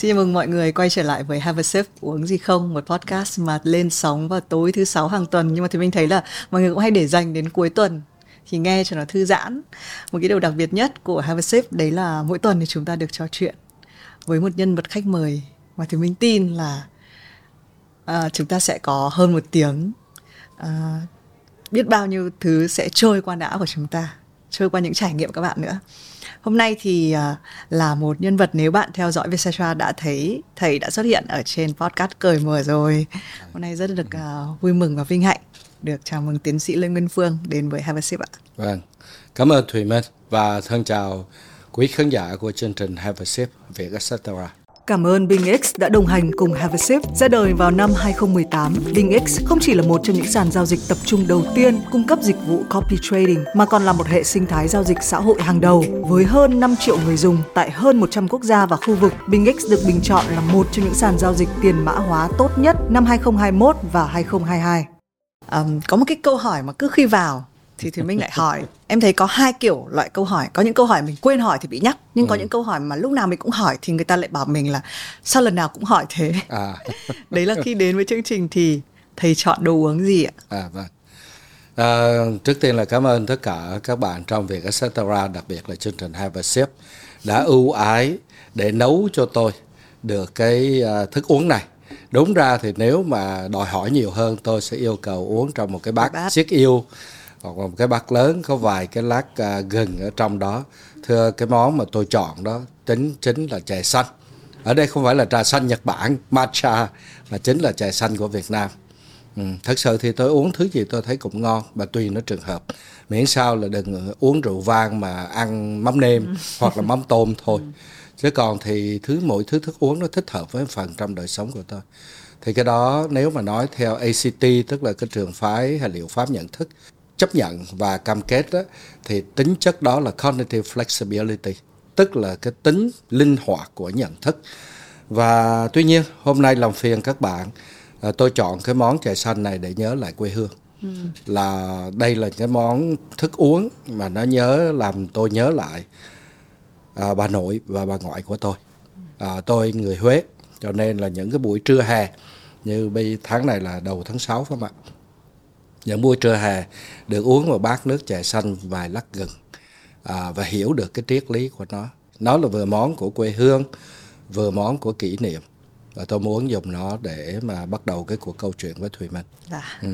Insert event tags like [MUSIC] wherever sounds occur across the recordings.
Xin mừng mọi người quay trở lại với Have a Sip uống gì không, một podcast mà lên sóng vào tối thứ sáu hàng tuần. Nhưng mà thì mình thấy là mọi người cũng hay để dành đến cuối tuần thì nghe cho nó thư giãn. Một cái điều đặc biệt nhất của Have a Sip đấy là mỗi tuần thì chúng ta được trò chuyện với một nhân vật khách mời mà thì mình tin là à, chúng ta sẽ có hơn một tiếng. À, biết bao nhiêu thứ sẽ trôi qua não của chúng ta trôi qua những trải nghiệm các bạn nữa hôm nay thì à, là một nhân vật nếu bạn theo dõi Vietcetera đã thấy thầy đã xuất hiện ở trên podcast cởi mở rồi hôm nay rất được à, vui mừng và vinh hạnh được chào mừng tiến sĩ Lê Nguyên Phương đến với Have a Sip ạ. Vâng, cảm ơn Thùy Minh và thân chào quý khán giả của chương trình Have a Sip Việt Vietcetera. Cảm ơn BingX đã đồng hành cùng Have a Sip. Ra đời vào năm 2018, BingX không chỉ là một trong những sàn giao dịch tập trung đầu tiên cung cấp dịch vụ copy trading mà còn là một hệ sinh thái giao dịch xã hội hàng đầu với hơn 5 triệu người dùng tại hơn 100 quốc gia và khu vực. BingX được bình chọn là một trong những sàn giao dịch tiền mã hóa tốt nhất năm 2021 và 2022. Um, có một cái câu hỏi mà cứ khi vào thì thì mình lại hỏi. Em thấy có hai kiểu loại câu hỏi. Có những câu hỏi mình quên hỏi thì bị nhắc nhưng ừ. có những câu hỏi mà lúc nào mình cũng hỏi thì người ta lại bảo mình là sao lần nào cũng hỏi thế? À. [LAUGHS] đấy là khi đến với chương trình thì thầy chọn đồ uống gì ạ? À vâng. À, trước tiên là cảm ơn tất cả các bạn trong việc etc đặc biệt là chương trình Have a Sip đã ưu ái để nấu cho tôi được cái uh, thức uống này. Đúng ra thì nếu mà đòi hỏi nhiều hơn tôi sẽ yêu cầu uống trong một cái bát, chiếc yêu hoặc là một cái bát lớn có vài cái lát uh, gừng ở trong đó. Thưa cái món mà tôi chọn đó tính chính là chè xanh. Ở đây không phải là trà xanh Nhật Bản matcha mà chính là chè xanh của Việt Nam. Ừ, thật sự thì tôi uống thứ gì tôi thấy cũng ngon và tùy nó trường hợp miễn sao là đừng uống rượu vang mà ăn mắm nêm ừ. [LAUGHS] hoặc là mắm tôm thôi. Chứ còn thì thứ mỗi thứ thức uống nó thích hợp với phần trong đời sống của tôi. Thì cái đó nếu mà nói theo ACT tức là cái trường phái hay liệu pháp nhận thức chấp nhận và cam kết đó, thì tính chất đó là cognitive flexibility tức là cái tính linh hoạt của nhận thức. Và tuy nhiên hôm nay làm phiền các bạn à, tôi chọn cái món chè xanh này để nhớ lại quê hương. Ừ. là đây là cái món thức uống mà nó nhớ làm tôi nhớ lại à, bà nội và bà ngoại của tôi. À, tôi người Huế cho nên là những cái buổi trưa hè như bây tháng này là đầu tháng 6 phải không ạ? Những buổi trưa hè được uống một bát nước chè xanh vài lát gừng à, và hiểu được cái triết lý của nó nó là vừa món của quê hương vừa món của kỷ niệm và tôi muốn dùng nó để mà bắt đầu cái cuộc câu chuyện với thùy minh dạ. ừ.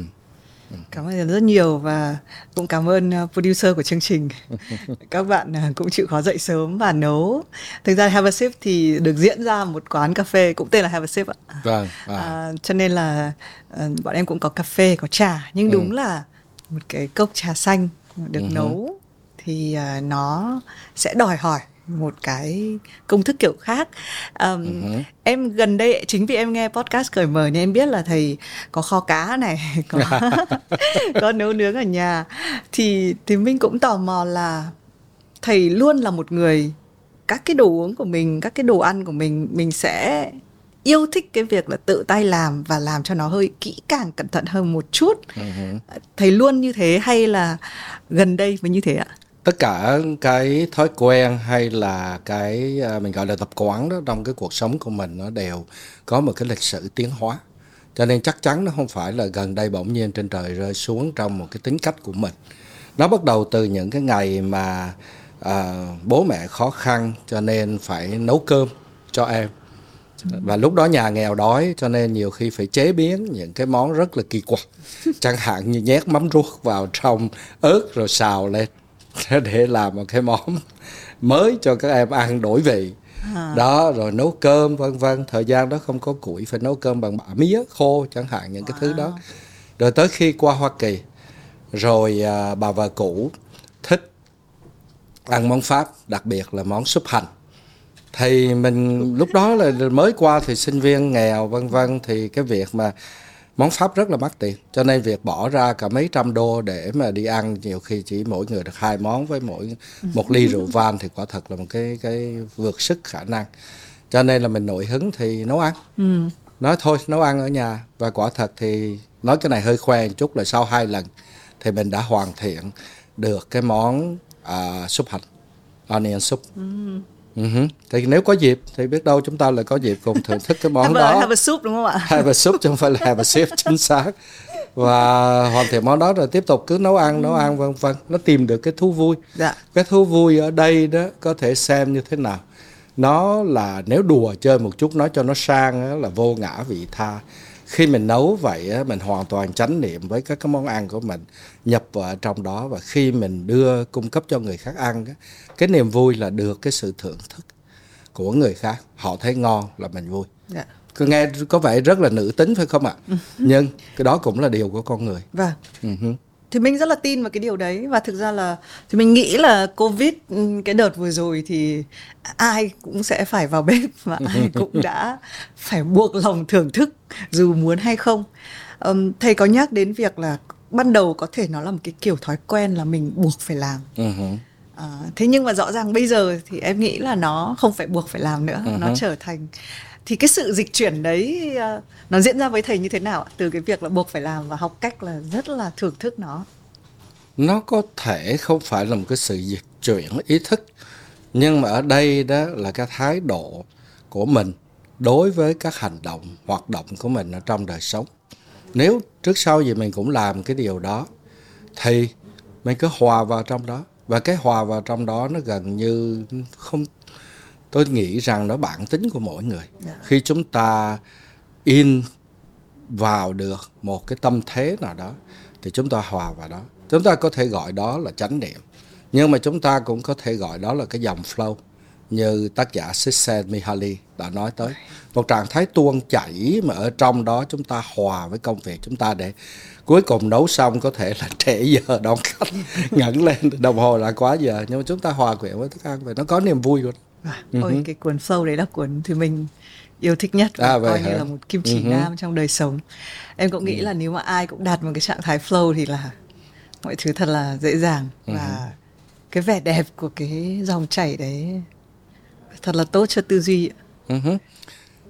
Cảm ơn rất nhiều và cũng cảm ơn uh, producer của chương trình. [LAUGHS] Các bạn uh, cũng chịu khó dậy sớm và nấu. Thực ra Have a Sip thì được diễn ra một quán cà phê cũng tên là Have a Sip ạ. Vâng. vâng. À, cho nên là uh, bọn em cũng có cà phê, có trà nhưng đúng ừ. là một cái cốc trà xanh được uh-huh. nấu thì uh, nó sẽ đòi hỏi một cái công thức kiểu khác um, uh-huh. em gần đây chính vì em nghe podcast cởi mở nên em biết là thầy có kho cá này [LAUGHS] có [LAUGHS] có nấu nướng ở nhà thì thì mình cũng tò mò là thầy luôn là một người các cái đồ uống của mình các cái đồ ăn của mình mình sẽ yêu thích cái việc là tự tay làm và làm cho nó hơi kỹ càng cẩn thận hơn một chút. Uh-huh. thầy luôn như thế hay là gần đây mới như thế ạ? Tất cả cái thói quen hay là cái à, mình gọi là tập quán đó trong cái cuộc sống của mình nó đều có một cái lịch sử tiến hóa. Cho nên chắc chắn nó không phải là gần đây bỗng nhiên trên trời rơi xuống trong một cái tính cách của mình. Nó bắt đầu từ những cái ngày mà à, bố mẹ khó khăn cho nên phải nấu cơm cho em và lúc đó nhà nghèo đói cho nên nhiều khi phải chế biến những cái món rất là kỳ quặc. Chẳng hạn như nhét mắm ruốc vào trong ớt rồi xào lên [LAUGHS] để làm một cái món mới cho các em ăn đổi vị. À. đó rồi nấu cơm vân vân. Thời gian đó không có củi phải nấu cơm bằng bã mía khô chẳng hạn những wow. cái thứ đó. Rồi tới khi qua Hoa Kỳ rồi à, bà vợ cũ thích ăn món Pháp đặc biệt là món súp hành thì mình lúc đó là mới qua thì sinh viên nghèo vân vân. Thì cái việc mà món pháp rất là mắc tiền. Cho nên việc bỏ ra cả mấy trăm đô để mà đi ăn nhiều khi chỉ mỗi người được hai món với mỗi một ly rượu vang thì quả thật là một cái cái vượt sức khả năng. Cho nên là mình nổi hứng thì nấu ăn. Ừ. nói thôi nấu ăn ở nhà. Và quả thật thì nói cái này hơi khoe một chút là sau hai lần thì mình đã hoàn thiện được cái món uh, súp hành onion soup. Ừ. Uh-huh. Thì nếu có dịp thì biết đâu chúng ta lại có dịp cùng thưởng thức cái món have đó. A, have a soup đúng không ạ? Have a soup chứ không phải là have a sip [LAUGHS] chính xác. Và hoàn thiện món đó rồi tiếp tục cứ nấu ăn, nấu ăn vân vân. Nó tìm được cái thú vui. Dạ. Cái thú vui ở đây đó có thể xem như thế nào. Nó là nếu đùa chơi một chút nói cho nó sang á, là vô ngã vị tha khi mình nấu vậy á, mình hoàn toàn chánh niệm với các cái món ăn của mình nhập vào trong đó và khi mình đưa cung cấp cho người khác ăn cái niềm vui là được cái sự thưởng thức của người khác họ thấy ngon là mình vui Dạ. cứ nghe có vẻ rất là nữ tính phải không ạ nhưng cái đó cũng là điều của con người Vâng. Ừ hứ. Thì mình rất là tin vào cái điều đấy. Và thực ra là thì mình nghĩ là covid ừ, cái đợt vừa rồi thì ai cũng sẽ phải vào bếp [LAUGHS] và ai [LAUGHS] cũng đã phải buộc lòng thưởng thức dù muốn hay không. Ừm, thầy có nhắc đến việc là ban đầu có thể nó là một cái kiểu thói quen là mình buộc phải làm. À, thế nhưng mà rõ ràng bây giờ thì em nghĩ là nó không phải buộc phải làm nữa, nó trở thành thì cái sự dịch chuyển đấy à, nó diễn ra với thầy như thế nào ạ? Từ cái việc là buộc phải làm và học cách là rất là thưởng thức nó. nó có thể không phải là một cái sự dịch chuyển ý thức, nhưng mà ở đây đó là cái thái độ của mình đối với các hành động, hoạt động của mình ở trong đời sống nếu trước sau gì mình cũng làm cái điều đó, thì mình cứ hòa vào trong đó và cái hòa vào trong đó nó gần như không tôi nghĩ rằng nó bản tính của mỗi người. Khi chúng ta in vào được một cái tâm thế nào đó thì chúng ta hòa vào đó. Chúng ta có thể gọi đó là chánh niệm nhưng mà chúng ta cũng có thể gọi đó là cái dòng flow như tác giả Csikszentmihalyi đã nói tới. Một trạng thái tuôn chảy mà ở trong đó chúng ta hòa với công việc chúng ta để cuối cùng nấu xong có thể là trễ giờ đón khách [LAUGHS] ngẩng lên đồng hồ là quá giờ. Nhưng mà chúng ta hòa quyện với thức ăn và nó có niềm vui của nó Ôi cái cuốn flow đấy là cuốn thì mình yêu thích nhất và À, coi như hả? là một kim chỉ Ừ hứ. nam trong đời sống. Em cũng nghĩ là nếu mà ai cũng đạt một cái trạng thái flow thì là mọi thứ thật là dễ dàng và cái vẻ đẹp của cái dòng chảy đấy thật là tốt cho tư duy. Ừ hứ.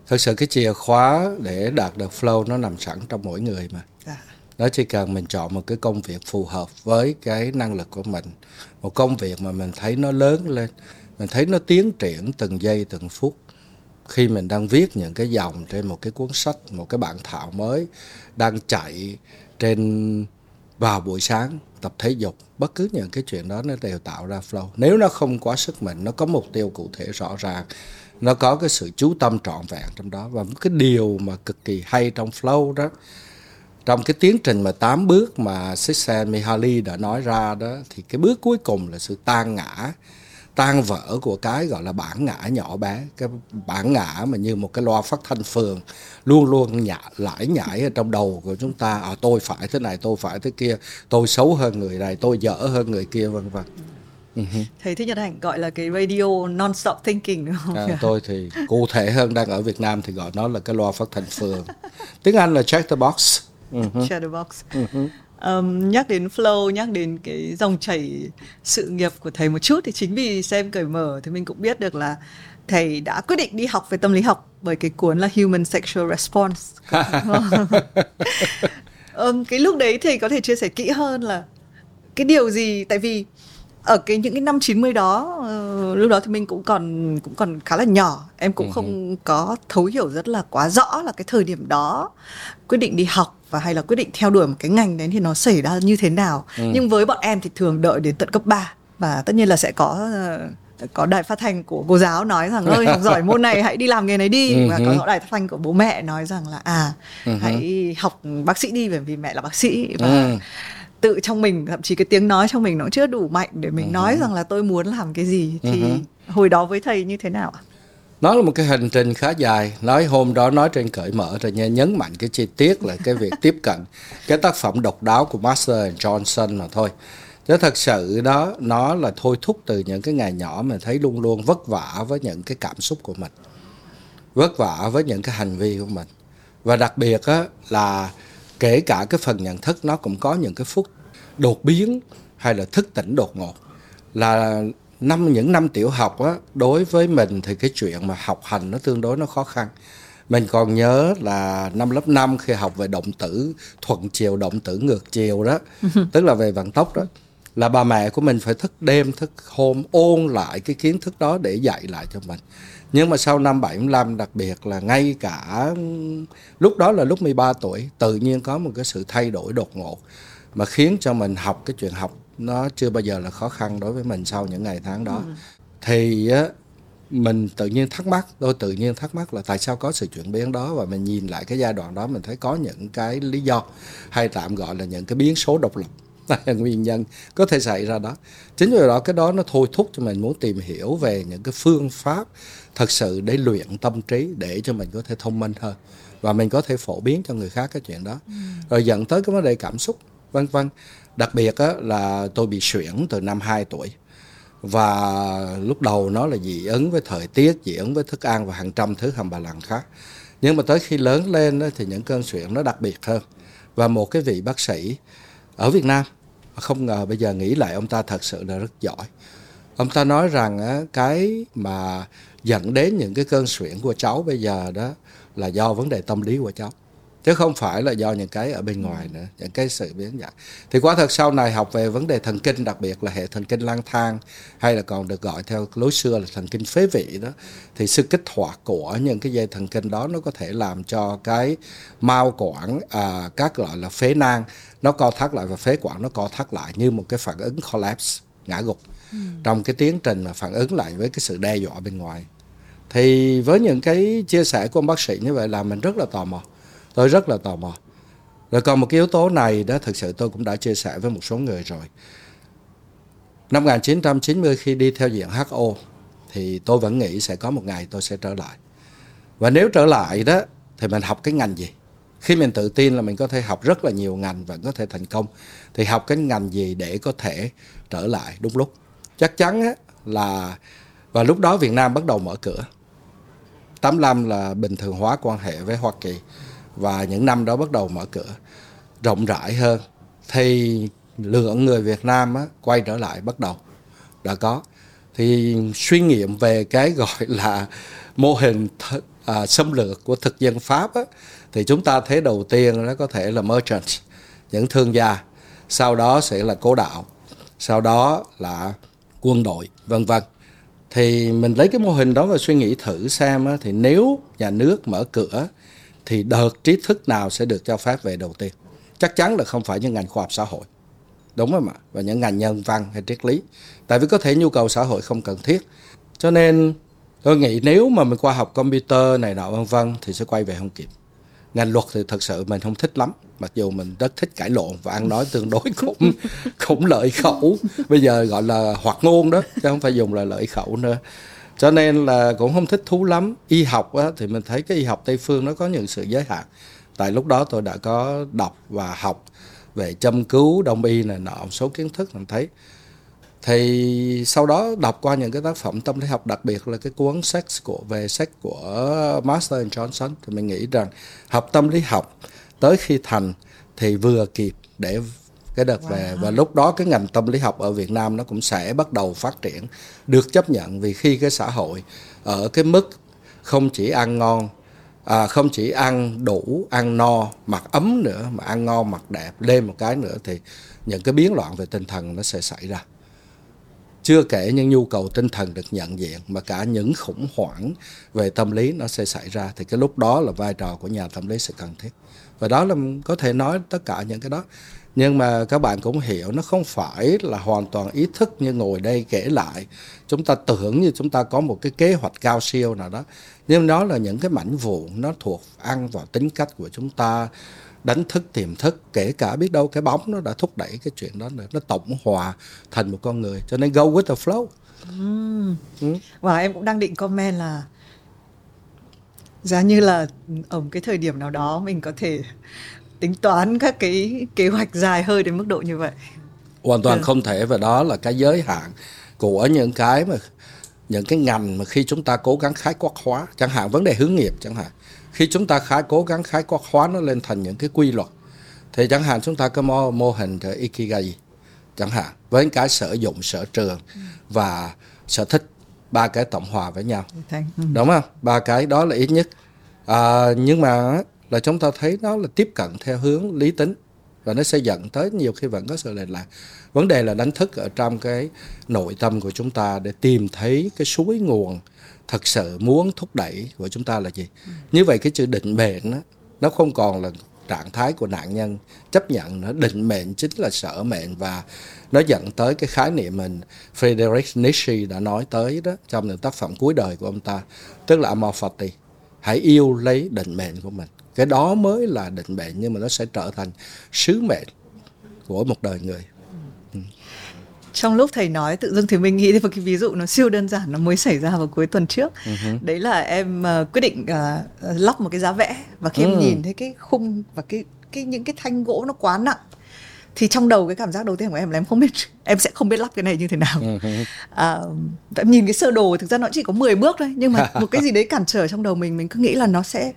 thực sự cái chìa khóa để đạt được flow nó nằm sẵn trong mỗi người mà Dạ. đó chỉ cần mình chọn một cái công việc phù hợp với cái năng lực của mình một công việc mà mình thấy nó lớn lên mình thấy nó tiến triển từng giây, từng phút. Khi mình đang viết những cái dòng trên một cái cuốn sách, một cái bản thảo mới đang chạy trên, vào buổi sáng, tập thể dục, bất cứ những cái chuyện đó nó đều tạo ra flow. Nếu nó không quá sức mình, nó có mục tiêu cụ thể rõ ràng, nó có cái sự chú tâm trọn vẹn trong đó. Và cái điều mà cực kỳ hay trong flow đó, trong cái tiến trình mà 8 bước mà Csikszentmihalyi đã nói ra đó, thì cái bước cuối cùng là sự tan ngã tan vỡ của cái gọi là bản ngã nhỏ bé cái bản ngã mà như một cái loa phát thanh phường luôn luôn nhả lải nhải ở trong đầu của chúng ta à, tôi phải thế này tôi phải thế kia tôi xấu hơn người này tôi dở hơn người kia vân vân Thầy thích Nhật Hạnh gọi là cái radio non-stop thinking đúng không? à, tôi thì cụ thể hơn đang ở Việt Nam thì gọi nó là cái loa phát thanh phường tiếng Anh là check the box Ừ. Shadow box. Ờm, nhắc đến flow, nhắc đến cái dòng chảy sự nghiệp của thầy một chút thì chính vì xem cởi mở thì mình cũng biết được là thầy đã quyết định đi học về tâm lý học bởi cái cuốn là Human Sexual Response. [LAUGHS] Ờm, cái lúc đấy thầy có thể chia sẻ kỹ hơn là cái điều gì? Tại vì ở cái những cái năm 90 đó ờ, lúc đó thì mình cũng còn cũng còn khá là nhỏ. Em cũng không có thấu hiểu rất là quá rõ là cái thời điểm đó quyết định đi học và hay là quyết định theo đuổi một cái ngành đấy thì nó xảy ra như thế nào. Nhưng với bọn em thì thường đợi đến tận cấp 3 và tất nhiên là sẽ có ờ, có đài phát thanh của cô giáo nói rằng ơi học giỏi môn này hãy đi làm nghề này đi. Và có đài phát thanh của bố mẹ nói rằng là à hãy học bác sĩ đi bởi vì mẹ là bác sĩ. Và Ừ. tự trong mình thậm chí cái tiếng nói trong mình nó chưa đủ mạnh để mình nói rằng là tôi muốn làm cái gì thì hồi đó với thầy như thế nào ạ? Nó là một cái hành trình khá dài. Nói hôm đó nói trên cởi mở rồi nha nhấn mạnh cái chi tiết là cái việc tiếp cận cái tác phẩm độc đáo của Master and Johnson mà thôi. Chứ thật sự đó nó là thôi thúc từ những cái ngày nhỏ mình thấy luôn luôn vất vả với những cái cảm xúc của mình. Vất vả với những cái hành vi của mình. Và đặc biệt á, là kể cả cái phần nhận thức nó cũng có những cái phút đột biến hay là thức tỉnh đột ngột. Là năm những năm tiểu học á đối với mình thì cái chuyện mà học hành nó tương đối nó khó khăn. Mình còn nhớ là năm lớp 5 khi học về động tử thuận chiều động tử ngược chiều đó [LAUGHS] tức là về vận tốc đó là bà mẹ của mình phải thức đêm thức hôm ôn lại cái kiến thức đó để dạy lại cho mình. Nhưng mà sau năm 75 đặc biệt là ngay cả lúc đó là lúc 13 tuổi tự nhiên có một cái sự thay đổi đột ngột mà khiến cho mình học cái chuyện học nó chưa bao giờ là khó khăn đối với mình sau những ngày tháng đó ừ. thì á mình tự nhiên thắc mắc tôi tự nhiên thắc mắc là tại sao có sự chuyển biến đó và mình nhìn lại cái giai đoạn đó mình thấy có những cái lý do hay tạm gọi là những cái biến số độc lập [LAUGHS] nguyên nhân có thể xảy ra đó chính vì đó cái đó nó thôi thúc cho mình muốn tìm hiểu về những cái phương pháp thật sự để luyện tâm trí để cho mình có thể thông minh hơn và mình có thể phổ biến cho người khác cái chuyện đó ừ. rồi dẫn tới cái vấn đề cảm xúc vân vân đặc biệt á, là tôi bị suyễn từ năm 2 tuổi. Và lúc đầu nó là dị ứng với thời tiết dị ứng với thức ăn và hàng trăm thứ hầm bà lằng khác. Nhưng mà tới khi lớn lên đó, thì những cơn suyễn nó đặc biệt hơn. Và một cái vị bác sĩ ở Việt Nam không ngờ bây giờ nghĩ lại ông ta thật sự là rất giỏi. Ông ta nói rằng cái mà dẫn đến những cái cơn suyễn của cháu bây giờ đó là do vấn đề tâm lý của cháu chứ không phải là do những cái ở bên ngoài nữa những cái sự biến dạng. Thì quả thật sau này học về vấn đề thần kinh đặc biệt là hệ thần kinh lang thang hay là còn được gọi theo lối xưa là thần kinh phế vị đó thì sự kích hoạt của những cái dây thần kinh đó nó có thể làm cho cái mao quản à, các gọi là phế nang nó co thắt lại và phế quản nó co thắt lại như một cái phản ứng collapse ngã gục. Ừ. trong cái tiến trình mà phản ứng lại với cái sự đe dọa bên ngoài. Thì với những cái chia sẻ của ông bác sĩ như vậy là mình rất là tò mò tôi rất là tò mò. Rồi còn một cái yếu tố này đó, thực sự tôi cũng đã chia sẻ với một số người rồi. Năm 1990 khi đi theo diện HO thì tôi vẫn nghĩ sẽ có một ngày tôi sẽ trở lại. Và nếu trở lại đó, thì mình học cái ngành gì? Khi mình tự tin là mình có thể học rất là nhiều ngành và có thể thành công, thì học cái ngành gì để có thể trở lại đúng lúc? Chắc chắn là và lúc đó Việt Nam bắt đầu mở cửa. 85 là bình thường hóa quan hệ với Hoa Kỳ và những năm đó bắt đầu mở cửa rộng rãi hơn. Thì lượng người Việt Nam á, quay trở lại bắt đầu đã có. Thì suy nghiệm về cái [LAUGHS] gọi là mô hình th- à, xâm lược của thực dân Pháp á, thì chúng ta thấy đầu tiên nó có thể là merchant những thương gia. Sau đó sẽ là cố đạo. Sau đó là quân đội vân vân. Thì mình lấy cái mô hình đó và suy nghĩ thử xem á, thì nếu nhà nước mở cửa thì đợt trí thức nào sẽ được cho phép về đầu tiên? Chắc chắn là không phải những ngành khoa học xã hội. Đúng không ạ và những ngành nhân văn hay triết lý. Tại vì có thể nhu cầu xã hội không cần thiết. Cho nên tôi nghĩ nếu mà mình qua học computer này nọ vân vân thì sẽ quay về không kịp. Ngành luật thì thật sự mình không thích lắm. Mặc dù mình rất thích cãi lộn và ăn nói tương đối cũng [LAUGHS] cũng lợi khẩu. Bây giờ gọi là hoạt ngôn đó chứ không phải dùng là lợi khẩu nữa cho nên là cũng không thích thú lắm. Y học á, thì mình thấy cái y học tây phương nó có những sự giới hạn. Tại lúc đó tôi đã có đọc và học về châm cứu đông y này nọ một số kiến thức mình thấy. Thì sau đó đọc qua những cái tác phẩm tâm lý học đặc biệt là cái cuốn sách của về sách của Master and Johnson thì mình nghĩ rằng học tâm lý học tới khi thành thì vừa kịp để cái đợt wow. về và lúc đó cái ngành tâm lý học ở Việt Nam nó cũng sẽ bắt đầu phát triển được chấp nhận vì khi cái xã hội ở cái mức không chỉ ăn ngon à, không chỉ ăn đủ ăn no mặc ấm nữa mà ăn ngon mặc đẹp lên một cái nữa thì những cái biến loạn về tinh thần nó sẽ xảy ra. Chưa kể những nhu cầu tinh thần được nhận diện mà cả những khủng hoảng về tâm lý nó sẽ xảy ra thì cái lúc đó là vai trò của nhà tâm lý sẽ cần thiết. Và đó là có thể nói tất cả những cái đó nhưng mà các bạn cũng hiểu nó không phải là hoàn toàn ý thức như ngồi đây kể lại chúng ta tưởng như chúng ta có một cái kế hoạch cao siêu nào đó nhưng nó là những cái mảnh vụn nó thuộc ăn vào tính cách của chúng ta đánh thức tiềm thức kể cả biết đâu cái bóng nó đã thúc đẩy cái chuyện đó nữa nó tổng hòa thành một con người cho nên go with the flow uhm. ừ. và em cũng đang định comment là giá như là ở một cái thời điểm nào đó mình có thể tính toán các cái kế hoạch dài hơi đến mức độ như vậy. Hoàn toàn ừ. không thể và đó là cái giới hạn của những cái mà những cái ngành mà khi chúng ta cố gắng khái quát hóa. Chẳng hạn vấn đề hướng nghiệp chẳng hạn. Khi chúng ta khái cố gắng khái quát hóa nó lên thành những cái quy luật thì chẳng hạn chúng ta có mô, mô hình của ikigai chẳng hạn với cái sở dụng sở trường và sở thích ba cái tổng hòa với nhau. Ừ. đúng không? Ba cái đó là ít nhất. À, nhưng mà là chúng ta thấy nó là tiếp cận theo hướng lý tính và nó sẽ dẫn tới nhiều khi vẫn có sự lệch lạc. Vấn đề là đánh thức ở trong cái nội tâm của chúng ta để tìm thấy cái suối nguồn thật sự muốn thúc đẩy của chúng ta là gì. Như vậy cái chữ định mệnh đó, nó không còn là trạng thái của nạn nhân. Chấp nhận nó định mệnh chính là sở mệnh và nó dẫn tới cái khái niệm mình. Friedrich Nietzsche đã nói tới đó trong những tác phẩm cuối đời của ông ta tức là amor fati hãy yêu lấy định mệnh của mình cái đó mới là định mệnh nhưng mà nó sẽ trở thành sứ mệnh của một đời người trong lúc thầy nói tự dưng thì mình nghĩ đến một cái ví dụ nó siêu đơn giản nó mới xảy ra vào cuối tuần trước uh-huh. đấy là em uh, quyết định uh, lắp một cái giá vẽ và khi uh. em nhìn thấy cái khung và cái cái những cái thanh gỗ nó quá nặng thì trong đầu cái cảm giác đầu tiên của em là em không biết [LAUGHS] em sẽ không biết lắp cái này như thế nào uh-huh. à, em nhìn cái sơ đồ thực ra nó chỉ có 10 bước thôi nhưng mà [LAUGHS] một cái gì đấy cản trở trong đầu mình mình cứ nghĩ là nó sẽ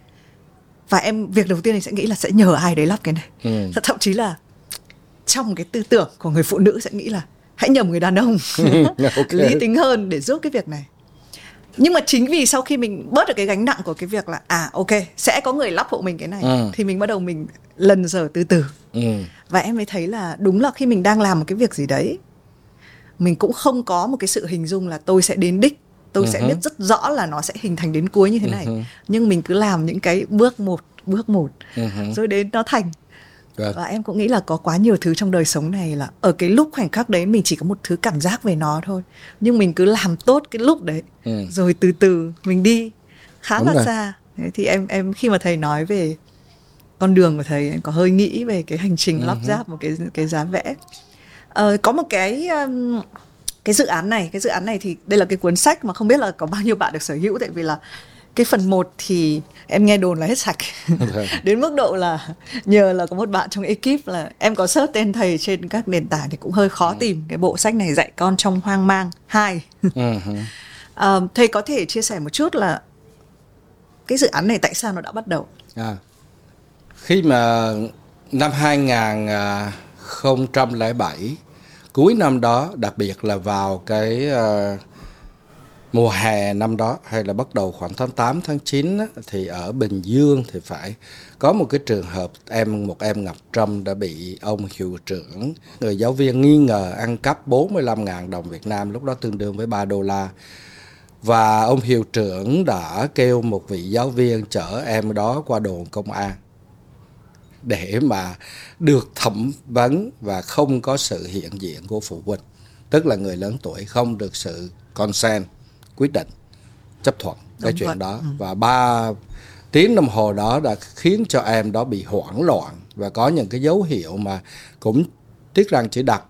và em việc đầu tiên thì sẽ nghĩ là sẽ nhờ ai đấy lắp cái này ừ. thậm chí là trong cái tư tưởng của người phụ nữ sẽ nghĩ là hãy nhầm người đàn ông [LAUGHS] okay. [LAUGHS] lý tính hơn để giúp cái việc này nhưng mà chính vì sau khi mình bớt được cái gánh nặng của cái việc là à ok sẽ có người lắp hộ mình cái này ừ. thì mình bắt đầu mình lần dở từ từ ừ. và em mới thấy là đúng là khi mình đang làm một cái việc gì đấy mình cũng không có một cái sự hình dung là tôi sẽ đến đích tôi uh-huh. sẽ ừ biết rất rõ là nó sẽ hình thành đến cuối như thế này uh-huh. nhưng mình cứ làm những cái bước một bước một uh-huh. rồi đến nó thành Vâng. Và em cũng nghĩ là có quá nhiều thứ trong đời sống này là ở cái lúc khoảnh khắc đấy mình chỉ có một thứ cảm giác về nó thôi. Nhưng mình cứ làm tốt cái lúc đấy. Ừ. Rồi từ từ mình đi khá Đúng là rồi. xa. Thế thì em em khi mà thầy nói về con đường của thầy em có hơi nghĩ về cái hành trình lắp uh-huh. ráp một cái cái giá vẽ. Ờ, có một cái um, cái dự án này, cái dự án này thì đây là cái cuốn sách mà không biết là có bao nhiêu bạn được sở hữu tại vì là cái phần 1 thì em nghe đồn là hết sạch. Vâng. [LAUGHS] đến mức độ là nhờ là có một bạn trong ekip là em có search tên thầy trên các nền tảng thì cũng hơi khó ừ. tìm cái bộ sách này dạy con trong hoang mang. Hai. À, [LAUGHS] thầy có thể chia sẻ một chút là cái dự án này tại sao nó đã bắt đầu? À, khi mà năm 2007 cuối năm đó đặc biệt là vào cái uh, mùa hè năm đó hay là bắt đầu khoảng tháng 8 tháng 9 á, thì ở Bình Dương thì phải có một cái trường hợp em một em Ngọc Trâm đã bị ông hiệu trưởng người giáo viên nghi ngờ ăn cắp 45.000 đồng Việt Nam lúc đó tương đương với 3 đô la. Và ông hiệu trưởng đã kêu một vị giáo viên chở em đó qua đồn công an để mà được thẩm vấn và không có sự hiện diện của phụ huynh tức là người lớn tuổi không được sự consent quyết định chấp thuận cái chuyện vậy. đó ừ. và ba tiếng đồng hồ đó đã khiến cho em đó bị hoảng loạn và có những cái dấu hiệu mà cũng tiếc rằng chỉ đặt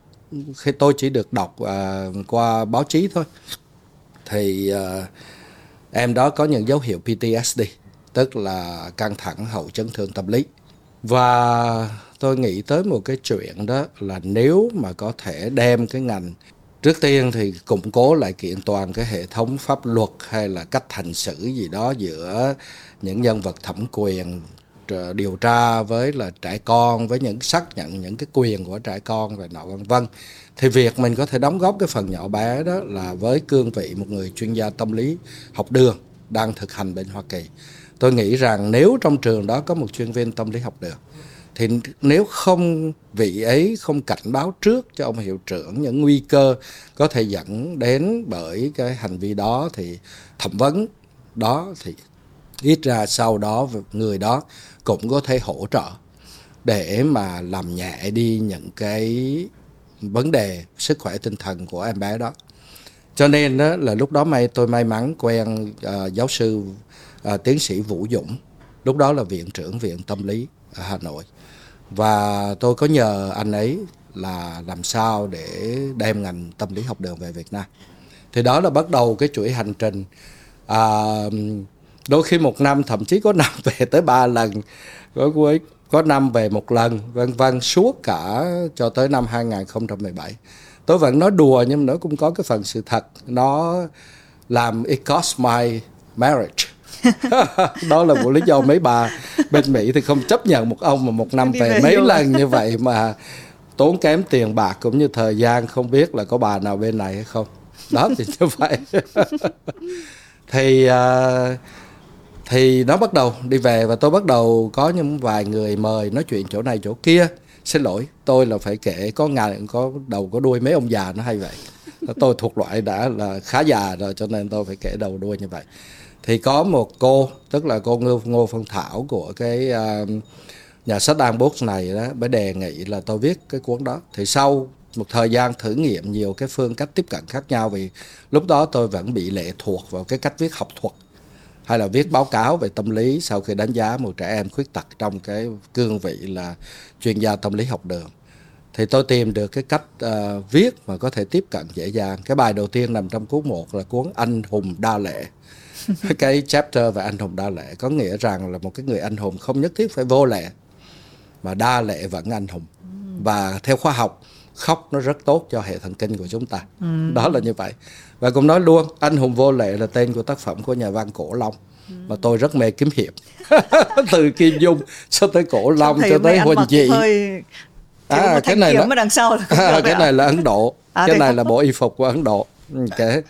khi tôi chỉ được đọc uh, qua báo chí thôi thì uh, em đó có những dấu hiệu PTSD tức là căng thẳng hậu chấn thương tâm lý và tôi nghĩ tới một cái chuyện đó là nếu mà có thể đem cái ngành, trước tiên thì củng cố lại kiện toàn cái hệ thống pháp luật hay là cách hành xử gì đó giữa những nhân vật thẩm quyền điều tra với là trẻ con, với những xác nhận những cái quyền của trẻ con và nọ, vân vân. Thì việc mình có thể đóng góp cái phần nhỏ bé đó là với cương vị một người chuyên gia tâm lý học đường đang thực hành bên Hoa Kỳ tôi nghĩ rằng nếu trong trường đó có một chuyên viên tâm lý học được thì nếu không vị ấy không cảnh báo trước cho ông hiệu trưởng những nguy cơ có thể dẫn đến bởi cái hành vi đó thì thẩm vấn đó thì ít ra sau đó người đó cũng có thể hỗ trợ để mà làm nhẹ đi những cái vấn đề sức khỏe tinh thần của em bé đó. Cho nên đó là lúc đó may tôi may mắn quen uh, giáo sư à, tiến sĩ vũ dũng. Lúc đó là viện trưởng viện tâm lý ở hà nội. Và tôi có nhờ anh ấy là làm sao để đem ngành tâm lý học đường về Việt Nam. Thì đó là bắt đầu cái chuỗi hành trình. À, đôi khi một năm thậm chí có năm về tới ba lần có có năm về một lần vân vân suốt cả cho tới năm 2017 tôi vẫn nói đùa nhưng nó cũng có cái phần sự thật. Nó làm it cost my marriage. [LAUGHS] đó là một lý do mấy bà bên Mỹ thì không chấp nhận một ông mà một năm về mấy lần như vậy mà tốn kém tiền bạc cũng như thời gian không biết là có bà nào bên này hay không. Đó thì như vậy. [LAUGHS] Thì uh, thì nó bắt đầu đi về và tôi bắt đầu có những vài người mời nói chuyện chỗ này chỗ kia. Xin lỗi tôi là phải kể có ngài có đầu có đuôi mấy ông già nó hay vậy. Tôi thuộc loại đã là khá già rồi cho nên tôi phải kể đầu đuôi như vậy thì có một cô tức là cô ngô, ngô phương thảo của cái uh, nhà sách An Books này đó mới đề nghị là tôi viết cái cuốn đó. Thì sau một thời gian thử nghiệm nhiều cái phương cách tiếp cận khác nhau vì lúc đó tôi vẫn bị lệ thuộc vào cái cách viết học thuật hay là viết báo cáo về tâm lý sau khi đánh giá một trẻ em khuyết tật trong cái cương vị là chuyên gia tâm lý học đường. Thì tôi tìm được cái cách uh, viết mà có thể tiếp cận dễ dàng. Cái bài đầu tiên nằm trong cuốn một là cuốn anh hùng đa lệ. [LAUGHS] cái chapter về anh hùng đa lệ có nghĩa rằng là một cái người anh hùng không nhất thiết phải vô lệ mà đa lệ vẫn anh hùng. Và theo khoa học khóc nó rất tốt cho hệ thần kinh của chúng ta. Ừ. đó là như vậy. Và cũng nói luôn anh hùng vô lệ là tên của tác phẩm của nhà văn cổ long ừ. mà tôi rất mê kiếm hiệp. [LAUGHS] Từ kim dung cho tới cổ long cho tới huỳnh dị hơi... à, cái này là đằng sau là [LAUGHS] à, cái này là ấn độ. À, cái này là bộ y phục của ấn độ. Okay.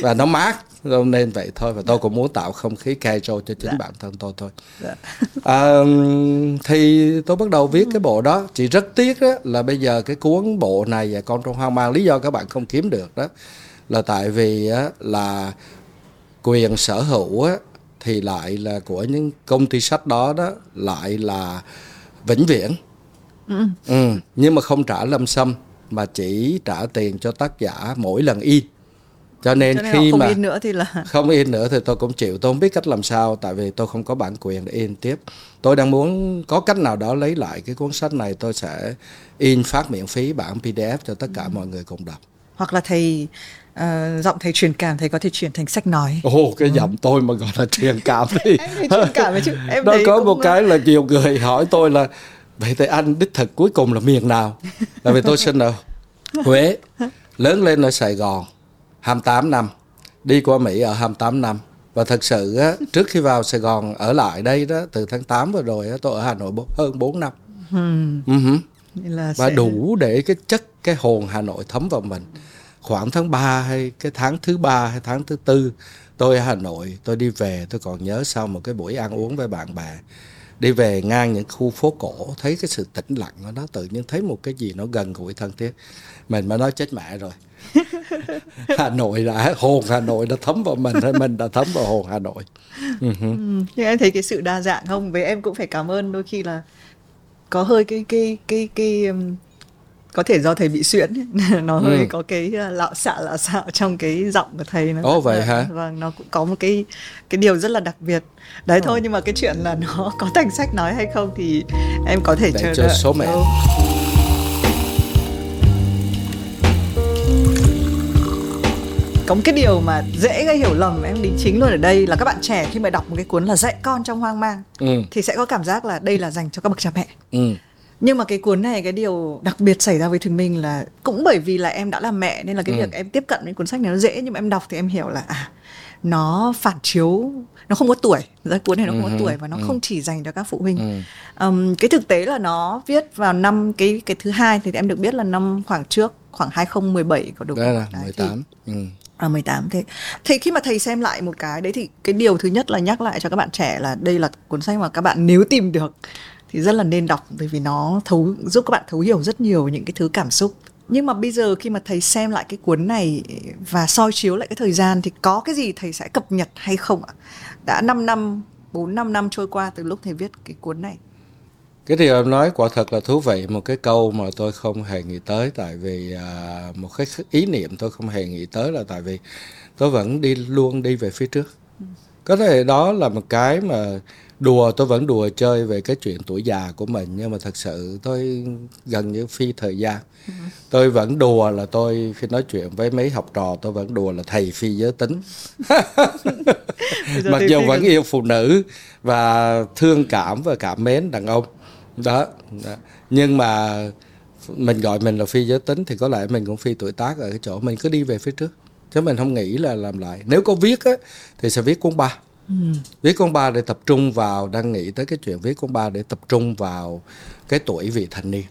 và nó mát nên vậy thôi và tôi cũng muốn tạo không khí casual cho chính dạ. bản thân tôi thôi dạ. [LAUGHS] à, thì tôi bắt đầu viết cái bộ đó chỉ rất tiếc đó là bây giờ cái cuốn bộ này và con trong hoang mang lý do các bạn không kiếm được đó là tại vì á, là quyền sở hữu á, thì lại là của những công ty sách đó đó lại là vĩnh viễn ừ. Ừ, nhưng mà không trả lâm xâm mà chỉ trả tiền cho tác giả mỗi lần in cho nên, cho nên khi không mà in nữa thì là [LAUGHS] không in nữa thì tôi cũng chịu. Tôi không biết cách làm sao tại vì tôi không có bản quyền để in tiếp. Tôi đang muốn có cách nào đó lấy lại cái cuốn sách này tôi sẽ in phát miễn phí bản pdf cho tất cả ừ. mọi người cùng đọc. Hoặc là thầy uh, giọng thầy truyền cảm thầy có thể chuyển thành sách nói. Ồ oh, cái ừ. giọng tôi mà gọi là truyền cảm thì [LAUGHS] truyền cảm chứ. [LAUGHS] Em đó có một cái là nhiều người hỏi tôi là vậy thì anh đích thực cuối cùng là miền nào? Tại vì tôi sinh ở huế lớn lên ở sài gòn 28 năm. Đi qua Mỹ ở 28 năm. Và thật sự á, trước khi vào Sài Gòn ở lại đây đó từ tháng 8 vừa rồi á, tôi ở Hà Nội hơn 4 năm. Hmm. uh-huh. là và sẽ... đủ để cái chất cái hồn Hà Nội thấm vào mình. Khoảng tháng 3 hay cái tháng thứ ba hay tháng thứ tư tôi ở Hà Nội tôi đi về tôi còn nhớ sau một cái buổi ăn uống với bạn bè. Đi về ngang những khu phố cổ thấy cái sự tĩnh lặng của nó tự nhiên thấy một cái gì nó gần gũi thân thiết. Mình mới nói chết mẹ rồi [LAUGHS] Hà Nội đã hồn Hà Nội đã thấm vào mình hay mình đã thấm vào hồn Hà Nội. Uh-huh. ừ, nhưng em thấy cái sự đa dạng không? Với em cũng phải cảm ơn đôi khi là có hơi cái cái cái cái um, có thể do thầy bị xuyễn [LAUGHS] nó hơi ừ. có cái uh, lạo xạ lạo xạo trong cái giọng của thầy nó. Ồ vậy hả? vâng nó cũng có một cái cái điều rất là đặc biệt. Đấy thôi nhưng mà cái chuyện là nó có thành sách nói hay không thì em có thể Để chờ đợi. số mẹ. Ừ. có một cái điều mà dễ gây hiểu lầm em đính chính luôn ở đây là các bạn trẻ khi mà đọc một cái cuốn là dạy con trong hoang mang ừ. thì sẽ có cảm giác là đây là dành cho các bậc cha mẹ ừ. nhưng mà cái cuốn này cái điều đặc biệt xảy ra với thùy minh là cũng bởi vì là em đã là mẹ nên là cái ừ. việc em tiếp cận với cuốn sách này nó dễ nhưng mà em đọc thì em hiểu là à nó phản chiếu nó không có tuổi ra cuốn này nó không có ừ, tuổi và nó ừ. không chỉ dành cho các phụ huynh ừ. um, cái thực tế là nó viết vào năm cái cái thứ hai thì em được biết là năm khoảng trước khoảng 2017 có đúng? Đây là 18. Thì, ừ à 18 thế thì khi mà thầy xem lại một cái đấy thì cái điều thứ nhất là nhắc lại cho các bạn trẻ là đây là cuốn sách mà các bạn nếu tìm được thì rất là nên đọc bởi vì nó thấu giúp các bạn thấu hiểu rất nhiều những cái thứ cảm xúc. Nhưng mà bây giờ khi mà thầy xem lại cái cuốn này và soi chiếu lại cái thời gian thì có cái gì thầy sẽ cập nhật hay không ạ? Đã 5 năm, 4 5 năm trôi qua từ lúc thầy viết cái cuốn này cái điều em nói quả thật là thú vị. Một cái câu mà tôi không hề nghĩ tới tại vì à, một cái ý niệm tôi không hề nghĩ tới là tại vì tôi vẫn đi luôn đi về phía trước. Có thể đó là một cái mà đùa tôi vẫn đùa chơi về cái chuyện tuổi già của mình nhưng mà thật sự tôi gần như phi thời gian. Tôi vẫn đùa là tôi khi nói chuyện với mấy học trò tôi vẫn đùa là thầy phi giới tính. [LAUGHS] Mặc dù vẫn yêu phụ nữ và thương cảm và cảm mến đàn ông đó, đó. Nhưng mà mình gọi mình là phi giới tính thì có lẽ mình cũng phi tuổi tác ở cái chỗ mình cứ đi về phía trước. Chứ mình không nghĩ là làm lại. Nếu có viết á thì sẽ viết cuốn ba. Ừ. viết cuốn ba để tập trung vào đang nghĩ tới cái chuyện viết cuốn ba để tập trung vào cái tuổi vị thành niên.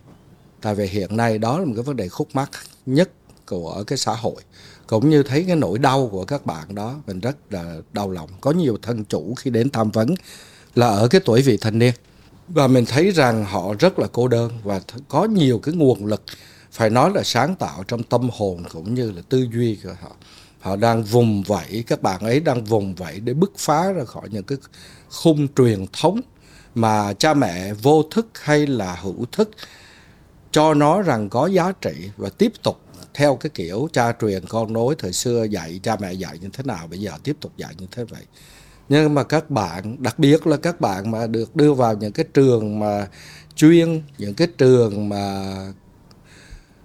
Tại vì hiện nay đó là một cái vấn đề khúc mắc nhất của cái xã hội. Cũng như thấy cái nỗi đau của các bạn đó mình rất là đau lòng. Có nhiều thân chủ khi đến tham vấn là ở cái tuổi vị thành niên và mình thấy rằng họ rất là cô đơn và có nhiều cái nguồn lực, phải nói là sáng tạo trong tâm hồn cũng như là tư duy của họ. Họ đang vùng vẫy, các bạn ấy đang vùng vẫy để bứt phá ra khỏi những cái khung truyền thống mà cha mẹ vô thức hay là hữu thức cho nó rằng có giá trị và tiếp tục theo cái kiểu cha truyền con nối thời xưa dạy, cha mẹ dạy như thế nào, bây giờ tiếp tục dạy như thế vậy nhưng mà các bạn đặc biệt là các bạn mà được đưa vào những cái trường mà chuyên những cái trường mà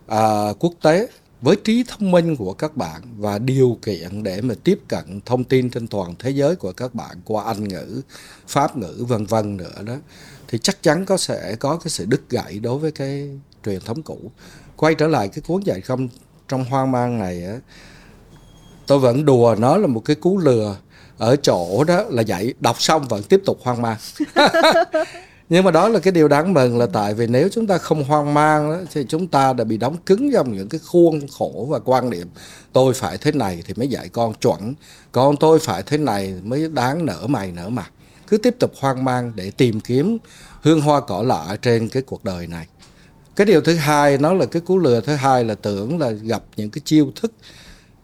à, quốc tế với trí thông minh của các bạn và điều kiện để mà tiếp cận thông tin trên toàn thế giới của các bạn qua Anh ngữ, Pháp ngữ vân vân nữa đó thì chắc chắn có sẽ có cái sự đứt gãy đối với cái truyền thống cũ. Quay trở lại cái cuốn dạy không trong hoang mang này á tôi vẫn đùa nó là một cái cú lừa ở chỗ đó là dạy đọc xong vẫn tiếp tục hoang mang. [LAUGHS] Nhưng mà đó là cái điều đáng mừng là tại vì nếu chúng ta không hoang mang đó, thì chúng ta đã bị đóng cứng trong những cái khuôn khổ và quan niệm tôi phải thế này thì mới dạy con chuẩn. Con tôi phải thế này mới đáng nở mày nở mặt. Cứ tiếp tục hoang mang để tìm kiếm hương hoa cỏ lạ trên cái cuộc đời này. Cái điều thứ hai nó là cái cú lừa thứ hai là tưởng là gặp những cái chiêu thức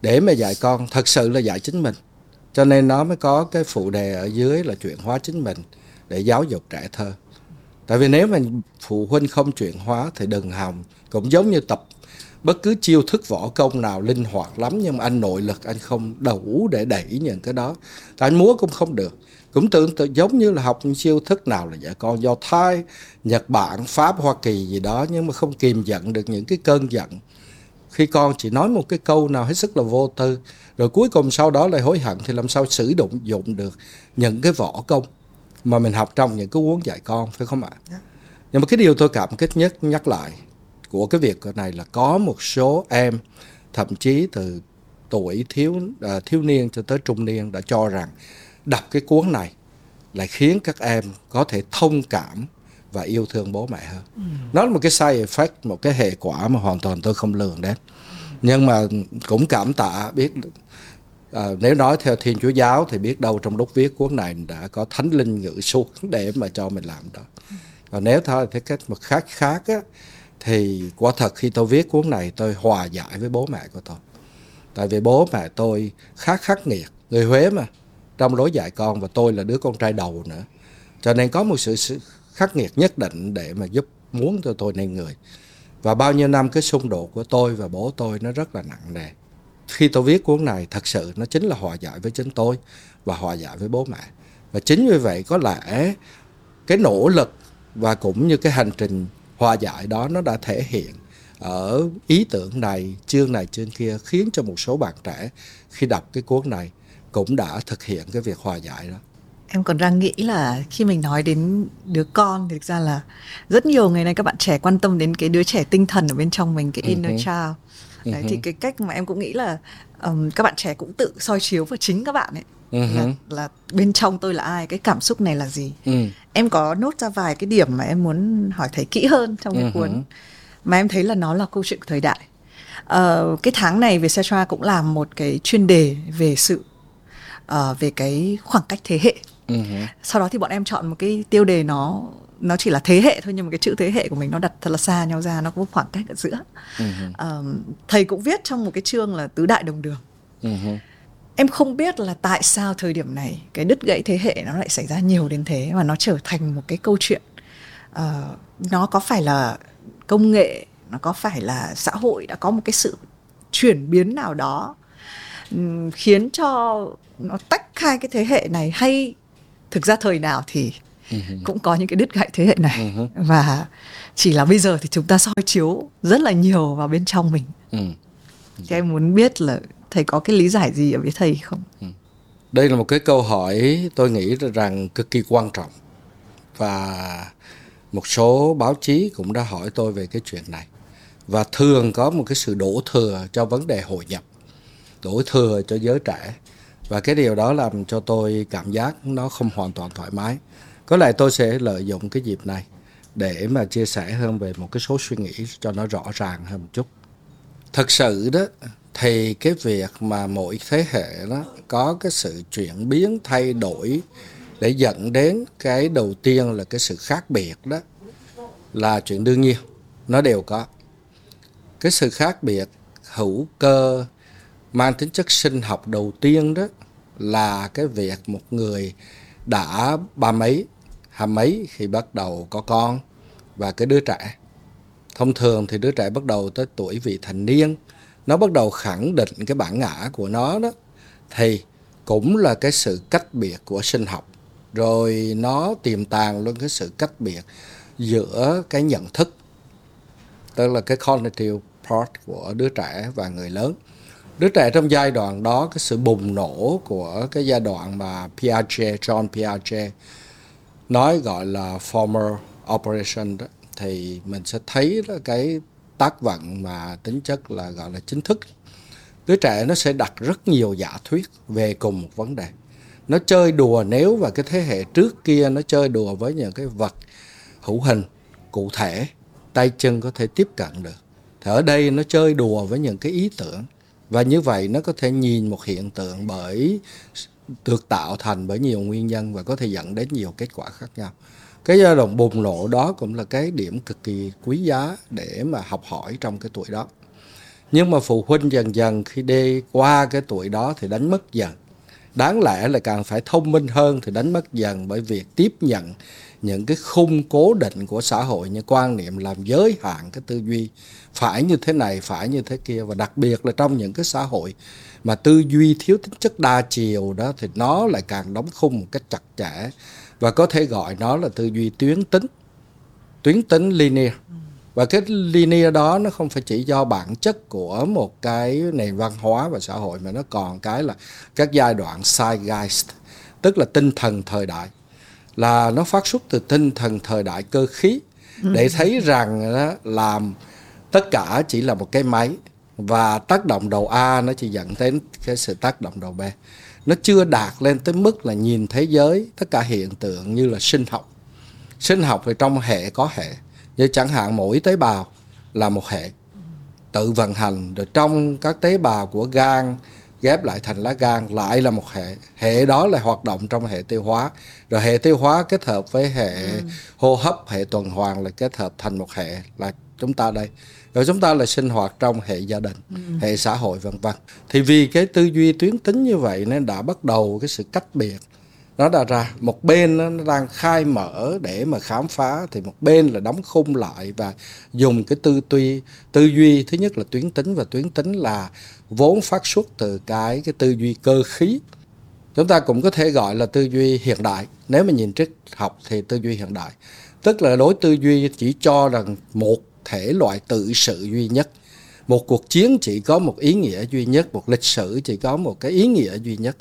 để mà dạy con. Thật sự là dạy chính mình cho nên nó mới có cái phụ đề ở dưới là chuyển hóa chính mình để giáo dục trẻ thơ. Tại vì nếu mà phụ huynh không chuyển hóa thì đừng hòng, cũng giống như tập bất cứ chiêu thức võ công nào linh hoạt lắm nhưng mà anh nội lực anh không đủ để đẩy những cái đó. Tại anh múa cũng không được. Cũng tương tự giống như là học chiêu thức nào là dạy con do thai nhật bản, pháp, hoa kỳ gì đó nhưng mà không kìm giận được những cái cơn giận khi con chỉ nói một cái câu nào hết sức là vô tư rồi cuối cùng sau đó lại hối hận thì làm sao sử dụng dụng được những cái võ công mà mình học trong những cái cuốn dạy con phải không ạ? Yeah. Dạ. Nhưng mà cái điều tôi cảm kích nhất nhắc lại của cái việc này là có một số em thậm chí từ tuổi thiếu uh, thiếu niên cho tới trung niên đã cho rằng đọc cái cuốn này lại khiến các em có thể thông cảm và yêu thương bố mẹ hơn. Ừ. Nó là một cái side effect, một cái hệ quả mà hoàn toàn tôi không lường đến. Nhưng mà cũng cảm tạ biết à, nếu nói theo thiên chúa giáo thì biết đâu trong lúc viết cuốn này đã có thánh linh ngự xuống để mà cho mình làm đó còn nếu thôi theo cách một khác khác á, thì quả thật khi tôi viết cuốn này tôi hòa giải với bố mẹ của tôi tại vì bố mẹ tôi khá khắc nghiệt người huế mà trong lối dạy con và tôi là đứa con trai đầu nữa cho nên có một sự, sự khắc nghiệt nhất định để mà giúp muốn cho tôi nên người. Và bao nhiêu năm cái xung đột của tôi và bố tôi nó rất là nặng nề. Khi tôi viết cuốn này, thật sự nó chính là hòa giải với chính tôi và hòa giải với bố mẹ. Và chính vì vậy có lẽ cái nỗ lực và cũng như cái hành trình hòa giải đó nó đã thể hiện ở ý tưởng này, chương này, chương kia khiến cho một số bạn trẻ khi đọc cái cuốn này cũng đã thực hiện cái việc hòa giải đó em còn đang nghĩ là khi mình nói đến đứa con thì thực ra là rất nhiều ngày nay các bạn trẻ quan tâm đến cái đứa trẻ tinh thần ở bên trong mình cái inner uh-huh. child đấy uh-huh. thì cái cách mà em cũng nghĩ là um, các bạn trẻ cũng tự soi chiếu vào chính các bạn ấy uh-huh. là, là bên trong tôi là ai cái cảm xúc này là gì uh-huh. em có nốt ra vài cái điểm mà em muốn hỏi thầy kỹ hơn trong cái uh-huh. cuốn mà em thấy là nó là câu chuyện của thời đại uh, cái tháng này về Setra cũng làm một cái chuyên đề về sự uh, về cái khoảng cách thế hệ uh-huh. sau đó thì bọn em chọn một cái tiêu đề nó nó chỉ là thế hệ thôi nhưng mà cái chữ thế hệ của mình nó đặt thật là xa nhau ra nó có khoảng cách ở giữa uh-huh. um, thầy cũng viết trong một cái chương là tứ đại đồng đường uh-huh. em không biết là tại sao thời điểm này cái đứt gãy thế hệ nó lại xảy ra nhiều đến thế và nó trở thành một cái câu chuyện uh, nó có phải là công nghệ nó có phải là xã hội đã có một cái sự chuyển biến nào đó um, khiến cho nó tách hai cái thế hệ này hay thực ra thời nào thì uh-huh. cũng có những cái đứt gãy thế hệ này uh-huh. và chỉ là bây giờ thì chúng ta soi chiếu rất là nhiều vào bên trong mình uh-huh. thì em muốn biết là thầy có cái lý giải gì ở với thầy không uh-huh. đây là một cái câu hỏi tôi nghĩ rằng cực kỳ quan trọng và một số báo chí cũng đã hỏi tôi về cái chuyện này và thường có một cái sự đổ thừa cho vấn đề hội nhập đổ thừa cho giới trẻ và cái điều đó làm cho tôi cảm giác nó không hoàn toàn thoải mái. Có lẽ tôi sẽ lợi dụng cái dịp này để mà chia sẻ hơn về một cái số suy nghĩ cho nó rõ ràng hơn một chút. Thật sự đó, thì cái việc mà mỗi thế hệ đó có cái sự chuyển biến, thay đổi để dẫn đến cái đầu tiên là cái sự khác biệt đó, là chuyện đương nhiên. Nó đều có. Cái sự khác biệt hữu cơ mang tính chất sinh học đầu tiên đó là cái việc một người đã ba mấy, hai mấy khi bắt đầu có con. Và cái đứa trẻ, thông thường thì đứa trẻ bắt đầu tới tuổi vị thành niên, nó bắt đầu khẳng định cái bản ngã của nó đó, thì cũng là cái sự cách biệt của sinh học. Rồi nó tiềm tàng luôn cái sự cách biệt giữa cái nhận thức, tức là cái cognitive part của đứa trẻ và người lớn đứa trẻ trong giai đoạn đó, cái sự bùng nổ của cái giai đoạn mà Piaget, John Piaget nói gọi là former operation đó, thì mình sẽ thấy đó, cái tác vận mà tính chất là gọi là chính thức. Đứa trẻ nó sẽ đặt rất nhiều giả thuyết về cùng một vấn đề. Nó chơi đùa nếu và cái thế hệ trước kia nó chơi đùa với những cái vật hữu hình cụ thể, tay chân có thể tiếp cận được. Thì ở đây nó chơi đùa với những cái ý tưởng và như vậy nó có thể nhìn một hiện tượng bởi được tạo thành bởi nhiều nguyên nhân và có thể dẫn đến nhiều kết quả khác nhau. Cái giai đoạn bùng nổ đó cũng là cái điểm cực kỳ quý giá để mà học hỏi trong cái tuổi đó. Nhưng mà phụ huynh dần dần khi đi qua cái tuổi đó thì đánh mất dần. Đáng lẽ là càng phải thông minh hơn thì đánh mất dần bởi việc tiếp nhận những cái khung cố định của xã hội như quan niệm làm giới hạn cái tư duy, phải như thế này, phải như thế kia. Và đặc biệt là trong những cái xã hội mà tư duy thiếu tính chất đa chiều đó, thì nó lại càng đóng khung một cách chặt chẽ. Và có thể gọi nó là tư duy tuyến tính tuyến tính linear. Và cái linear đó nó không phải chỉ do bản chất của một cái nền văn hóa và xã hội mà nó còn cái là các giai đoạn zeitgeist, tức là tinh thần thời đại là nó phát xuất từ tinh thần thời đại cơ khí để thấy rằng đó, làm tất cả chỉ là một cái máy và tác động đầu A nó chỉ dẫn đến cái sự tác động đầu B. Nó chưa đạt lên tới mức là nhìn thế giới tất cả hiện tượng như là sinh học. Sinh học thì trong hệ có hệ như chẳng hạn mỗi tế bào là một hệ tự vận hành. Rồi trong các tế bào của gan ghép lại thành lá gan lại là một hệ hệ đó là hoạt động trong hệ tiêu hóa rồi hệ tiêu hóa kết hợp với hệ ừ. hô hấp hệ tuần hoàn là kết hợp thành một hệ là chúng ta đây rồi chúng ta là sinh hoạt trong hệ gia đình ừ. hệ xã hội vân vân thì vì cái tư duy tuyến tính như vậy nên đã bắt đầu cái sự cách biệt nó đã ra, một bên nó đang khai mở để mà khám phá, thì một bên là đóng khung lại và dùng cái tư duy tư duy. Thứ nhất là tuyến tính và tuyến tính là vốn phát xuất từ cái cái tư duy cơ khí. Chúng ta cũng có thể gọi là tư duy hiện đại. Nếu mà nhìn triết học thì tư duy hiện đại. Tức là đối tư duy chỉ cho rằng một thể loại tự sự duy nhất. Một cuộc chiến chỉ có một ý nghĩa duy nhất, một lịch sử chỉ có một cái ý nghĩa duy nhất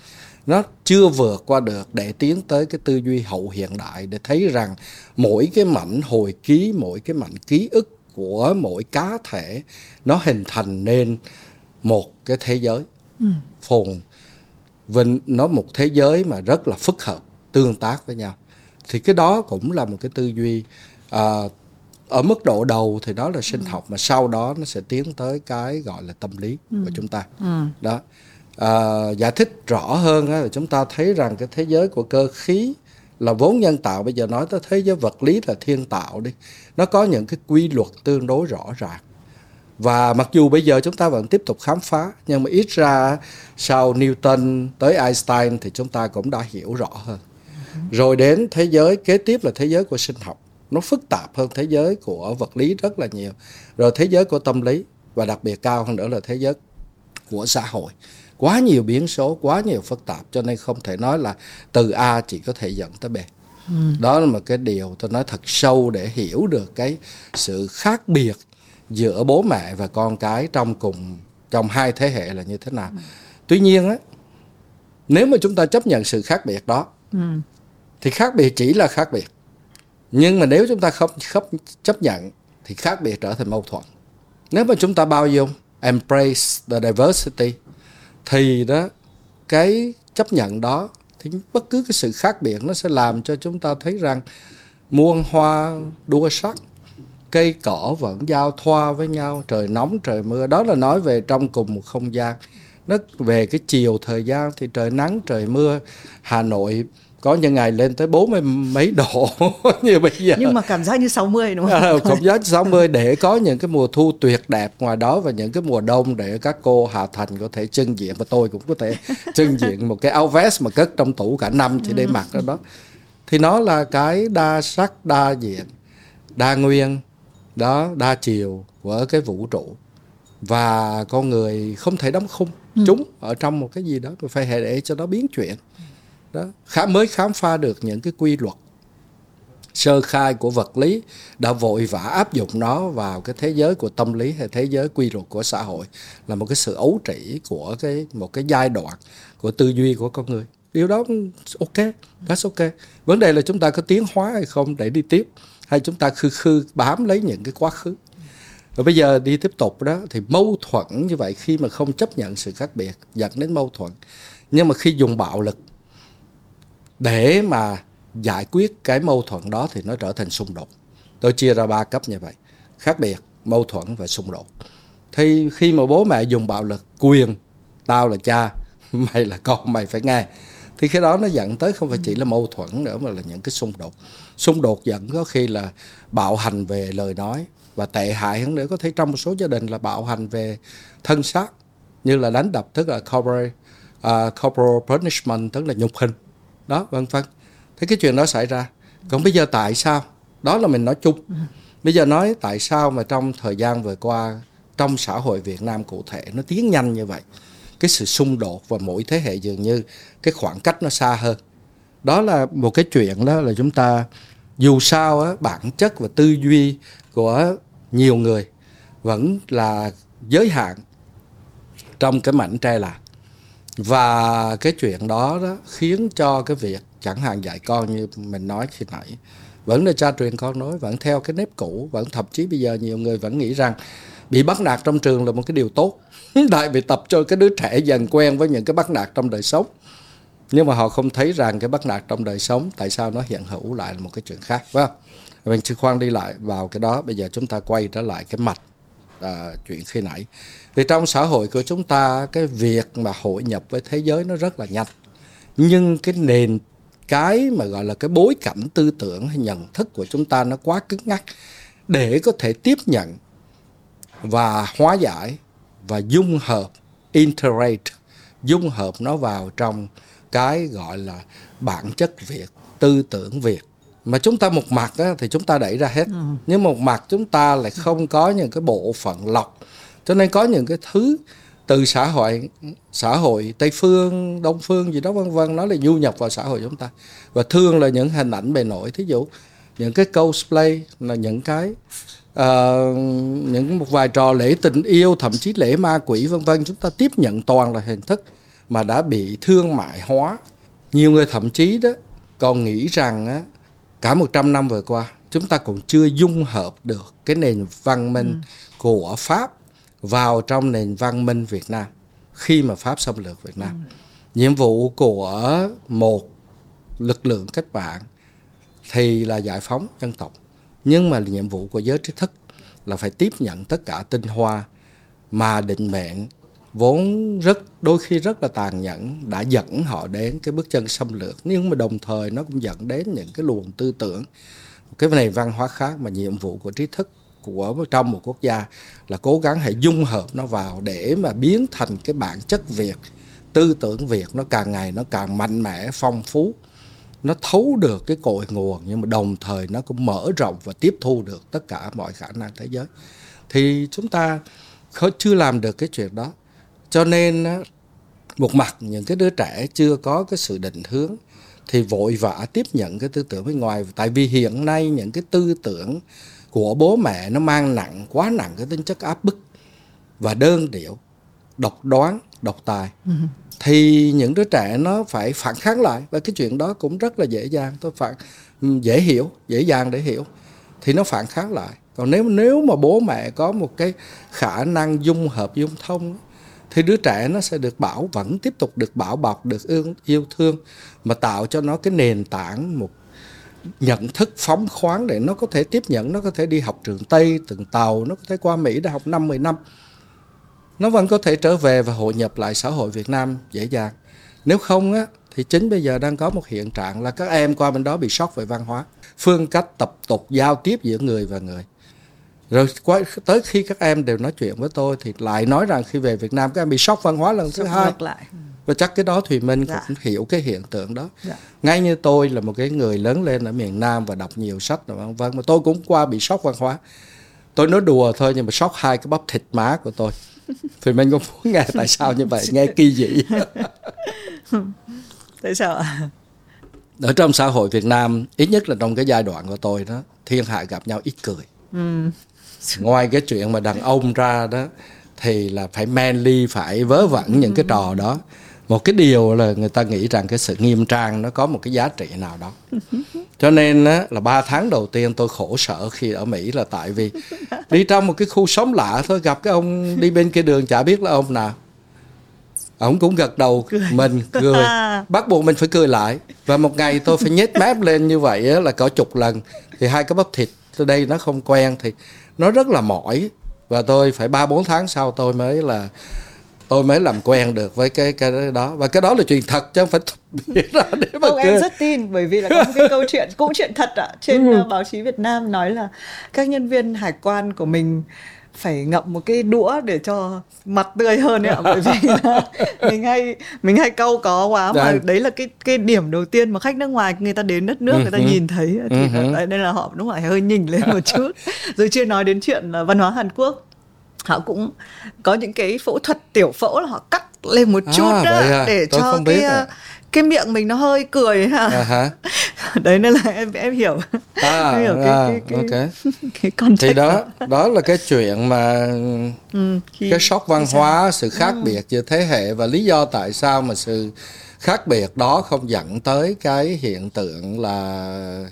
nó chưa vượt qua được để tiến tới cái tư duy hậu hiện đại để thấy rằng mỗi cái mảnh hồi ký mỗi cái mảnh ký ức của mỗi cá thể nó hình thành nên một cái thế giới ừ. phồn vinh nó một thế giới mà rất là phức hợp tương tác với nhau thì cái đó cũng là một cái tư duy à, ở mức độ đầu thì đó là sinh ừ. học mà sau đó nó sẽ tiến tới cái gọi là tâm lý ừ. của chúng ta ừ. đó uh, giải thích rõ hơn là chúng ta thấy rằng cái thế giới của cơ khí là vốn nhân tạo. Bây giờ nói tới thế giới vật lý là thiên tạo đi. Nó có những cái quy luật tương đối rõ ràng. Và mặc dù bây giờ chúng ta vẫn tiếp tục khám phá nhưng mà ít ra sau Newton tới Einstein thì chúng ta cũng đã hiểu rõ hơn. Rồi đến thế giới kế tiếp là thế giới của sinh học. Nó phức tạp hơn thế giới của vật lý rất là nhiều. Rồi thế giới của tâm lý và đặc biệt cao hơn nữa là thế giới của xã hội quá nhiều biến số quá nhiều phức tạp cho nên không thể nói là từ A chỉ có thể dẫn tới B ừ. đó là một cái điều tôi nói thật sâu để hiểu được cái sự khác biệt giữa bố mẹ và con cái trong cùng trong hai thế hệ là như thế nào ừ. tuy nhiên á nếu mà chúng ta chấp nhận sự khác biệt đó ừ. thì khác biệt chỉ là khác biệt nhưng mà nếu chúng ta không, không chấp nhận thì khác biệt trở thành mâu thuẫn nếu mà chúng ta bao dung embrace the diversity thì đó, cái chấp nhận đó, thì bất cứ cái sự khác biệt nó sẽ làm cho chúng ta thấy rằng muôn hoa đua sắc, cây cỏ vẫn giao thoa với nhau, trời nóng, trời mưa. Đó là nói về trong cùng một không gian. Nó về cái chiều thời gian thì trời nắng, trời mưa. Hà nội có những ngày lên tới bốn mươi mấy độ [LAUGHS] như bây giờ nhưng mà cảm giác như 60 đúng không? À, cảm giác 60 để có những cái mùa thu tuyệt đẹp ngoài đó và những cái mùa đông để các cô Hà Thành có thể trưng diện và tôi cũng có thể [LAUGHS] trưng diện một cái áo vest mà cất trong tủ cả năm chỉ để ừ. mặc đó đó thì nó là cái đa sắc đa diện đa nguyên đó đa chiều của cái vũ trụ và con người không thể đóng khung ừ. chúng ở trong một cái gì đó mà phải để cho nó biến chuyển đó, khá, mới khám phá được những cái quy luật sơ khai của vật lý đã vội vã áp dụng nó vào cái thế giới của tâm lý hay thế giới quy luật của xã hội là một cái sự ấu trĩ của cái, một cái giai đoạn của tư duy của con người. Điều đó ok, that's ok. Vấn đề là chúng ta có tiến hóa hay không để đi tiếp, hay chúng ta khư khư bám lấy những cái quá khứ. Và bây giờ đi tiếp tục đó, thì mâu thuẫn như vậy khi mà không chấp nhận sự khác biệt dẫn đến mâu thuẫn. Nhưng mà khi dùng bạo lực để mà giải quyết cái mâu thuẫn đó thì nó trở thành xung đột. Tôi chia ra ba cấp như vậy. Khác biệt mâu thuẫn và xung đột. Thì khi mà bố mẹ dùng bạo lực quyền tao là cha [LAUGHS] mày là con mày phải nghe. Thì cái đó nó dẫn tới không phải chỉ là mâu thuẫn nữa mà là những cái xung đột. Xung đột dẫn có khi là bạo hành về lời nói và tệ hại hơn nữa. Có thể trong một số gia đình là bạo hành về thân xác như là đánh đập tức là corporal, uh, à, corporal punishment tức là nhục hình đó vân vân thế cái chuyện đó xảy ra. Còn bây giờ tại sao? Đó là mình nói chung. Bây giờ nói tại sao mà trong thời gian vừa qua trong xã hội Việt Nam cụ thể nó tiến nhanh như vậy? Cái sự xung đột và mỗi thế hệ dường như cái khoảng cách nó xa hơn. Đó là một cái chuyện đó là chúng ta dù sao á, bản chất và tư duy của nhiều người vẫn là giới hạn trong cái mảnh tre lạc và cái chuyện đó đó khiến cho cái việc chẳng hạn dạy con như mình nói khi nãy, vẫn là cha truyền con nói, vẫn theo cái nếp cũ, vẫn thậm chí bây giờ nhiều người vẫn nghĩ rằng bị bắt nạt trong trường là một cái điều tốt. [LAUGHS] Tại vì tập cho cái đứa trẻ dần quen với những cái bắt nạt trong đời sống. Nhưng mà họ không thấy rằng cái bắt nạt trong đời sống tại sao nó hiện hữu lại là một cái chuyện khác, phải không? Vâng, mình sẽ khoan đi lại vào cái đó, bây giờ chúng ta quay trở lại cái mặt à, chuyện khi nãy. Thì trong xã hội của chúng ta cái việc mà hội nhập với thế giới nó rất là nhanh. Nhưng cái nền cái mà gọi là cái bối cảnh tư tưởng hay nhận thức của chúng ta nó quá cứng ngắc để có thể tiếp nhận và hóa giải và dung hợp integrate dung hợp nó vào trong cái gọi là bản chất Việt tư tưởng Việt mà chúng ta một mặt á, thì chúng ta đẩy ra hết. Ừ. nhưng một mặt chúng ta lại không có những cái bộ phận lọc cho nên có những cái thứ từ xã hội xã hội tây phương đông phương gì đó vân vân nó là du nhập vào xã hội chúng ta. Và thường là những hình ảnh bề nổi thí dụ những cái cosplay là những cái uh, những một vài trò lễ tình yêu thậm chí lễ ma quỷ vân vân. Chúng ta tiếp nhận toàn là hình thức mà đã bị thương mại hóa. Nhiều người thậm chí đó còn nghĩ rằng á, cả 100 năm vừa qua chúng ta cũng chưa dung hợp được cái nền văn minh ừ. của Pháp vào trong nền văn minh Việt Nam khi mà Pháp xâm lược Việt Nam. Ừ. Nhiệm vụ của một lực lượng cách mạng thì là giải phóng dân tộc. Nhưng mà nhiệm vụ của giới trí thức là phải tiếp nhận tất cả tinh hoa mà định mệnh vốn rất, đôi khi rất là tàn nhẫn đã dẫn họ đến cái bước chân xâm lược. Nhưng mà đồng thời nó cũng dẫn đến những cái luồng tư tưởng, cái nền văn hóa khác mà nhiệm vụ của trí thức của trong một quốc gia là cố gắng hãy dung hợp nó vào để mà biến thành cái bản chất Việt, tư tưởng Việt nó càng ngày nó càng mạnh mẽ, phong phú. Nó thấu được cái cội nguồn nhưng mà đồng thời nó cũng mở rộng và tiếp thu được tất cả mọi khả năng thế giới. Thì chúng ta chưa làm được cái chuyện đó cho nên một mặt những cái đứa trẻ chưa có cái sự định hướng thì vội vã tiếp nhận cái tư tưởng bên ngoài. Tại vì hiện nay những cái tư tưởng của bố mẹ nó mang nặng, quá nặng cái tính chất áp bức và đơn điệu, độc đoán, độc tài. Ừ. thì những đứa trẻ nó phải phản kháng lại và cái chuyện đó cũng rất là dễ dàng. Tôi phản ừ, dễ hiểu, dễ dàng để hiểu. Thì nó phản kháng lại. Còn nếu nếu mà bố mẹ có một cái khả năng dung hợp, dung thông thì đứa trẻ nó sẽ được bảo vẫn tiếp tục được bảo bọc được yêu, yêu thương mà tạo cho nó cái nền tảng một nhận thức phóng khoáng để nó có thể tiếp nhận nó có thể đi học trường Tây từng tàu nó có thể qua Mỹ để học năm 10 năm. Nó vẫn có thể trở về và hội nhập lại xã hội Việt Nam dễ dàng. Nếu không á thì chính bây giờ đang có một hiện trạng là các em qua bên đó bị sốc về văn hóa. Phương cách tập tục giao tiếp giữa người và người rồi tới khi các em đều nói chuyện với tôi thì lại nói rằng khi về Việt Nam các em bị sốc văn hóa lần thứ hai lại. và chắc cái đó Thùy Minh dạ. cũng hiểu cái hiện tượng đó dạ. ngay như tôi là một cái người lớn lên ở miền Nam và đọc nhiều sách vân vân mà tôi cũng qua bị sốc văn hóa tôi nói đùa thôi nhưng mà sốc hai cái bắp thịt má của tôi [LAUGHS] Thùy Minh cũng muốn nghe tại sao như vậy nghe kỳ dị [LAUGHS] tại sao ạ ở trong xã hội Việt Nam ít nhất là trong cái giai đoạn của tôi đó thiên hạ gặp nhau ít cười ừ. [LAUGHS] ngoài cái chuyện mà đàn ông ra đó thì là phải manly phải vớ vẩn những cái trò đó. Một cái điều là người ta nghĩ rằng cái sự nghiêm trang nó có một cái giá trị nào đó. [LAUGHS] Cho nên á, là ba tháng đầu tiên tôi khổ sở khi ở mỹ là tại vì [LAUGHS] đi trong một cái khu sống lạ thôi gặp cái ông đi bên kia đường chả biết là ông nào. Ông cũng gật đầu cười. mình cười. Bắt buộc mình phải cười lại. Và một ngày tôi phải nhét mép lên như vậy á, là có chục lần. Thì hai cái bắp thịt tôi đây nó không quen thì nó rất là mỏi. Và tôi phải ba bốn tháng sau tôi mới là tôi mới làm quen được với cái cái đó. Và cái đó là chuyện thật chứ không phải biết [LAUGHS] ra để mà không, em rất tin bởi vì là có một cái câu chuyện cũng chuyện thật ạ. Trên ừ. báo chí Việt Nam nói là các nhân viên hải quan của mình phải ngậm một cái đũa để cho mặt tươi hơn ấy ạ bởi vì là [LAUGHS] mình hay mình hay câu có quá mà đấy. đấy là cái cái điểm đầu tiên mà khách nước ngoài người ta đến đất nước người ta ừ nhìn thấy thì uh nên là họ đúng là hơi nhìn lên một chút [LAUGHS] rồi chưa nói đến chuyện là văn hóa Hàn Quốc họ cũng có những cái phẫu thuật tiểu phẫu là họ cắt lên một chút à, đó à? để Tôi cho cái à. Cái miệng mình nó hơi cười ha. À, [LAUGHS] đấy nên là em em hiểu. À, [LAUGHS] em hiểu cái, à, cái, cái, okay. [LAUGHS] cái context thì đó đó. là cái chuyện mà ừ, khi, cái sốc văn hóa sự khác ừ. biệt giữa thế hệ và lý do tại sao mà sự khác biệt đó không dẫn tới cái hiện tượng là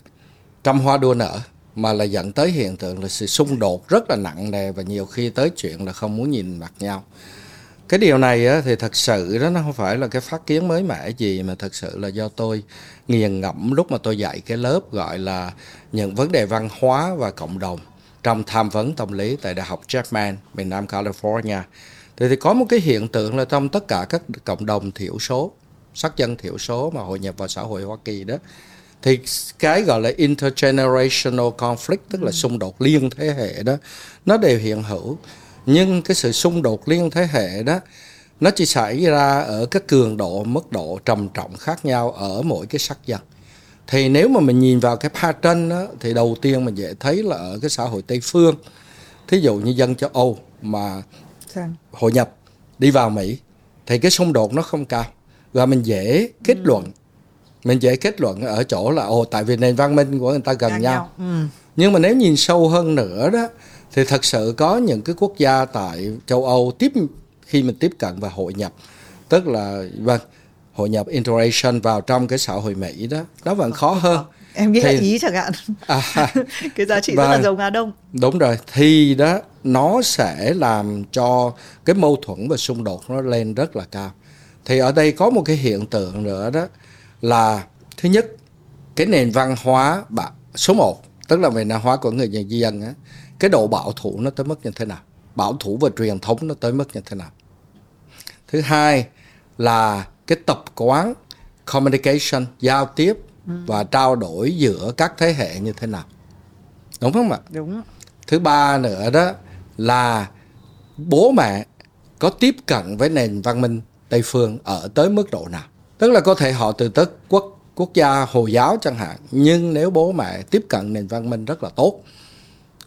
trăm hoa đua nở mà là dẫn tới hiện tượng là sự xung đột rất là nặng nề và nhiều khi tới chuyện là không muốn nhìn mặt nhau cái điều này á, thì thật sự đó nó không phải là cái phát kiến mới mẻ gì mà thật sự là do tôi nghiền ngẫm lúc mà tôi dạy cái lớp gọi là những vấn đề văn hóa và cộng đồng trong tham vấn tâm lý tại đại học Chapman miền Nam California. Thì, thì có một cái hiện tượng là trong tất cả các cộng đồng thiểu số sắc dân thiểu số mà hội nhập vào xã hội Hoa Kỳ đó thì cái gọi là intergenerational conflict tức là xung đột liên thế hệ đó nó đều hiện hữu nhưng cái sự xung đột liên thế hệ đó nó chỉ xảy ra ở các cường độ mức độ trầm trọng khác nhau ở mỗi cái sắc dân. Thì nếu mà mình nhìn vào cái pattern đó, thì đầu tiên mình dễ thấy là ở cái xã hội tây phương thí dụ như dân châu âu mà hội nhập đi vào mỹ thì cái xung đột nó không cao. Và mình dễ kết luận mình dễ kết luận ở chỗ là ồ tại vì nền văn minh của người ta gần nhau, nhau. Ừ. nhưng mà nếu nhìn sâu hơn nữa đó thì thật sự có những cái quốc gia tại châu Âu tiếp khi mình tiếp cận và hội nhập tức là vâng hội nhập integration vào trong cái xã hội Mỹ đó nó vẫn khó hơn. em nghĩ thì, là ý chẳng hạn. À, [LAUGHS] cái giá trị và, rất là giàu Nga Đông. Đúng rồi. Thì đó nó sẽ làm cho cái mâu thuẫn và xung đột nó lên rất là cao. Thì ở đây có một cái hiện tượng nữa đó là thứ nhất cái nền văn hóa số 1 tức là nền văn hóa của người dân dân á cái độ bảo thủ nó tới mức như thế nào? Bảo thủ và truyền thống nó tới mức như thế nào? Thứ hai là cái tập quán communication giao tiếp ừ. và trao đổi giữa các thế hệ như thế nào? Đúng không ạ? Đúng. Thứ ba nữa đó là bố mẹ có tiếp cận với nền văn minh tây phương ở tới mức độ nào? Tức là có thể họ từ tất quốc quốc gia hồi giáo chẳng hạn nhưng nếu bố mẹ tiếp cận nền văn minh rất là tốt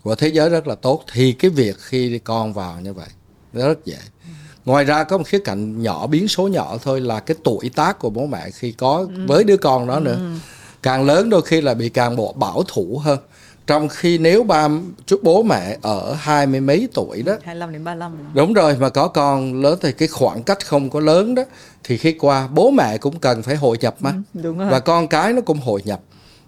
của thế giới rất là tốt. Thì cái việc khi con vào như vậy nó rất dễ. Ngoài ra có một khía cạnh nhỏ biến số nhỏ thôi là cái tuổi tác của bố mẹ khi có ừ. với đứa con đó nữa. Ừ. càng lớn đôi khi là bị càng bộ bảo thủ hơn. Trong khi nếu ba chút bố mẹ ở hai mươi mấy tuổi đó 25 đến 35 đúng rồi mà có con lớn thì cái khoảng cách không có lớn đó thì khi qua bố mẹ cũng cần phải hội nhập mà. Ừ, đúng rồi. và con cái nó cũng hội nhập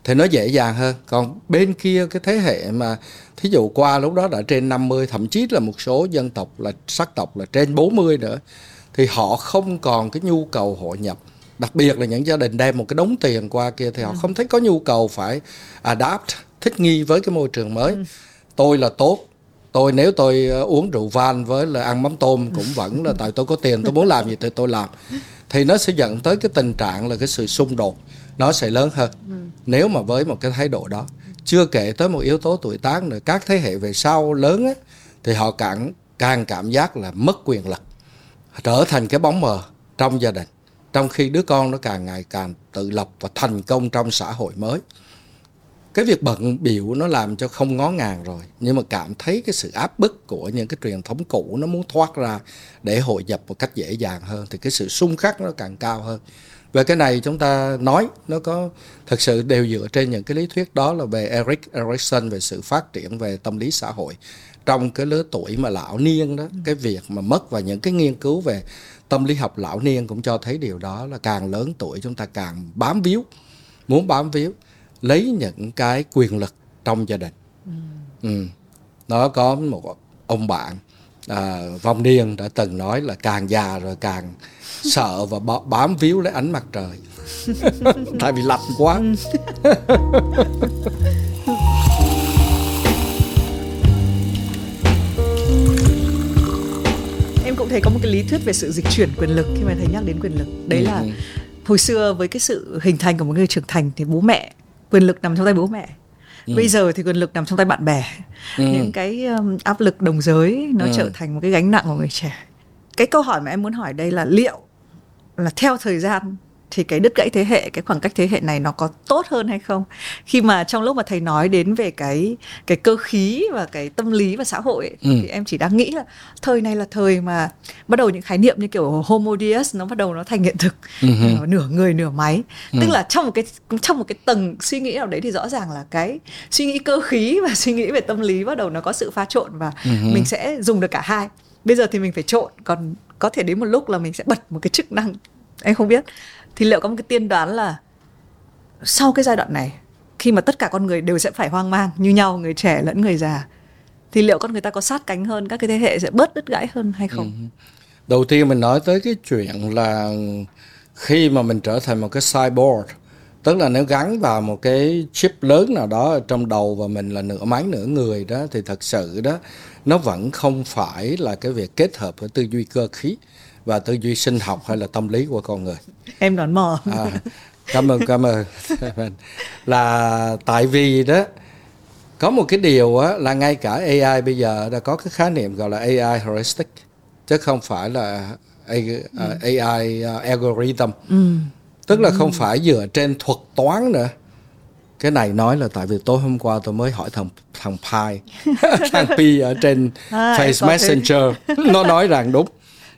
thì nó dễ dàng hơn. Còn bên kia cái thế hệ mà thí dụ qua lúc đó đã trên 50 thậm chí là một số dân tộc là sắc tộc là trên 40 nữa thì họ không còn cái nhu cầu hội nhập. Đặc biệt là những gia đình đem một cái đống tiền qua kia thì họ ừ. không thấy có nhu cầu phải adapt thích nghi với cái môi trường mới. Ừ. tôi là tốt. Tôi nếu tôi ờ, uống rượu van với là ăn mắm tôm cũng [LAUGHS] vẫn là tại tôi có tiền tôi muốn làm gì thì tôi làm. Thì nó sẽ dẫn tới cái tình trạng là cái sự xung đột nó sẽ lớn hơn. Ừ. nếu mà với một cái thái độ đó chưa kể tới một yếu tố tuổi tác nữa các thế hệ về sau lớn á, thì họ càng càng cảm giác là mất quyền lực trở thành cái bóng mờ trong gia đình. Trong khi đứa con nó càng ngày càng tự lập và thành công trong xã hội mới. Cái việc bận biểu nó làm cho không ngó ngàng rồi nhưng mà cảm thấy cái sự áp bức của những cái truyền thống cũ nó muốn thoát ra để hội nhập một cách dễ dàng hơn thì cái sự xung khắc nó càng cao hơn về cái này chúng ta nói nó có thực sự đều dựa trên những cái lý thuyết đó là về Eric Erikson về sự phát triển về tâm lý xã hội trong cái lứa tuổi mà lão niên đó cái việc mà mất và những cái nghiên cứu về tâm lý học lão niên cũng cho thấy điều đó là càng lớn tuổi chúng ta càng bám víu muốn bám víu lấy những cái quyền lực trong gia đình ừ. Ừ. nó có một ông bạn à, vong niên đã từng nói là càng già rồi càng sợ và bám víu lấy ánh mặt trời [LAUGHS] tại vì lạnh quá [LAUGHS] em cũng thấy có một cái lý thuyết về sự dịch chuyển quyền lực khi mà thầy nhắc đến quyền lực đấy là ừ. hồi xưa với cái sự hình thành của một người trưởng thành thì bố mẹ quyền lực nằm trong tay bố mẹ ừ. bây giờ thì quyền lực nằm trong tay bạn bè ừ. những cái um, áp lực đồng giới nó ừ. trở thành một cái gánh nặng của người trẻ cái câu hỏi mà em muốn hỏi đây là liệu là theo thời gian thì cái đứt gãy thế hệ cái khoảng cách thế hệ này nó có tốt hơn hay không khi mà trong lúc mà thầy nói đến về cái cái cơ khí và cái tâm lý và xã hội ấy, ừ. thì em chỉ đang nghĩ là thời này là thời mà bắt đầu những khái niệm như kiểu homo deus nó bắt đầu nó thành hiện thực ừ. nửa người nửa máy ừ. tức là trong một cái trong một cái tầng suy nghĩ nào đấy thì rõ ràng là cái suy nghĩ cơ khí [LAUGHS] và suy nghĩ về tâm lý bắt đầu nó có sự pha trộn và ừ. mình sẽ dùng được cả hai bây giờ thì mình phải trộn còn có thể đến một lúc là mình sẽ bật một cái chức năng, em không biết thì liệu có một cái tiên đoán là sau cái giai đoạn này, khi mà tất cả con người đều sẽ phải hoang mang, như nhau, người trẻ lẫn người già, thì liệu con người ta có sát cánh hơn, các cái thế hệ sẽ bớt đứt gãy hơn hay không ừ. đầu tiên mình nói tới cái chuyện là khi mà mình trở thành một cái cyborg, tức là nếu gắn vào một cái chip lớn nào đó trong đầu và mình là nửa máy, nửa người đó, thì thật sự đó nó vẫn không phải là cái việc kết hợp với tư duy cơ khí và tư duy sinh học hay là tâm lý của con người em đoán mò à, cảm ơn cảm ơn [LAUGHS] là tại vì đó có một cái điều á, là ngay cả AI bây giờ đã có cái khái niệm gọi là AI heuristic chứ không phải là AI, ừ. AI uh, algorithm ừ. tức là ừ. không phải dựa trên thuật toán nữa cái này nói là tại vì tối hôm qua tôi mới hỏi thằng thằng Pi [LAUGHS] thằng Pi ở trên [LAUGHS] à, Face Messenger. Nó [LAUGHS] nói rằng đúng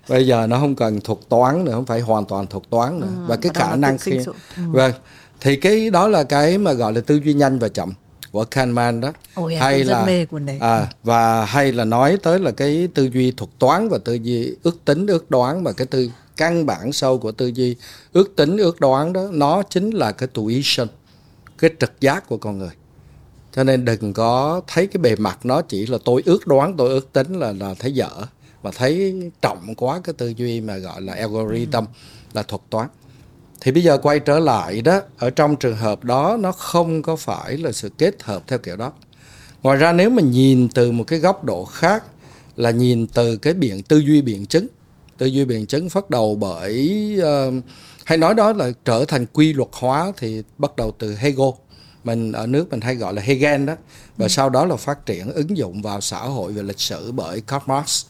bây giờ nó không cần thuật toán nữa không phải hoàn toàn thuật toán nữa. Ừ, và cái khả năng khi ừ. vâng thì cái đó là cái mà gọi là tư duy nhanh và chậm của Kahneman đó. Ôi, hay là à, và hay là nói tới là cái tư duy thuật toán và tư duy ước tính ước đoán và cái tư căn bản sâu của tư duy ước tính ước đoán đó nó chính là cái tuition cái trực giác của con người. Cho nên đừng có thấy cái bề mặt nó chỉ là tôi ước đoán tôi ước tính là là thấy dở mà thấy trọng quá cái tư duy mà gọi là algorithm ừ. là thuật toán. Thì bây giờ quay trở lại đó ở trong trường hợp đó nó không có phải là sự kết hợp theo kiểu đó. Ngoài ra nếu mà nhìn từ một cái góc độ khác là nhìn từ cái biện tư duy biện chứng. Tư duy biện chứng bắt đầu bởi uh, hay nói đó là trở thành quy luật hóa thì bắt đầu từ Hegel. Mình ở nước mình hay gọi là Hegel đó. Và ừ. sau đó là phát triển ứng dụng vào xã hội và lịch sử bởi Karl Marx.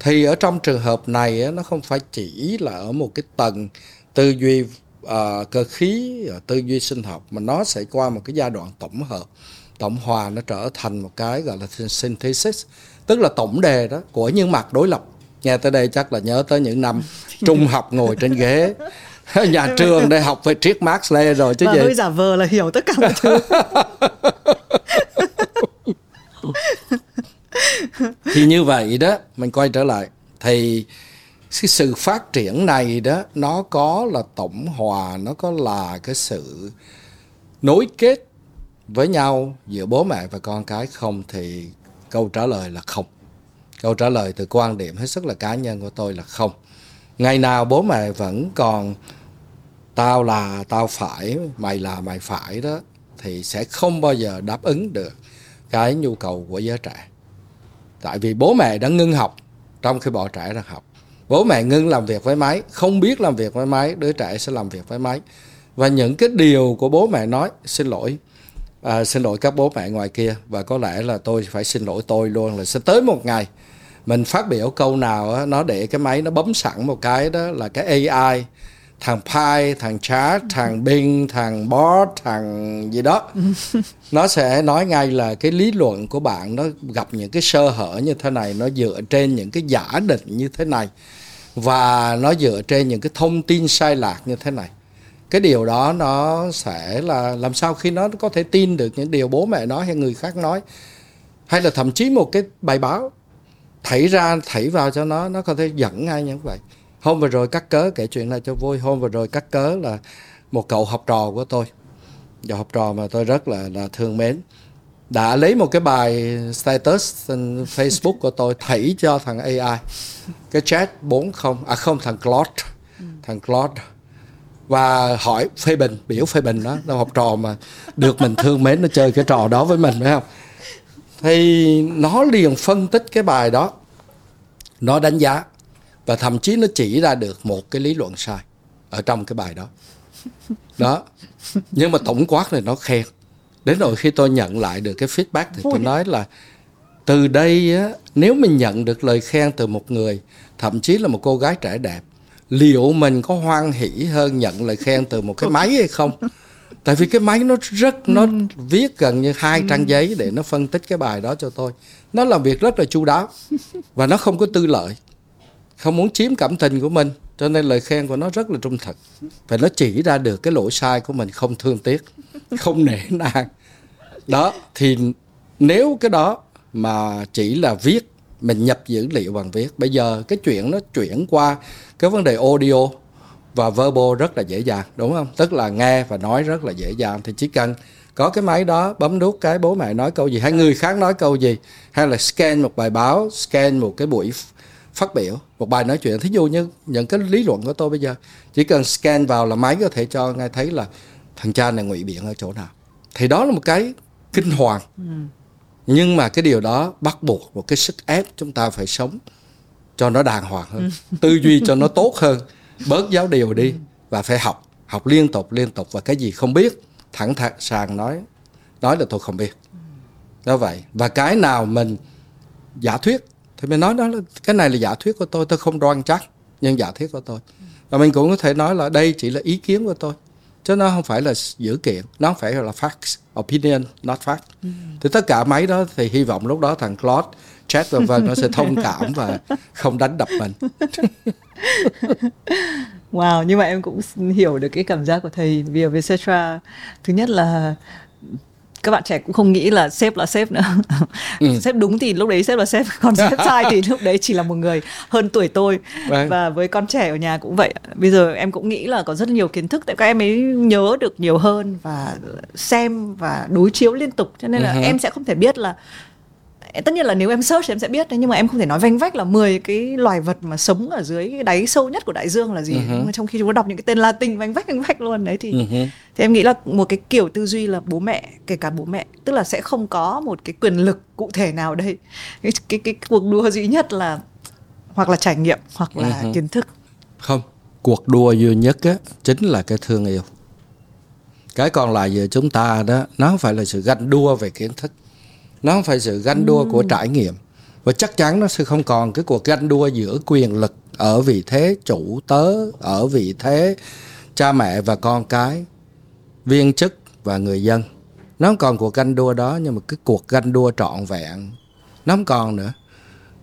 Thì ở trong trường hợp này nó không phải chỉ là ở một cái tầng tư duy uh, cơ khí tư duy sinh học mà nó sẽ qua một cái giai đoạn tổng hợp tổng hòa nó trở thành một cái gọi là synthesis tức là tổng đề đó của những mặt đối lập. Nghe tới đây chắc là nhớ tới những năm [LAUGHS] trung học ngồi trên ghế [LAUGHS] nhà trường đây học về triết Marx Lê rồi chứ Và gì? hơi giả vờ là hiểu tất cả mọi thứ. [LAUGHS] Thì như vậy đó mình quay trở lại. Thì cái sự phát triển này đó nó có là tổng hòa nó có là cái sự nối kết với nhau giữa bố mẹ và con cái. Không thì câu trả lời là không. Câu trả lời từ quan điểm hết sức là cá nhân của tôi là không ngày nào bố mẹ vẫn còn tao là tao phải mày là mày phải đó thì sẽ không bao giờ đáp ứng được cái nhu cầu của giới trẻ. Tại vì bố mẹ đã ngưng học trong khi bọn trẻ đang học. Bố mẹ ngưng làm việc với máy không biết làm việc với máy đứa trẻ sẽ làm việc với máy. Và những cái điều của bố mẹ nói xin lỗi à, xin lỗi các bố mẹ ngoài kia và có lẽ là tôi phải xin lỗi tôi luôn là sẽ tới một ngày mình phát biểu câu nào á, nó để cái máy nó bấm sẵn một cái đó là cái AI thằng Pi, thằng Chat, thằng Bing, thằng Bot, thằng gì đó. Nó sẽ nói ngay là cái lý luận của bạn nó gặp những cái sơ hở như thế này nó dựa trên những cái giả định như thế này và nó dựa trên những cái thông tin sai lạc như thế này. Cái điều đó nó sẽ là làm sao khi nó có thể tin được những điều bố mẹ nói hay người khác nói hay là thậm chí một cái bài báo thảy ra, thảy vào cho nó nó có thể dẫn ngay như vậy. Hôm vừa rồi cắt cớ, kể chuyện này cho vui. Hôm vừa rồi cắt cớ là một cậu học trò của tôi. Và học trò mà tôi rất là là thương mến. Đã lấy một cái bài status trên Facebook của tôi thảy cho thằng AI cái chat 40 à không, thằng Claude. Thằng Claude. Và hỏi phê bình, biểu phê bình đó. Đâu học trò mà được mình thương mến, nó chơi cái trò đó với mình, phải không? Thì nó liền phân tích cái bài đó. Nó đánh giá. Và thậm chí nó chỉ ra được một cái lý luận sai ở trong cái bài đó. Đó. Nhưng mà tổng quát này nó khen. Đến rồi khi tôi nhận lại được cái feedback thì tôi nói là từ đây á, nếu mình nhận được lời khen từ một người thậm chí là một cô gái trẻ đẹp liệu mình có hoan hỷ hơn nhận lời khen từ một cái máy hay không tại vì cái máy nó rất nó viết gần như hai trang giấy để nó phân tích cái bài đó cho tôi. Nó làm việc rất là chu đáo [LAUGHS] và nó không có tư lợi không muốn chiếm cảm tình của mình. Cho nên lời khen của nó rất là trung thực và nó chỉ ra được cái lỗi sai của mình không thương tiếc [LAUGHS] không nể nang. Đó thì nếu cái đó mà chỉ là viết mình nhập dữ liệu bằng viết bây giờ cái chuyện nó chuyển qua cái vấn đề audio và verbal rất là dễ dàng đúng không? Tức là nghe và nói rất là dễ dàng. Thì chỉ cần có cái máy đó bấm nút cái bố mẹ nói câu gì hay người khác nói câu gì hay là scan một bài báo scan một cái buổi phát biểu một bài nói chuyện. Thí dụ như những cái lý luận của tôi bây giờ chỉ cần scan vào là máy có thể cho ngay thấy là thằng cha này ngụy biện ở chỗ nào. Thì đó là một cái kinh hoàng. Ừ. nhưng mà cái điều đó bắt buộc một cái sức ép chúng ta phải sống cho nó đàng hoàng hơn ừ. tư duy cho nó tốt hơn bớt giáo điều đi và phải học học liên tục liên tục và cái gì không biết thẳng thắn sàng nói nói là tôi không biết. Đó vậy. Và cái nào mình giả thuyết thì mình nói đó là cái này là giả thuyết của tôi tôi không đoan chắc nhưng giả thuyết của tôi. Và mình cũng có thể nói là đây chỉ là ý kiến của tôi chứ nó không phải là dữ kiện nó phải là facts opinion not fact. Ừ. thì tất cả mấy đó thì hy vọng lúc đó thằng Claude chat vân vân nó sẽ thông cảm và không đánh đập mình [LAUGHS] wow nhưng mà em cũng hiểu được cái cảm giác của thầy vì về Cetra thứ nhất là các bạn trẻ cũng không nghĩ là sếp là sếp nữa ừ. [LAUGHS] sếp đúng thì lúc đấy sếp là sếp còn sếp [LAUGHS] sai thì lúc đấy chỉ là một người hơn tuổi tôi right. và với con trẻ ở nhà cũng vậy bây giờ em cũng nghĩ là có rất nhiều kiến thức tại các em ấy nhớ được nhiều hơn và xem và đối chiếu liên tục cho nên là uh-huh. em sẽ không thể biết là tất nhiên là nếu em search em sẽ biết đấy nhưng mà em không thể nói vanh vách là 10 cái loài vật mà sống ở dưới cái đáy sâu nhất của đại dương là gì uh-huh. mà trong khi chúng ta đọc những cái tên Latin vanh vách vanh vách luôn đấy thì uh-huh. thì em nghĩ là một cái kiểu tư duy là bố mẹ kể cả bố mẹ tức là sẽ không có một cái quyền lực cụ thể nào đây cái cái cái cuộc đua duy nhất là hoặc là trải nghiệm hoặc là uh-huh. kiến thức không cuộc đua duy nhất á chính là cái thương yêu cái còn lại giờ chúng ta đó nó không phải là sự ganh đua về kiến thức nó không phải sự ganh đua của trải nghiệm. Và chắc chắn nó sẽ không còn cái cuộc ganh đua giữa quyền lực ở vị thế chủ tớ ở vị thế cha mẹ và con cái viên chức và người dân. Nó không còn cuộc ganh đua đó nhưng mà cái cuộc ganh đua trọn vẹn. Nó không còn nữa.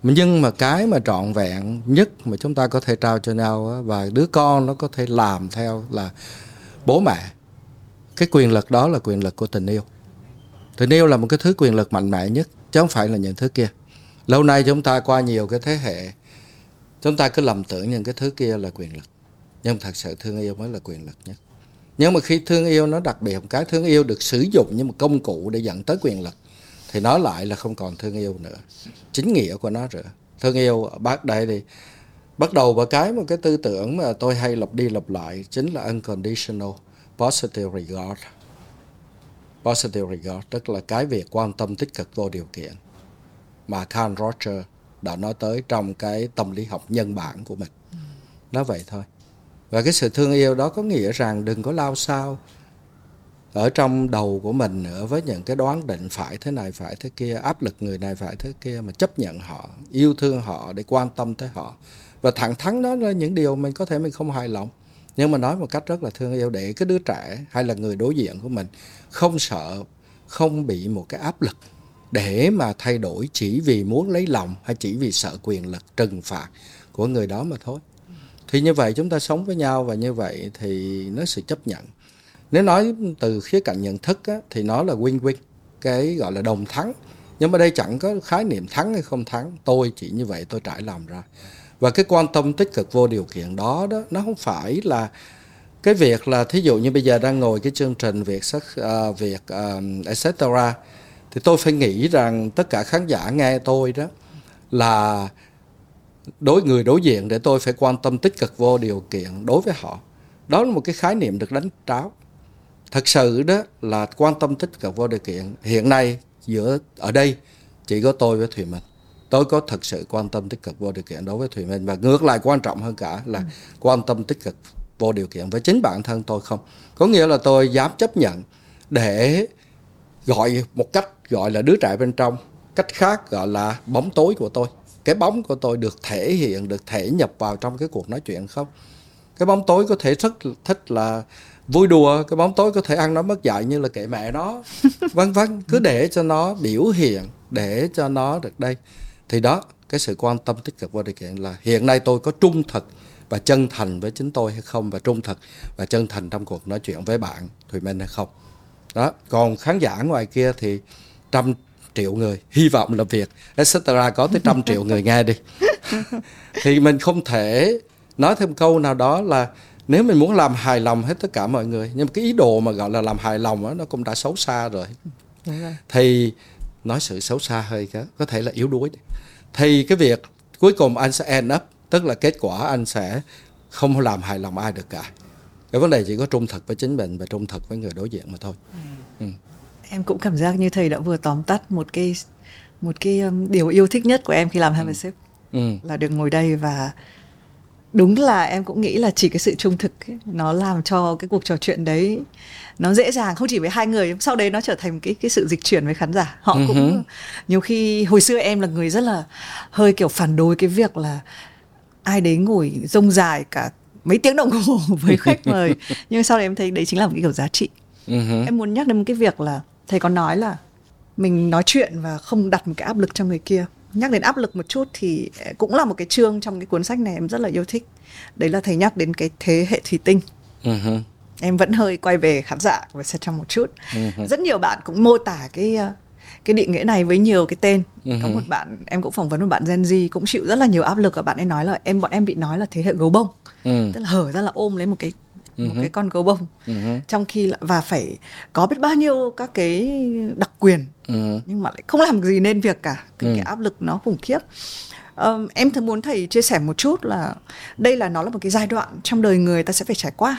Nhưng mà cái mà trọn vẹn nhất mà chúng ta có thể trao cho nhau và đứa con nó có thể làm theo là bố mẹ. Cái quyền lực đó là quyền lực của tình yêu tình yêu là một cái thứ quyền lực mạnh mẽ nhất, chứ không phải là những thứ kia. Lâu nay chúng ta qua nhiều cái thế hệ, chúng ta cứ lầm tưởng những cái thứ kia là quyền lực. Nhưng thật sự thương yêu mới là quyền lực nhất. Nhưng mà khi thương yêu nó đặc biệt, một cái thương yêu được sử dụng như một công cụ để dẫn tới quyền lực, thì nó lại là không còn thương yêu nữa. Chính nghĩa của nó rồi. Thương yêu bác đây thì bắt đầu vào cái một cái tư tưởng mà tôi hay lặp đi lặp lại chính là unconditional, positive regard positive regard tức là cái việc quan tâm tích cực vô điều kiện. Mà Carl Roger đã nói tới trong cái tâm lý học nhân bản của mình. Nó vậy thôi. Và cái sự thương yêu đó có nghĩa rằng đừng có lao sao ở trong đầu của mình nữa với những cái đoán định phải thế này, phải thế kia, áp lực người này phải thế kia, mà chấp nhận họ, yêu thương họ để quan tâm tới họ. Và thẳng thắn đó là những điều mình có thể mình không hài lòng nhưng mà nói một cách rất là thương yêu để cái đứa trẻ hay là người đối diện của mình không sợ không bị một cái áp lực để mà thay đổi chỉ vì muốn lấy lòng hay chỉ vì sợ quyền lực trừng phạt của người đó mà thôi. Thì như vậy chúng ta sống với nhau và như vậy thì nó sự chấp nhận. Nếu nói từ khía cạnh nhận thức á, thì nó là win-win cái gọi là đồng thắng. Nhưng mà đây chẳng có khái niệm thắng hay không thắng tôi chỉ như vậy tôi trải lòng ra và cái quan tâm tích cực vô điều kiện đó đó nó không phải là cái việc là thí dụ như bây giờ đang ngồi cái chương trình việc sắc à, uh, việc uh, à, etc thì tôi phải nghĩ rằng tất cả khán giả nghe tôi đó là đối người đối diện để tôi phải quan tâm tích cực vô điều kiện đối với họ. Đó là một cái khái niệm được đánh tráo. Thật sự đó là quan tâm tích cực vô điều kiện hiện nay giữa ở đây chỉ có tôi với thùy minh tôi có thật sự quan tâm tích cực vô điều kiện đối với thùy minh. Và ngược lại quan trọng hơn cả là ừ. quan tâm tích cực vô điều kiện với chính bản thân tôi không? Có nghĩa là tôi dám chấp nhận để gọi một cách gọi là đứa trẻ bên trong cách khác gọi là bóng tối của tôi. Cái bóng của tôi được thể hiện được thể nhập vào trong cái cuộc nói chuyện không? Cái bóng tối có thể rất thích là vui đùa cái bóng tối có thể ăn nó mất dạy như là kệ mẹ nó. [LAUGHS] Vân vân cứ để cho nó biểu hiện để cho nó được đây thì đó cái sự quan tâm tích cực vô điều kiện là hiện nay tôi có trung thực và chân thành với chính tôi hay không và trung thực và chân thành trong cuộc nói chuyện với bạn Thùy Minh hay không. Đó còn khán giả ngoài kia thì trăm triệu người hy vọng là việc etc có tới trăm triệu người nghe đi. [LAUGHS] Thì mình không thể nói thêm câu nào đó là nếu mình muốn làm hài lòng hết tất cả mọi người nhưng mà cái ý đồ mà gọi là làm hài lòng đó, nó cũng đã xấu xa rồi, rồi. thì nói sự xấu xa hơi có, có thể là yếu đuối thì cái việc cuối cùng anh sẽ end up tức là kết quả anh sẽ không làm hài lòng ai được cả cái vấn đề chỉ có trung thực với chính mình và trung thực với người đối diện mà thôi ừ. Ừ. em cũng cảm giác như thầy đã vừa tóm tắt một cái một cái um, điều yêu thích nhất của em khi làm Have a ừ. là được ngồi đây và đúng là em cũng nghĩ là chỉ cái sự trung thực ấy, nó làm cho cái cuộc trò chuyện đấy nó dễ dàng không chỉ với hai người sau đấy nó trở thành cái cái sự dịch chuyển với khán giả họ uh-huh. cũng nhiều khi hồi xưa em là người rất là hơi kiểu phản đối cái việc là ai đấy ngồi rông dài cả mấy tiếng đồng hồ [LAUGHS] với khách mời [LAUGHS] nhưng sau đấy em thấy đấy chính là một cái kiểu giá trị uh-huh. em muốn nhắc đến một cái việc là thầy có nói là mình nói chuyện và không đặt một cái áp lực cho người kia nhắc đến áp lực một chút thì cũng là một cái chương trong cái cuốn sách này em rất là yêu thích đấy là thầy nhắc đến cái thế hệ thủy tinh uh-huh. Em vẫn hơi quay về khán giả và sẽ trong một chút uh-huh. rất nhiều bạn cũng mô tả cái ờ, cái định nghĩa này với nhiều cái tên uh-huh. có một bạn em cũng phỏng vấn một bạn Gen Z cũng chịu rất là nhiều áp lực và bạn ấy nói là em bọn em bị nói là thế hệ gấu bông uh-huh. tức là hở ra là ôm lấy một cái một uh-huh. cái con gấu bông uh-huh. trong khi là, và phải có biết bao nhiêu các cái đặc quyền uh-huh. nhưng mà lại không làm gì nên việc cả cái, uh-huh. cái áp lực nó khủng khiếp um, em thường muốn thầy chia sẻ một chút là đây là nó là một cái giai đoạn trong đời người ta sẽ phải trải qua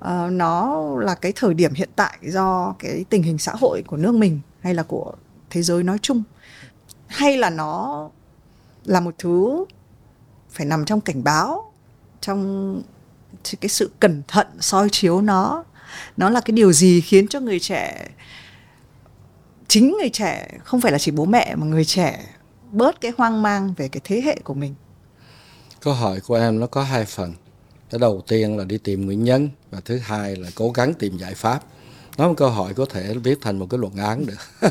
uh, nó là cái thời điểm hiện tại do cái tình hình xã hội của nước mình hay là của thế giới nói chung. Hay là nó là một thứ phải nằm trong cảnh báo trong cái sự cẩn thận soi chiếu nó. Nó là cái điều gì khiến cho người trẻ chính người trẻ không phải là chỉ bố mẹ mà người trẻ bớt cái hoang mang về cái thế hệ của mình? Câu hỏi của em nó có hai phần. Cái đầu tiên là đi tìm nguyên nhân và thứ hai là cố gắng tìm giải pháp. Nó một câu hỏi có thể viết thành một cái luận án được. [LAUGHS]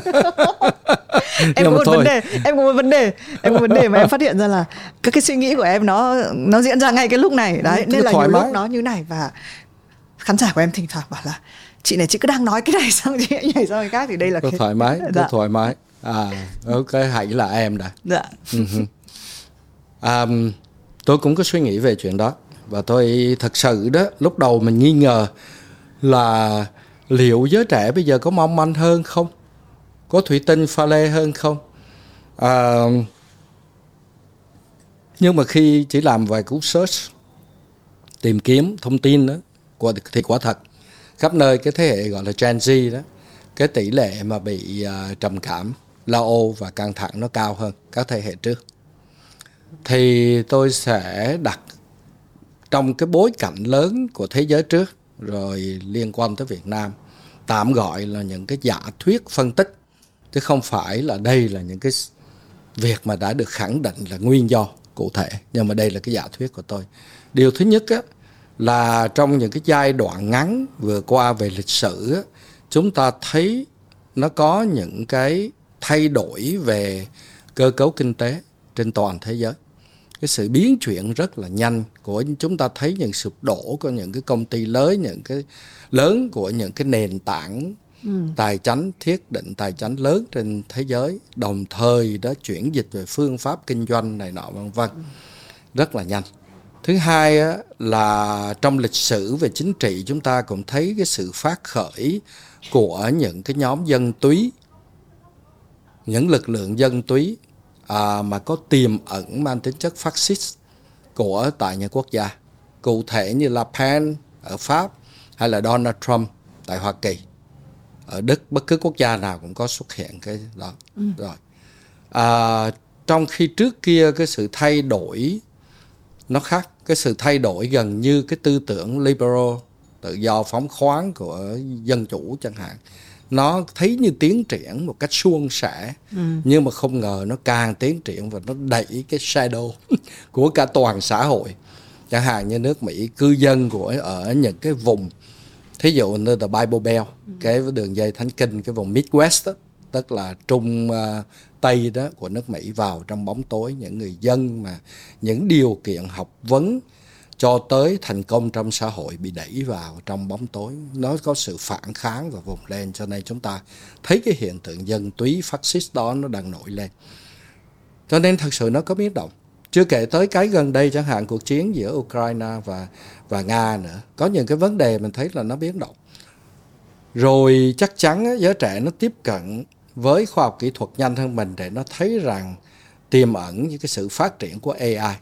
Em có một thôi. vấn đề em có một vấn đề em có vấn đề mà em phát hiện ra là các cái suy nghĩ của em nó nó diễn ra ngay cái lúc này. Đấy nên là nhiều lúc nó như này và khán giả của em thỉnh thoảng bảo là chị này chị cứ đang nói cái này xong chị nhảy sang cái khác. Thì đây là có cái... thoải mái [LAUGHS] dạ. thoải mái. À ok hãy là em đã. Dạ. Um, tôi cũng có suy nghĩ về chuyện đó và tôi thật sự đó lúc đầu mình nghi ngờ là liệu giới trẻ bây giờ có mong manh hơn không? Có thủy tinh pha lê hơn không? À, nhưng mà khi chỉ làm vài cú search tìm kiếm thông tin đó thì quả thật khắp nơi cái thế hệ gọi là Gen Z đó cái tỷ lệ mà bị uh, trầm cảm lo âu và căng thẳng nó cao hơn các thế hệ trước. Thì tôi sẽ đặt trong cái bối cảnh lớn của thế giới trước rồi liên quan tới Việt Nam tạm gọi là những cái giả thuyết phân tích chứ không phải là đây là những cái việc mà đã được khẳng định là nguyên do cụ thể nhưng mà đây là cái giả thuyết của tôi. Điều thứ nhất á, là trong những cái giai đoạn ngắn vừa qua về lịch sử á, chúng ta thấy nó có những cái thay đổi về cơ cấu kinh tế trên toàn thế giới cái sự biến chuyển rất là nhanh của chúng ta thấy những sụp đổ của những cái công ty lớn những cái lớn của những cái nền tảng ừ. tài chính thiết định tài chính lớn trên thế giới đồng thời đó chuyển dịch về phương pháp kinh doanh này nọ vân vân. Rất là nhanh. Thứ hai là trong lịch sử về chính trị chúng ta cũng thấy cái sự phát khởi của những cái nhóm dân túy những lực lượng dân túy à, mà có tiềm ẩn mang tính chất phát xít của tại những quốc gia. Cụ thể như là Pen ở Pháp hay là Donald Trump tại Hoa Kỳ. Ở Đức bất cứ quốc gia nào cũng có xuất hiện cái đó. Ừ. rồi. À, trong khi trước kia cái sự thay đổi nó khác. Cái sự thay đổi gần như cái tư tưởng liberal tự do phóng khoáng của dân chủ chẳng hạn nó thấy như tiến triển một cách suôn sẻ ừ. nhưng mà không ngờ nó càng tiến triển và nó đẩy cái shadow [LAUGHS] của cả toàn xã hội chẳng hạn như nước Mỹ cư dân của ở những cái vùng thí dụ như the Bible Belt ừ. cái đường dây thánh kinh cái vùng Midwest đó, tức là trung uh, tây đó của nước Mỹ vào trong bóng tối những người dân mà những điều kiện học vấn cho tới thành công trong xã hội bị đẩy vào trong bóng tối. Nó có sự phản kháng và vùng lên, cho nên chúng ta thấy cái hiện tượng dân túy phát xít đó nó đang nổi lên. Cho nên thật sự nó có biến động. Chưa kể tới cái gần đây chẳng hạn, cuộc chiến giữa Ukraine và và Nga nữa. Có những cái vấn đề mình thấy là nó biến động. Rồi chắc chắn giới trẻ nó tiếp cận với khoa học kỹ thuật nhanh hơn mình để nó thấy rằng tiềm ẩn những cái sự phát triển của AI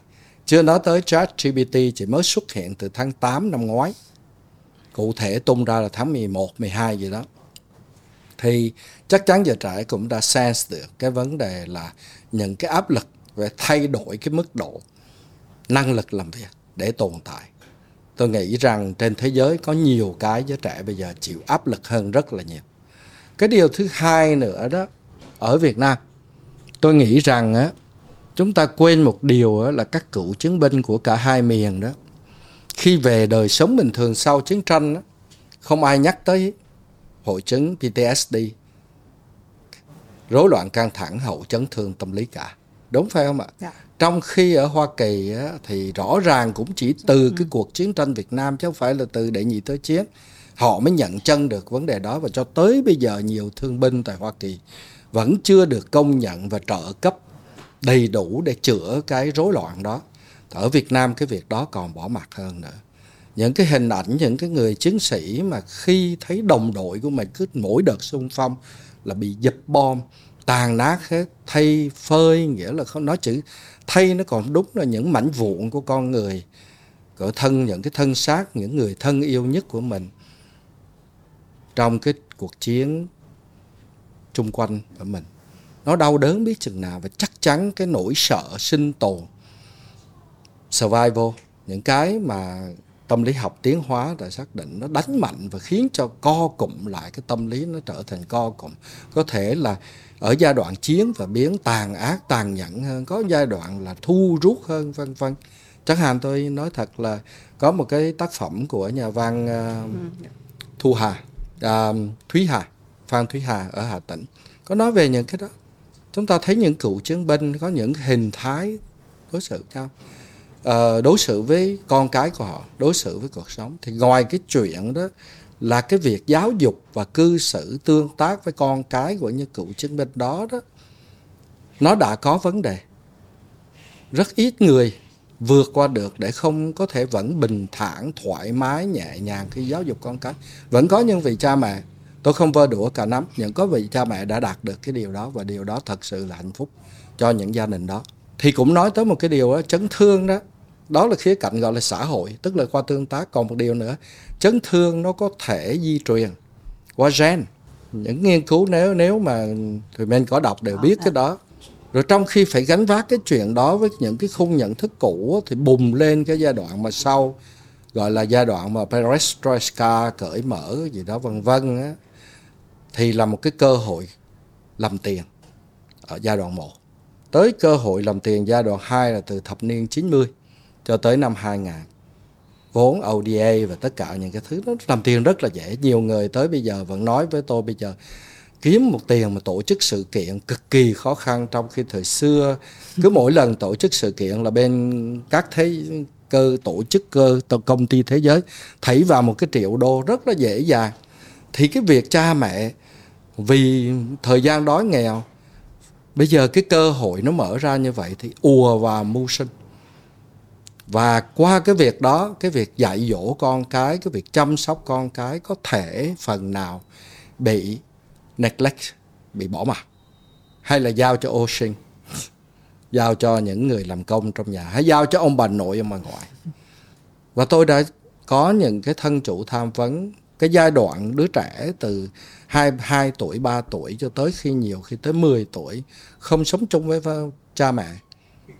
chưa nói tới chat GPT chỉ mới xuất hiện từ tháng 8 năm ngoái. Cụ thể tung ra là tháng 11, 12 gì đó. Thì chắc chắn giờ trẻ cũng đã sense được cái vấn đề là những cái áp lực về thay đổi cái mức độ năng lực làm việc để tồn tại. Tôi nghĩ rằng trên thế giới có nhiều cái giới trẻ bây giờ chịu áp lực hơn rất là nhiều. Cái điều thứ hai nữa đó, ở Việt Nam, tôi nghĩ rằng á, chúng ta quên một điều là các cựu chiến binh của cả hai miền đó khi về đời sống bình thường sau chiến tranh đó, không ai nhắc tới hội chứng PTSD rối loạn căng thẳng hậu chấn thương tâm lý cả đúng phải không ạ dạ. trong khi ở Hoa Kỳ á, thì rõ ràng cũng chỉ từ ừ. cái cuộc chiến tranh Việt Nam chứ không phải là từ đệ nhị thế chiến họ mới nhận chân được vấn đề đó và cho tới bây giờ nhiều thương binh tại Hoa Kỳ vẫn chưa được công nhận và trợ cấp đầy đủ để chữa cái rối loạn đó. Ở Việt Nam cái việc đó còn bỏ mặt hơn nữa. Những cái hình ảnh, những cái người chiến sĩ mà khi thấy đồng đội của mình cứ mỗi đợt xung phong là bị dập bom, tàn nát hết, thay phơi, nghĩa là không, nói chữ thay nó còn đúng là những mảnh vụn của con người. Cỡ thân, những cái thân xác, những người thân yêu nhất của mình trong cái cuộc chiến chung quanh của mình nó đau đớn biết chừng nào và chắc chắn cái nỗi sợ sinh tồn. Survival những cái mà tâm lý học tiến hóa đã xác định nó đánh mạnh và khiến cho co cụm lại cái tâm lý nó trở thành co cụm. Có thể là ở giai đoạn chiến và biến tàn ác tàn nhẫn hơn có giai đoạn là thu rút hơn vân vân. Chẳng hạn tôi nói thật là có một cái tác phẩm của nhà văn uh, thu hà uh, thúy hà phan thúy hà ở hà tĩnh. Có nói về những cái đó chúng ta thấy những cựu chiến binh có những hình thái đối xử nhau. Uh, đối xử với con cái của họ đối xử với cuộc sống. Thì ngoài cái chuyện đó là cái việc giáo dục và cư xử tương tác với con cái của những cựu chiến binh đó đó nó đã có vấn đề. Rất ít người vượt qua được để không có thể vẫn bình thản thoải mái nhẹ nhàng khi giáo dục con cái. Vẫn có những vị cha mẹ tôi không vơ đũa cả nắm những có vị cha mẹ đã đạt được cái điều đó và điều đó thật sự là hạnh phúc cho những gia đình đó. Thì cũng nói tới một cái điều đó chấn thương đó. Đó là khía cạnh gọi là xã hội tức là qua tương tác. Còn một điều nữa chấn thương nó có thể di truyền qua gen. Những nghiên cứu nếu nếu mà tụi mình có đọc đều biết cái đó. Rồi trong khi phải gánh vác cái chuyện đó với những cái khung nhận thức cũ thì bùng lên cái giai đoạn mà sau gọi là giai đoạn mà perestroika cởi mở gì đó vân vân á thì là một cái cơ hội làm tiền ở giai đoạn 1. Tới cơ hội làm tiền giai đoạn 2 là từ thập niên 90 cho tới năm 2000. Vốn ODA và tất cả những cái thứ đó làm tiền rất là dễ. Nhiều người tới bây giờ vẫn nói với tôi bây giờ kiếm một tiền mà tổ chức sự kiện cực kỳ khó khăn trong khi thời xưa cứ [LAUGHS] mỗi lần tổ chức sự kiện là bên các thế cơ tổ chức cơ công ty thế giới thấy vào một cái triệu đô rất là dễ dàng thì cái việc cha mẹ, vì thời gian đói nghèo, bây giờ cái cơ hội nó mở ra như vậy thì ùa vào mưu sinh. Và qua cái việc đó, cái việc dạy dỗ con cái cái việc chăm sóc con cái có thể phần nào bị neglect, bị bỏ mặc hay là giao cho ô sinh, giao cho những người làm công trong nhà, hay giao cho ông bà nội, ông bà ngoại. Và tôi đã có những cái thân chủ tham vấn cái giai đoạn đứa trẻ từ 2, 2 tuổi, 3 tuổi cho tới khi nhiều khi tới 10 tuổi không sống chung với cha mẹ.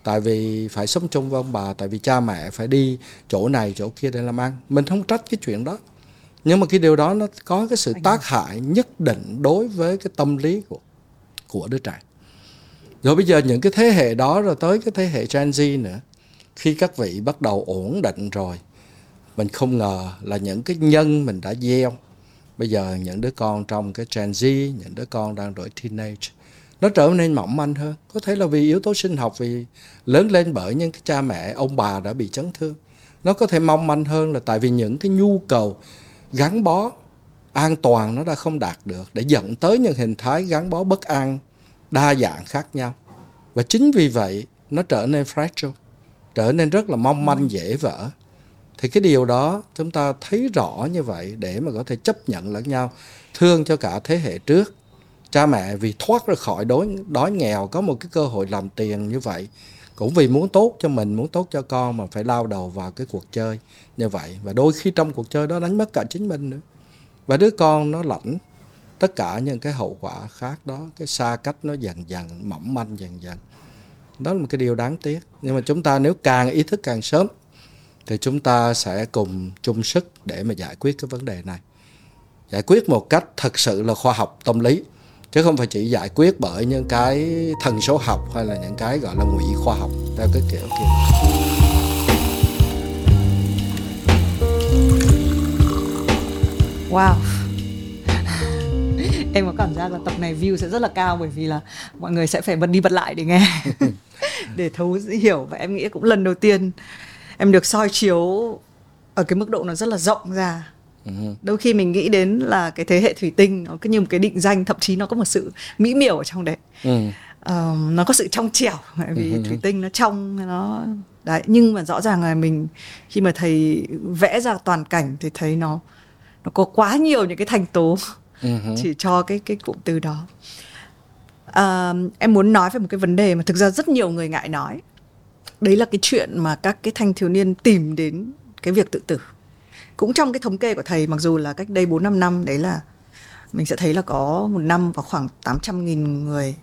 Tại vì phải sống chung với ông bà, tại vì cha mẹ phải đi chỗ này, chỗ kia để làm ăn. Mình không trách cái chuyện đó. Nhưng mà cái điều đó nó có cái sự tác hại nhất định đối với cái tâm lý của của đứa trẻ. Rồi bây giờ những cái thế hệ đó rồi tới cái thế hệ Gen Z nữa. Khi các vị bắt đầu ổn định rồi, mình không ngờ là những cái nhân mình đã gieo. Bây giờ những đứa con trong cái Gen Z, những đứa con đang đổi teenage, nó trở nên mỏng manh hơn. Có thể là vì yếu tố sinh học, vì lớn lên bởi những cái cha mẹ, ông bà đã bị chấn thương. Nó có thể mong manh hơn là tại vì những cái nhu cầu gắn bó an toàn nó đã không đạt được để dẫn tới những hình thái gắn bó bất an, đa dạng khác nhau. Và chính vì vậy, nó trở nên fragile, trở nên rất là mong manh, dễ vỡ thì cái điều đó chúng ta thấy rõ như vậy để mà có thể chấp nhận lẫn nhau, thương cho cả thế hệ trước. Cha mẹ vì thoát ra khỏi đói đói nghèo có một cái cơ hội làm tiền như vậy, cũng vì muốn tốt cho mình, muốn tốt cho con mà phải lao đầu vào cái cuộc chơi như vậy. Và đôi khi trong cuộc chơi đó đánh mất cả chính mình nữa. Và đứa con nó lãnh tất cả những cái hậu quả khác đó, cái xa cách nó dần dần, mỏng manh dần dần. Đó là một cái điều đáng tiếc. Nhưng mà chúng ta nếu càng ý thức càng sớm thì chúng ta sẽ cùng chung sức để mà giải quyết cái vấn đề này. Giải quyết một cách thật sự là khoa học tâm lý chứ không phải chỉ giải quyết bởi những cái thần số học hay là những cái gọi là ngụy khoa học theo cái kiểu kia. Wow. [LAUGHS] Em có cảm giác là tập này view sẽ rất là cao bởi vì là mọi người sẽ phải bật đi bật lại để nghe. [LAUGHS] [LAUGHS] Để thấu hiểu và em nghĩ cũng lần đầu tiên em được soi chiếu ở cái mức độ nó rất là rộng ra. Uh đôi khi mình nghĩ đến là cái thế hệ thủy tinh nó cứ như một cái định danh thậm chí nó có một sự mỹ miều ở trong đấy. Uh um, nó có sự trong trẻo bởi vì uh thủy tinh nó trong nó đấy nhưng mà rõ ràng là mình khi mà thầy vẽ ra toàn cảnh thì thấy nó nó có quá nhiều những cái thành tố chỉ cho cái cái cụm từ đó. Uh, em muốn nói về một cái vấn đề mà thực ra rất nhiều người ngại nói đấy là cái chuyện mà các cái thanh thiếu niên tìm đến cái việc tự tử cũng trong cái thống kê của thầy mặc dù là cách đây 4 5 năm đấy là mình sẽ thấy là có một năm có khoảng 800 nghìn người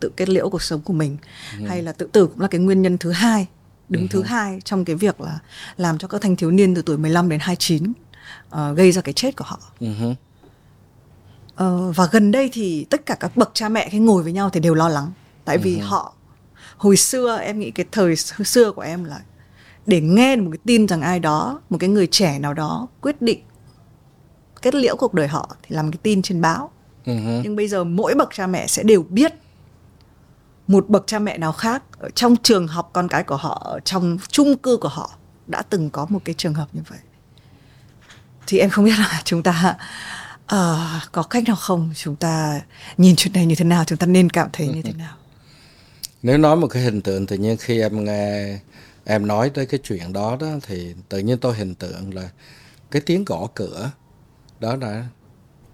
tự kết liễu cuộc sống của mình ừ. hay là tự tử cũng là cái nguyên nhân thứ hai đứng ừ. thứ hai trong cái việc là làm cho các thanh thiếu niên từ tuổi 15 đến 29 uh, gây ra cái chết của họ. Ừ. Uh, và gần đây thì tất cả các bậc cha mẹ khi ngồi với nhau thì đều lo lắng tại vì ừ. họ hồi xưa em nghĩ cái thời xưa của em là để nghe một cái tin rằng ai đó một cái người trẻ nào đó quyết định kết liễu cuộc đời họ thì làm cái tin trên báo. Uh-huh. nhưng bây giờ mỗi bậc cha mẹ sẽ đều biết một bậc cha mẹ nào khác ở trong trường học con cái của họ ở trong chung cư của họ đã từng có một cái trường hợp như vậy. Thì em không biết là chúng ta uh, có cách nào không? Chúng ta nhìn chuyện này như thế nào? Chúng ta nên cảm thấy như thế nào nếu nói một cái hình tượng tự nhiên khi em nghe em nói tới cái chuyện đó đó thì tự nhiên tôi hình tượng là cái tiếng gõ cửa đó là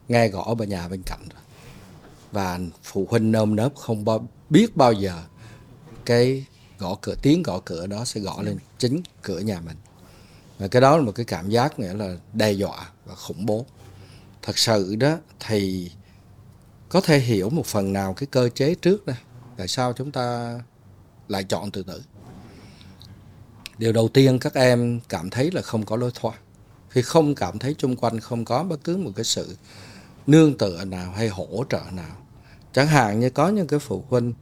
nghe gõ bên nhà bên cạnh rồi. Và phụ huynh nơm nớp không bao, biết bao giờ cái gõ cửa tiếng gõ cửa đó sẽ gõ lên chính cửa nhà mình. Và cái đó là một cái cảm giác nghĩa là đe dọa và khủng bố. Thật sự đó thì có thể hiểu một phần nào cái cơ chế trước đó tại sao chúng ta lại chọn tự tử điều đầu tiên các em cảm thấy là không có lối thoát. Khi không cảm thấy chung quanh không có bất cứ một cái sự nương tựa nào hay hỗ trợ nào. Chẳng hạn như có những cái phụ huynh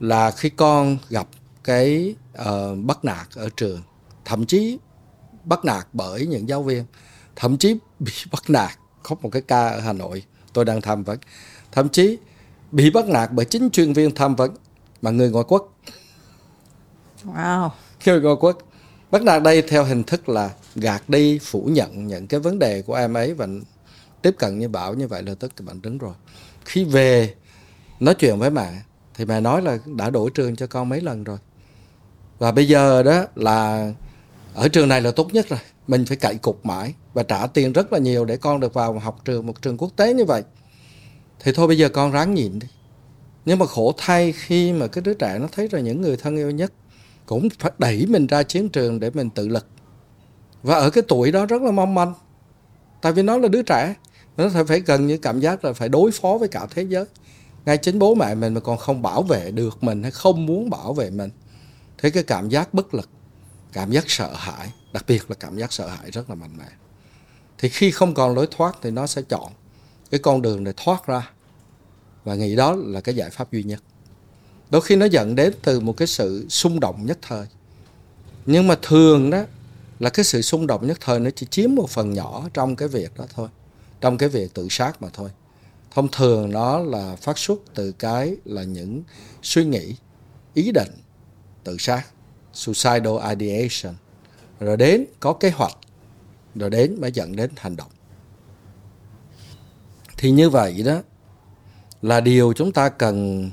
là khi con gặp cái uh, bắt nạt ở trường thậm chí bắt nạt bởi những giáo viên thậm chí bị [LAUGHS] bắt nạt. Có một cái ca ở hà nội tôi đang tham vấn thậm chí bị bắt nạt bởi chính chuyên viên tham vấn mà người ngoại quốc. Wow. Người ngoại quốc bắt nạt đây theo hình thức là gạt đi phủ nhận những cái vấn đề của em ấy và tiếp cận như bảo như vậy là tất cả bạn đứng rồi. Khi về nói chuyện với mẹ thì mẹ nói là đã đổi trường cho con mấy lần rồi. Và bây giờ đó là ở trường này là tốt nhất rồi. Mình phải cậy cục mãi và trả tiền rất là nhiều để con được vào học trường một trường quốc tế như vậy thì thôi bây giờ con ráng nhịn đi. Nhưng mà khổ thay khi mà cái đứa trẻ nó thấy rằng những người thân yêu nhất cũng phải đẩy mình ra chiến trường để mình tự lực. Và ở cái tuổi đó rất là mong manh. Tại vì nó là đứa trẻ, nó phải phải gần như cảm giác là phải đối phó với cả thế giới. Ngay chính bố mẹ mình mà còn không bảo vệ được mình hay không muốn bảo vệ mình thế cái cảm giác bất lực, cảm giác sợ hãi, đặc biệt là cảm giác sợ hãi rất là mạnh mẽ. Thì khi không còn lối thoát thì nó sẽ chọn cái con đường để thoát ra. Và nghĩ đó là cái giải pháp duy nhất. Đôi khi nó dẫn đến từ một cái sự xung động nhất thời. Nhưng mà thường đó là cái sự xung động nhất thời nó chỉ chiếm một phần nhỏ trong cái việc đó thôi. Trong cái việc tự sát mà thôi. Thông thường nó là phát xuất từ cái là những suy nghĩ, ý định, tự sát, suicidal ideation. Rồi đến có kế hoạch, rồi đến mới dẫn đến hành động thì như vậy đó là điều chúng ta cần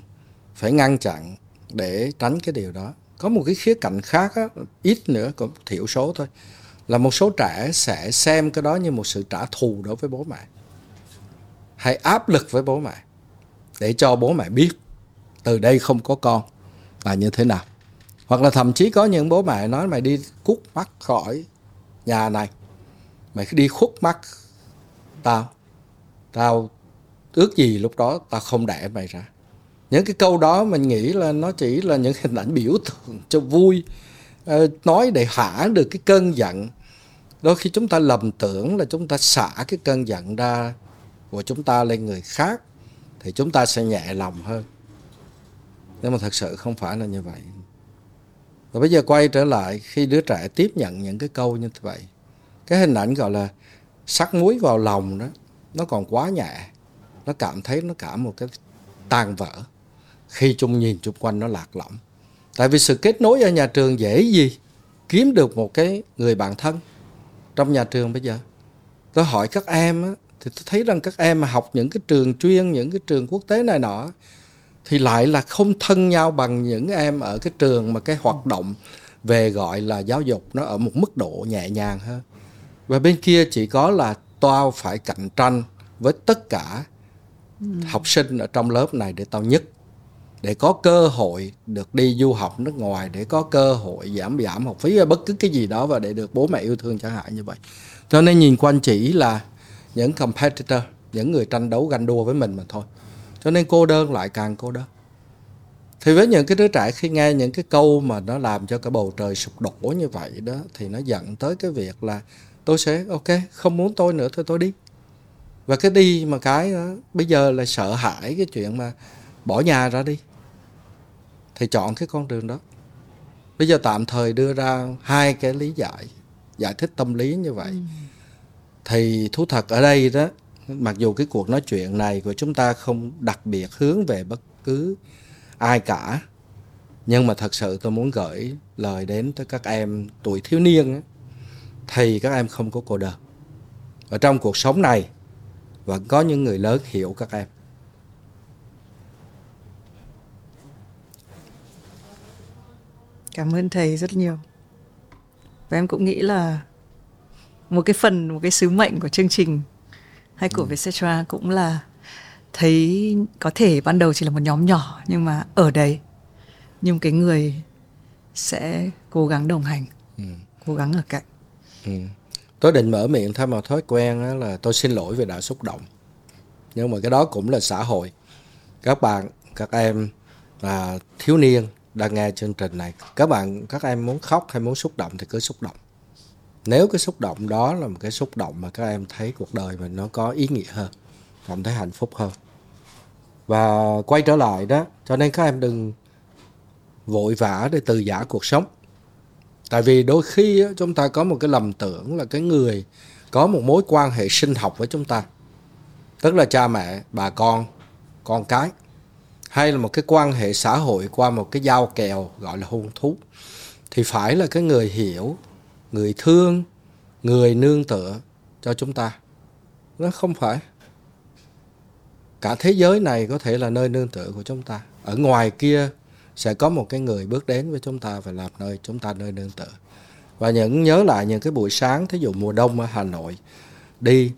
phải ngăn chặn để tránh cái điều đó. Có một cái khía cạnh khác á, ít nữa cũng thiểu số thôi là một số trẻ sẽ xem cái đó như một sự trả thù đối với bố mẹ hay áp lực với bố mẹ để cho bố mẹ biết từ đây không có con là như thế nào. Hoặc là thậm chí có những bố mẹ nói mày đi cút mắt khỏi nhà này mày đi khuất mắt tao tao ước gì lúc đó tao không đẻ mày ra. Những cái câu đó mình nghĩ là nó chỉ là những hình ảnh biểu tượng cho vui. Ờ, nói để hả được cái cơn giận. Đôi khi chúng ta lầm tưởng là chúng ta xả cái cơn giận ra của chúng ta lên người khác thì chúng ta sẽ nhẹ lòng hơn. Nhưng mà thật sự không phải là như vậy. Và bây giờ quay trở lại khi đứa trẻ tiếp nhận những cái câu như vậy. Cái hình ảnh gọi là sắc muối vào lòng đó nó còn quá nhẹ. Nó cảm thấy nó cả một cái tan vỡ. Khi chung nhìn chung quanh nó lạc lõng. Tại vì sự kết nối ở nhà trường dễ gì kiếm được một cái người bạn thân trong nhà trường bây giờ. Tôi hỏi các em á, thì tôi thấy rằng các em mà học những cái trường chuyên những cái trường quốc tế này nọ thì lại là không thân nhau bằng những em ở cái trường mà cái hoạt động về gọi là giáo dục nó ở một mức độ nhẹ nhàng hơn. Và bên kia chỉ có là tao phải cạnh tranh với tất cả học sinh ở trong lớp này để tao nhất để có cơ hội được đi du học nước ngoài để có cơ hội giảm giảm học phí bất cứ cái gì đó và để được bố mẹ yêu thương chẳng hạn như vậy. Cho nên nhìn quanh chỉ là những competitor những người tranh đấu ganh đua với mình mà thôi. Cho nên cô đơn lại càng cô đơn. Thì với những cái đứa trẻ khi nghe những cái câu mà nó làm cho cái bầu trời sụp đổ như vậy đó thì nó dẫn tới cái việc là tôi sẽ ok không muốn tôi nữa thôi tôi đi. Và cái đi mà cái đó, bây giờ là sợ hãi cái chuyện mà bỏ nhà ra đi. Thì chọn cái con đường đó. Bây giờ tạm thời đưa ra hai cái lý giải giải thích tâm lý như vậy. Ừ. thì thú thật ở đây đó mặc dù cái cuộc nói chuyện này của chúng ta không đặc biệt hướng về bất cứ ai cả nhưng mà thật sự tôi muốn gửi lời đến tới các em tuổi thiếu niên ấy, thì các em không có cô đơn ở trong cuộc sống này vẫn có những người lớn hiểu các em cảm ơn thầy rất nhiều và em cũng nghĩ là một cái phần một cái sứ mệnh của chương trình hay của ừ. Vietcetera cũng là thấy có thể ban đầu chỉ là một nhóm nhỏ nhưng mà ở đây nhưng cái người sẽ cố gắng đồng hành ừ. cố gắng ở cạnh ừ. tôi định mở miệng theo một thói quen là tôi xin lỗi vì đã xúc động. Nhưng mà cái đó cũng là xã hội. Các bạn các em à, thiếu niên đang nghe chương trình này các bạn các em muốn khóc hay muốn xúc động thì cứ xúc động. Nếu cái xúc động đó là một cái xúc động mà các em thấy cuộc đời mình nó có ý nghĩa hơn cảm thấy hạnh phúc hơn. Và quay trở lại đó cho nên các em đừng vội vã để từ giả cuộc sống tại vì đôi khi chúng ta có một cái lầm tưởng là cái người có một mối quan hệ sinh học với chúng ta. Tức là cha mẹ, bà con con cái. Hay là một cái quan hệ xã hội qua một cái giao kèo gọi là hôn thú. Thì phải là cái người hiểu, người thương, người nương tựa cho chúng ta. Nó không phải. Cả thế giới này có thể là nơi nương tựa của chúng ta. Ở ngoài kia sẽ có một cái người bước đến với chúng ta và làm nơi, chúng ta nơi nương tựa. Và những, nhớ lại những cái buổi sáng, thí dụ mùa đông ở Hà Nội, đi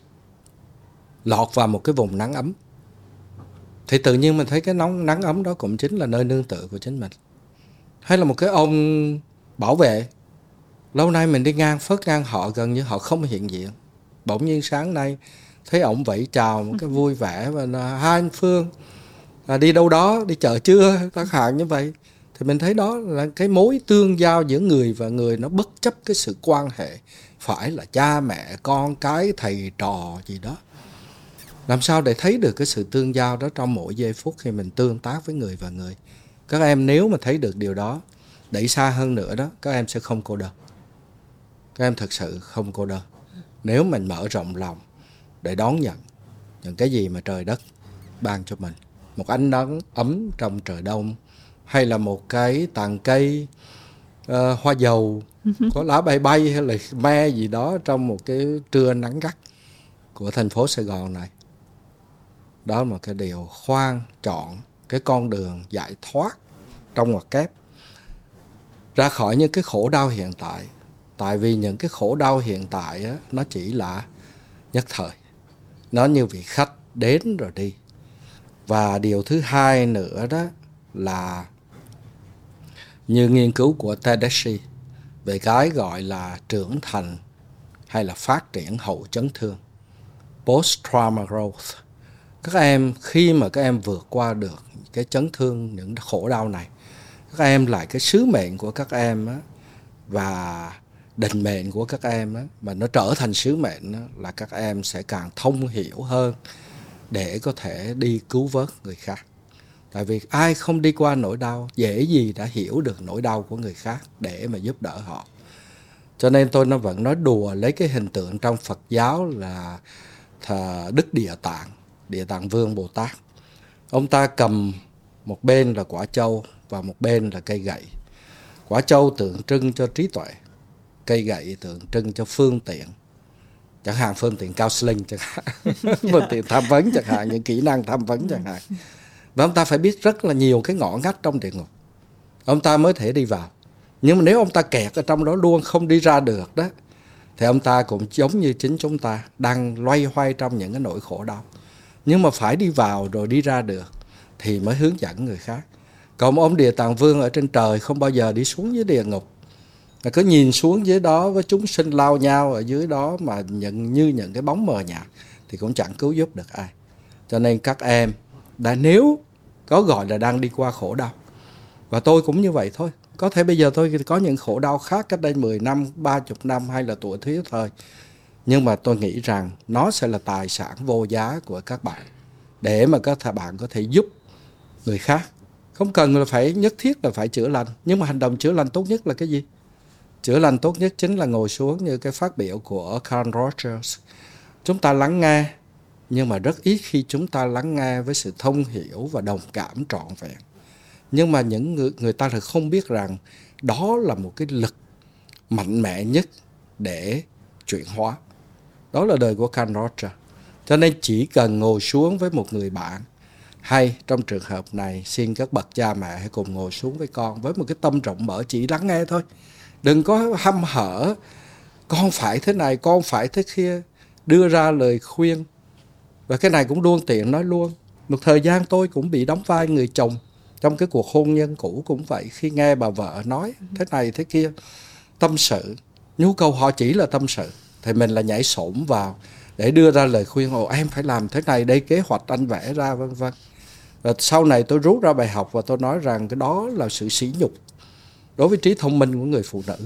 lọt vào một cái vùng nắng ấm. Thì tự nhiên mình thấy cái nóng, nắng ấm đó cũng chính là nơi nương tựa của chính mình. Hay là một cái ông bảo vệ, lâu nay mình đi ngang, phớt ngang họ gần như họ không hiện diện. Bỗng nhiên sáng nay, thấy ổng vẫy chào một cái vui vẻ và hai anh phương à, đi đâu đó đi chợ trưa các hạn như vậy. Thì mình thấy đó là cái mối tương giao giữa người và người nó bất chấp cái sự quan hệ phải là cha mẹ con cái thầy trò gì đó. Làm sao để thấy được cái sự tương giao đó trong mỗi giây phút khi mình tương tác với người và người? Các em nếu mà thấy được điều đó đẩy xa hơn nữa đó các em sẽ không cô đơn. Các em thật sự không cô đơn. Nếu mình mở rộng lòng để đón nhận những cái gì mà trời đất ban cho mình một ánh nắng ấm trong trời đông hay là một cái tàn cây uh, hoa dầu có lá bay bay hay là me gì đó trong một cái trưa nắng gắt của thành phố Sài Gòn này. Đó là một cái điều khoan chọn cái con đường giải thoát trong ngoặc kép. Ra khỏi những cái khổ đau hiện tại tại vì những cái khổ đau hiện tại á, nó chỉ là nhất thời. Nó như vị khách đến rồi đi và điều thứ hai nữa đó là như nghiên cứu của Tedeschi về cái gọi là trưởng thành hay là phát triển hậu chấn thương post trauma growth. Các em khi mà các em vượt qua được cái chấn thương những khổ đau này các em lại cái sứ mệnh của các em á, và định mệnh của các em á, mà nó trở thành sứ mệnh á, là các em sẽ càng thông hiểu hơn để có thể đi cứu vớt người khác. Tại vì ai không đi qua nỗi đau, dễ gì đã hiểu được nỗi đau của người khác để mà giúp đỡ họ. Cho nên tôi nó vẫn nói đùa lấy cái hình tượng trong phật giáo là thờ đức địa tạng địa tạng vương bồ tát. Ông ta cầm một bên là quả châu và một bên là cây gậy. Quả châu tượng trưng cho trí tuệ, cây gậy tượng trưng cho phương tiện chẳng hạn phương tiện counseling chẳng hạn. [LAUGHS] Phương tiện tham vấn chẳng hạn, những kỹ năng tham vấn chẳng hạn. Và ông ta phải biết rất là nhiều cái ngõ ngách trong địa ngục. Ông ta mới thể đi vào. Nhưng mà nếu ông ta kẹt ở trong đó luôn, không đi ra được đó, thì ông ta cũng giống như chính chúng ta, đang loay hoay trong những cái nỗi khổ đau. Nhưng mà phải đi vào rồi đi ra được, thì mới hướng dẫn người khác. Còn ông địa tạng vương ở trên trời không bao giờ đi xuống dưới địa ngục là cứ nhìn xuống dưới đó với chúng sinh lao nhau ở dưới đó mà nhận như những cái bóng mờ nhạt thì cũng chẳng cứu giúp được ai. Cho nên các em đã nếu có gọi là đang đi qua khổ đau, và tôi cũng như vậy thôi. Có thể bây giờ tôi có những khổ đau khác cách đây 10 năm 30 năm hay là tuổi thiếu thời. Nhưng mà tôi nghĩ rằng nó sẽ là tài sản vô giá của các bạn, để mà các bạn có thể giúp người khác. Không cần là phải nhất thiết là phải chữa lành, nhưng mà hành động chữa lành tốt nhất là cái gì? Chữa lành tốt nhất chính là ngồi xuống như cái phát biểu của Carl Rogers. Chúng ta lắng nghe, nhưng mà rất ít khi chúng ta lắng nghe với sự thông hiểu và đồng cảm trọn vẹn. Nhưng mà những người người ta thì không biết rằng đó là một cái lực mạnh mẽ nhất để chuyển hóa. Đó là đời của Carl Rogers. Cho nên chỉ cần ngồi xuống với một người bạn, hay trong trường hợp này, xin các bậc cha mẹ hãy cùng ngồi xuống với con với một cái tâm rộng mở chỉ lắng nghe thôi đừng có hăm hở. Con phải thế này con phải thế kia. Đưa ra lời khuyên. Và cái này cũng luôn tiện nói luôn. Một thời gian tôi cũng bị đóng vai người chồng trong cái cuộc hôn nhân cũ cũng vậy khi nghe bà vợ nói thế này thế kia. Tâm sự. Nhu cầu họ chỉ là tâm sự. Thì mình là nhảy xổm vào để đưa ra lời khuyên. Ồ em phải làm thế này đây kế hoạch anh vẽ ra vân vân. Và sau này tôi rút ra bài học và tôi nói rằng cái đó là sự sỉ nhục đối với trí thông minh của người phụ nữ.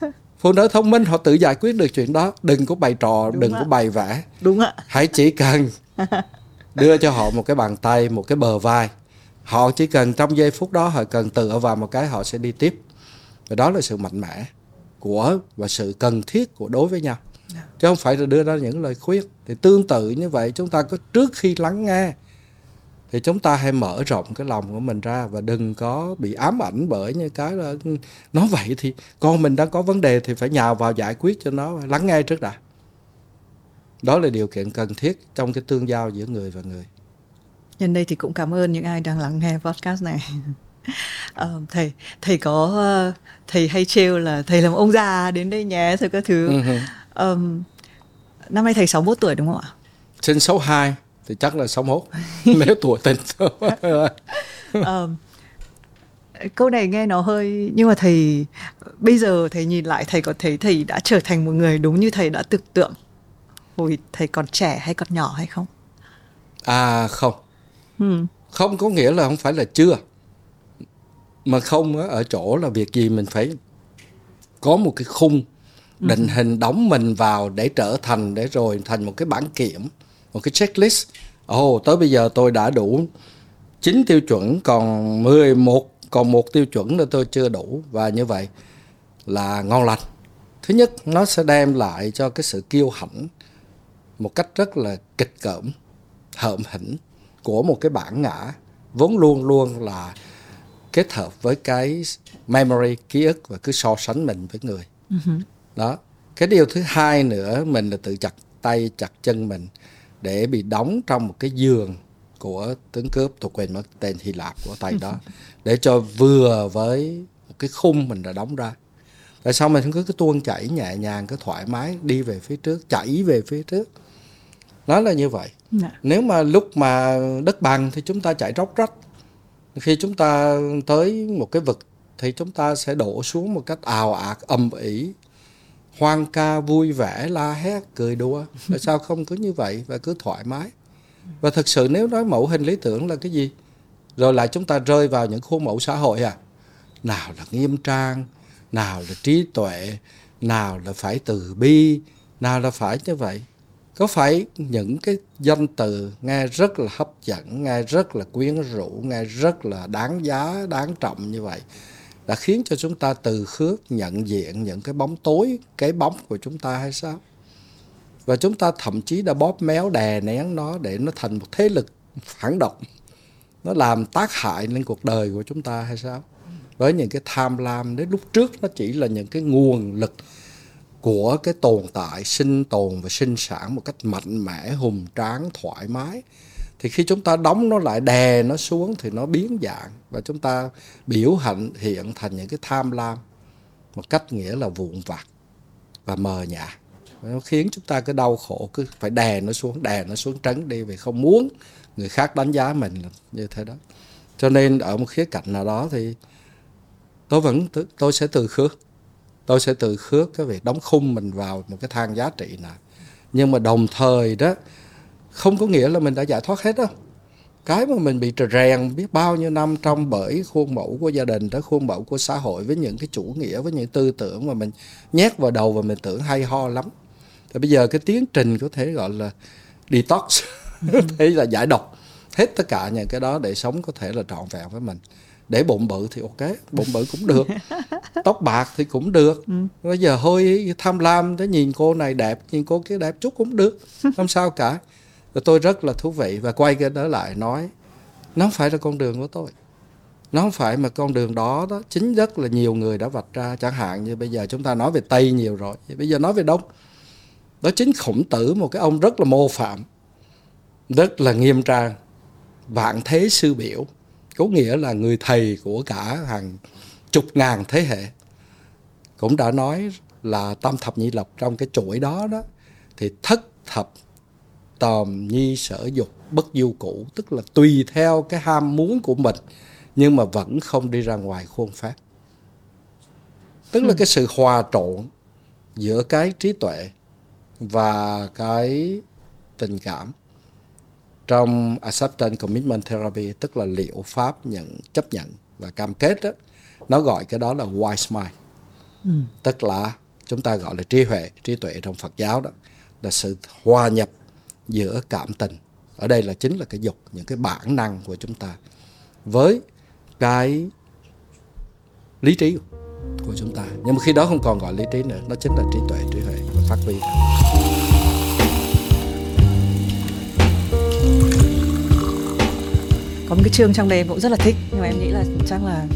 [LAUGHS] Phụ nữ thông minh họ tự giải quyết được chuyện đó. Đừng có bày trò Đúng đừng ạ. có bày vẽ. Đúng ạ. Hãy chỉ cần [LAUGHS] đưa cho họ một cái bàn tay một cái bờ vai. Họ chỉ cần trong giây phút đó họ cần tựa vào một cái họ sẽ đi tiếp. Và đó là sự mạnh mẽ của và sự cần thiết của đối với nhau. Chứ không phải là đưa ra những lời khuyên. Thì tương tự như vậy chúng ta có trước khi lắng nghe thì chúng ta hãy mở rộng cái lòng của mình ra và đừng có bị ám ảnh bởi như cái là "Ừ, nói vậy thì con mình đang có vấn đề thì phải nhào vào giải quyết cho nó lắng nghe trước đã đó là điều kiện cần thiết trong cái tương giao giữa người và người Nhân đây thì cũng cảm ơn những ai đang lắng nghe podcast này. [LAUGHS] Ờ, thầy thầy có ờ, thầy hay trêu là thầy làm ông già đến đây nhé rồi các thứ. Ờm, năm nay thầy 61 tuổi đúng không ạ? sinh số 2 thì chắc là 61 [LAUGHS] nếu tuổi tình [LAUGHS] Ờm, câu này nghe nó hơi nhưng mà thầy bây giờ thầy nhìn lại thầy có thấy thầy đã trở thành một người đúng như thầy đã tưởng tượng hồi thầy còn trẻ hay còn nhỏ hay không? à không. Ừ. không có nghĩa là không phải là chưa. Mà không ở chỗ là việc gì mình phải có một cái khung định hình đóng mình vào để trở thành để rồi thành một cái bản kiểm một cái checklist. Ồ oh, tới bây giờ tôi đã đủ 9 tiêu chuẩn còn 11 còn một tiêu chuẩn nữa tôi chưa đủ. Và như vậy là ngon lành. Thứ nhất nó sẽ đem lại cho cái sự kiêu hãnh một cách rất là kịch cỡm hợm hĩnh của một cái bản ngã vốn luôn luôn là kết hợp với cái memory ký ức và cứ so sánh mình với người. Đó. Cái điều thứ hai nữa mình là tự chặt tay chặt chân mình để bị đóng trong một cái giường của tướng cướp. Tôi quên mất tên Hy Lạp của tay đó. [LAUGHS] Để cho vừa với một cái khung mình đã đóng ra. Tại sao mình không có cái tuôn chảy nhẹ nhàng cái thoải mái đi về phía trước chảy về phía trước? Nó là như vậy. Dạ. nếu mà lúc mà đất bằng thì chúng ta chạy róc rách. Khi chúng ta tới một cái vực thì chúng ta sẽ đổ xuống một cách ào ạt ầm ĩ hoang ca vui vẻ, la hét, cười đùa. Tại sao không cứ như vậy và cứ thoải mái? Và thực sự nếu nói mẫu hình lý tưởng là cái gì? Rồi lại chúng ta rơi vào những khuôn mẫu xã hội à? Nào là nghiêm trang, nào là trí tuệ, nào là phải từ bi, nào là phải như vậy. Có phải những cái danh từ nghe rất là hấp dẫn, nghe rất là quyến rũ, nghe rất là đáng giá, đáng trọng như vậy đã khiến cho chúng ta từ khước nhận diện những cái bóng tối, cái bóng của chúng ta hay sao? Và chúng ta thậm chí đã bóp méo đè nén nó để nó thành một thế lực phản động. Nó làm tác hại lên cuộc đời của chúng ta hay sao? Với những cái tham lam đến lúc trước, nó chỉ là những cái nguồn lực của cái tồn tại, sinh tồn và sinh sản một cách mạnh mẽ, hùng tráng, thoải mái thì khi chúng ta đóng nó lại, đè nó xuống thì nó biến dạng và chúng ta biểu hạnh hiện thành những cái tham lam một cách nghĩa là vụn vặt và mờ nhạt. Nó khiến chúng ta cứ đau khổ, cứ phải đè nó xuống, đè nó xuống trấn đi vì không muốn người khác đánh giá mình như thế đó. Cho nên ở một khía cạnh nào đó thì tôi vẫn tôi sẽ từ khước. Tôi sẽ từ khước cái việc đóng khung mình vào một cái thang giá trị nào nhưng mà đồng thời đó không có nghĩa là mình đã giải thoát hết đâu. Cái mà mình bị rèn biết bao nhiêu năm trong bởi khuôn mẫu của gia đình tới khuôn mẫu của xã hội với những cái chủ nghĩa với những tư tưởng mà mình nhét vào đầu và mình tưởng hay ho lắm. Thì bây giờ cái tiến trình có thể gọi là detox [LAUGHS] thế là giải độc hết tất cả những cái đó để sống có thể là trọn vẹn với mình. Để bụng bự thì ok bụng bự cũng được [LAUGHS] tóc bạc thì cũng được. Bây giờ hơi tham lam tới nhìn cô này đẹp nhìn cô kia đẹp chút cũng được không sao cả và tôi rất là thú vị. Và quay cái đó lại nói, nó không phải là con đường của tôi. Nó không phải mà con đường đó đó chính rất là nhiều người đã vạch ra. Chẳng hạn như bây giờ chúng ta nói về tây nhiều rồi. Bây giờ nói về đông. Đó chính khổng tử, một cái ông rất là mô phạm, rất là nghiêm trang. Vạn thế sư biểu, có nghĩa là người thầy của cả hàng chục ngàn thế hệ, cũng đã nói là tam thập nhị lộc trong cái chuỗi đó đó, thì thất thập tòm nhi sở dục bất du cũ tức là tùy theo cái ham muốn của mình nhưng mà vẫn không đi ra ngoài khuôn phép. Tức là cái sự hòa trộn giữa cái trí tuệ và cái tình cảm trong acceptance commitment therapy tức là liệu pháp nhận chấp nhận và cam kết đó, nó gọi cái đó là wise mind. Ừ. tức là chúng ta gọi là trí huệ trí tuệ trong Phật giáo đó là sự hòa nhập giữa cảm tình. Ở đây là chính là cái dục, những cái bản năng của chúng ta với cái lý trí của chúng ta. Nhưng mà khi đó không còn gọi lý trí nữa, nó chính là trí tuệ, trí huệ và phát huy. Có một cái chương trong đây em cũng rất là thích, nhưng mà em nghĩ là chắc là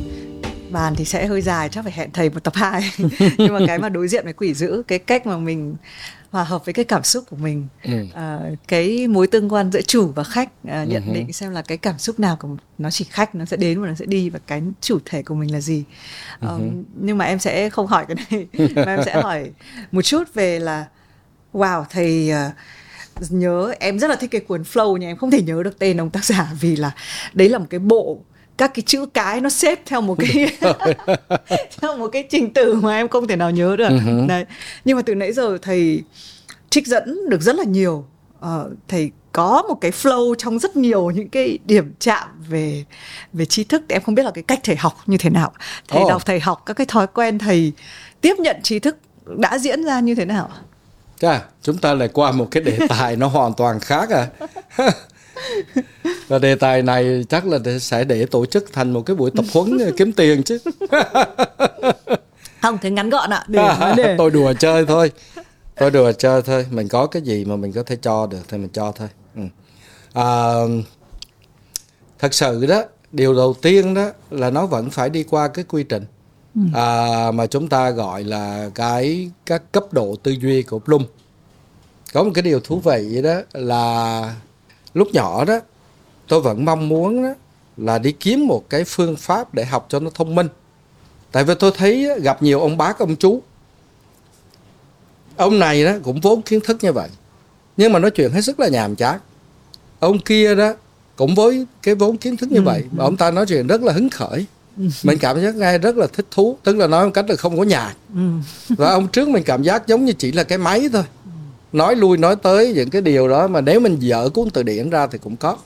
bàn thì sẽ hơi dài, chắc phải hẹn thầy một tập 2 [LAUGHS] nhưng mà cái mà đối diện với quỷ dữ, cái cách mà mình hòa hợp với cái cảm xúc của mình ừ. à, cái mối tương quan giữa chủ và khách à, nhận uh-huh. định xem là cái cảm xúc nào của nó chỉ khách nó sẽ đến và nó sẽ đi và cái chủ thể của mình là gì uh-huh. nhưng mà em sẽ không hỏi cái này [LAUGHS] mà em sẽ hỏi một chút về là wow thầy uh, nhớ em rất là thích cái cuốn flow nhưng em không thể nhớ được tên ông tác giả vì là đấy là một cái bộ các cái chữ cái nó xếp theo một cái [LAUGHS] [LAUGHS] theo một cái trình tự mà em không thể nào nhớ được. Uh-huh. đấy. Nhưng mà từ nãy giờ thầy trích dẫn được rất là nhiều. Uh, thầy có một cái flow trong rất nhiều những cái điểm chạm về về tri thức. Em không biết là cái cách thầy học như thế nào. Thầy oh. đọc thầy học các cái thói quen thầy tiếp nhận tri thức đã diễn ra như thế nào Chà, chúng ta lại qua một cái đề tài nó hoàn toàn khác à [LAUGHS] và đề tài này chắc là sẽ để tổ chức thành một cái buổi tập huấn [LAUGHS] kiếm tiền chứ. Không thế ngắn gọn ạ. [LAUGHS] Để, à, để... tôi đùa chơi thôi. Tôi đùa chơi thôi. Mình có cái gì mà mình có thể cho được thì mình cho thôi. Ừ. à, thật sự đó điều đầu tiên đó là nó vẫn phải đi qua cái quy trình. Ừ. à, mà chúng ta gọi là cái các cấp độ tư duy của Bloom. Có một cái điều thú vị đó là lúc nhỏ đó tôi vẫn mong muốn đó, là đi kiếm một cái phương pháp để học cho nó thông minh. Tại vì tôi thấy gặp nhiều ông bác ông chú. Ông này đó cũng vốn kiến thức như vậy nhưng mà nói chuyện hết sức là nhàm chán. Ông kia đó cũng với cái vốn kiến thức như ừ, vậy mà ừ. ông ta nói chuyện rất là hứng khởi. Ừ. mình cảm giác ngay rất là thích thú tức là nói một cách là không có nhạc và ông trước mình cảm giác giống như chỉ là cái máy thôi. Nói lui nói tới những cái điều đó mà nếu mình dở cuốn từ điển ra thì cũng có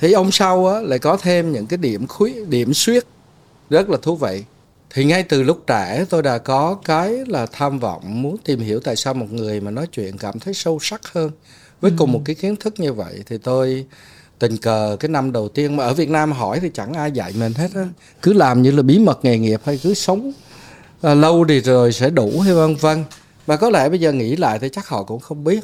thì ông sau á, lại có thêm những cái điểm khuyết điểm suyết rất là thú vị. Thì ngay từ lúc trẻ tôi đã có cái là tham vọng muốn tìm hiểu tại sao một người mà nói chuyện cảm thấy sâu sắc hơn với ừ. cùng một cái kiến thức như vậy. Thì tôi tình cờ cái năm đầu tiên mà ở Việt Nam hỏi thì chẳng ai dạy mình hết á. Cứ làm như là bí mật nghề nghiệp hay cứ sống à, lâu thì rồi sẽ đủ hay vân vân và có lẽ bây giờ nghĩ lại thì chắc họ cũng không biết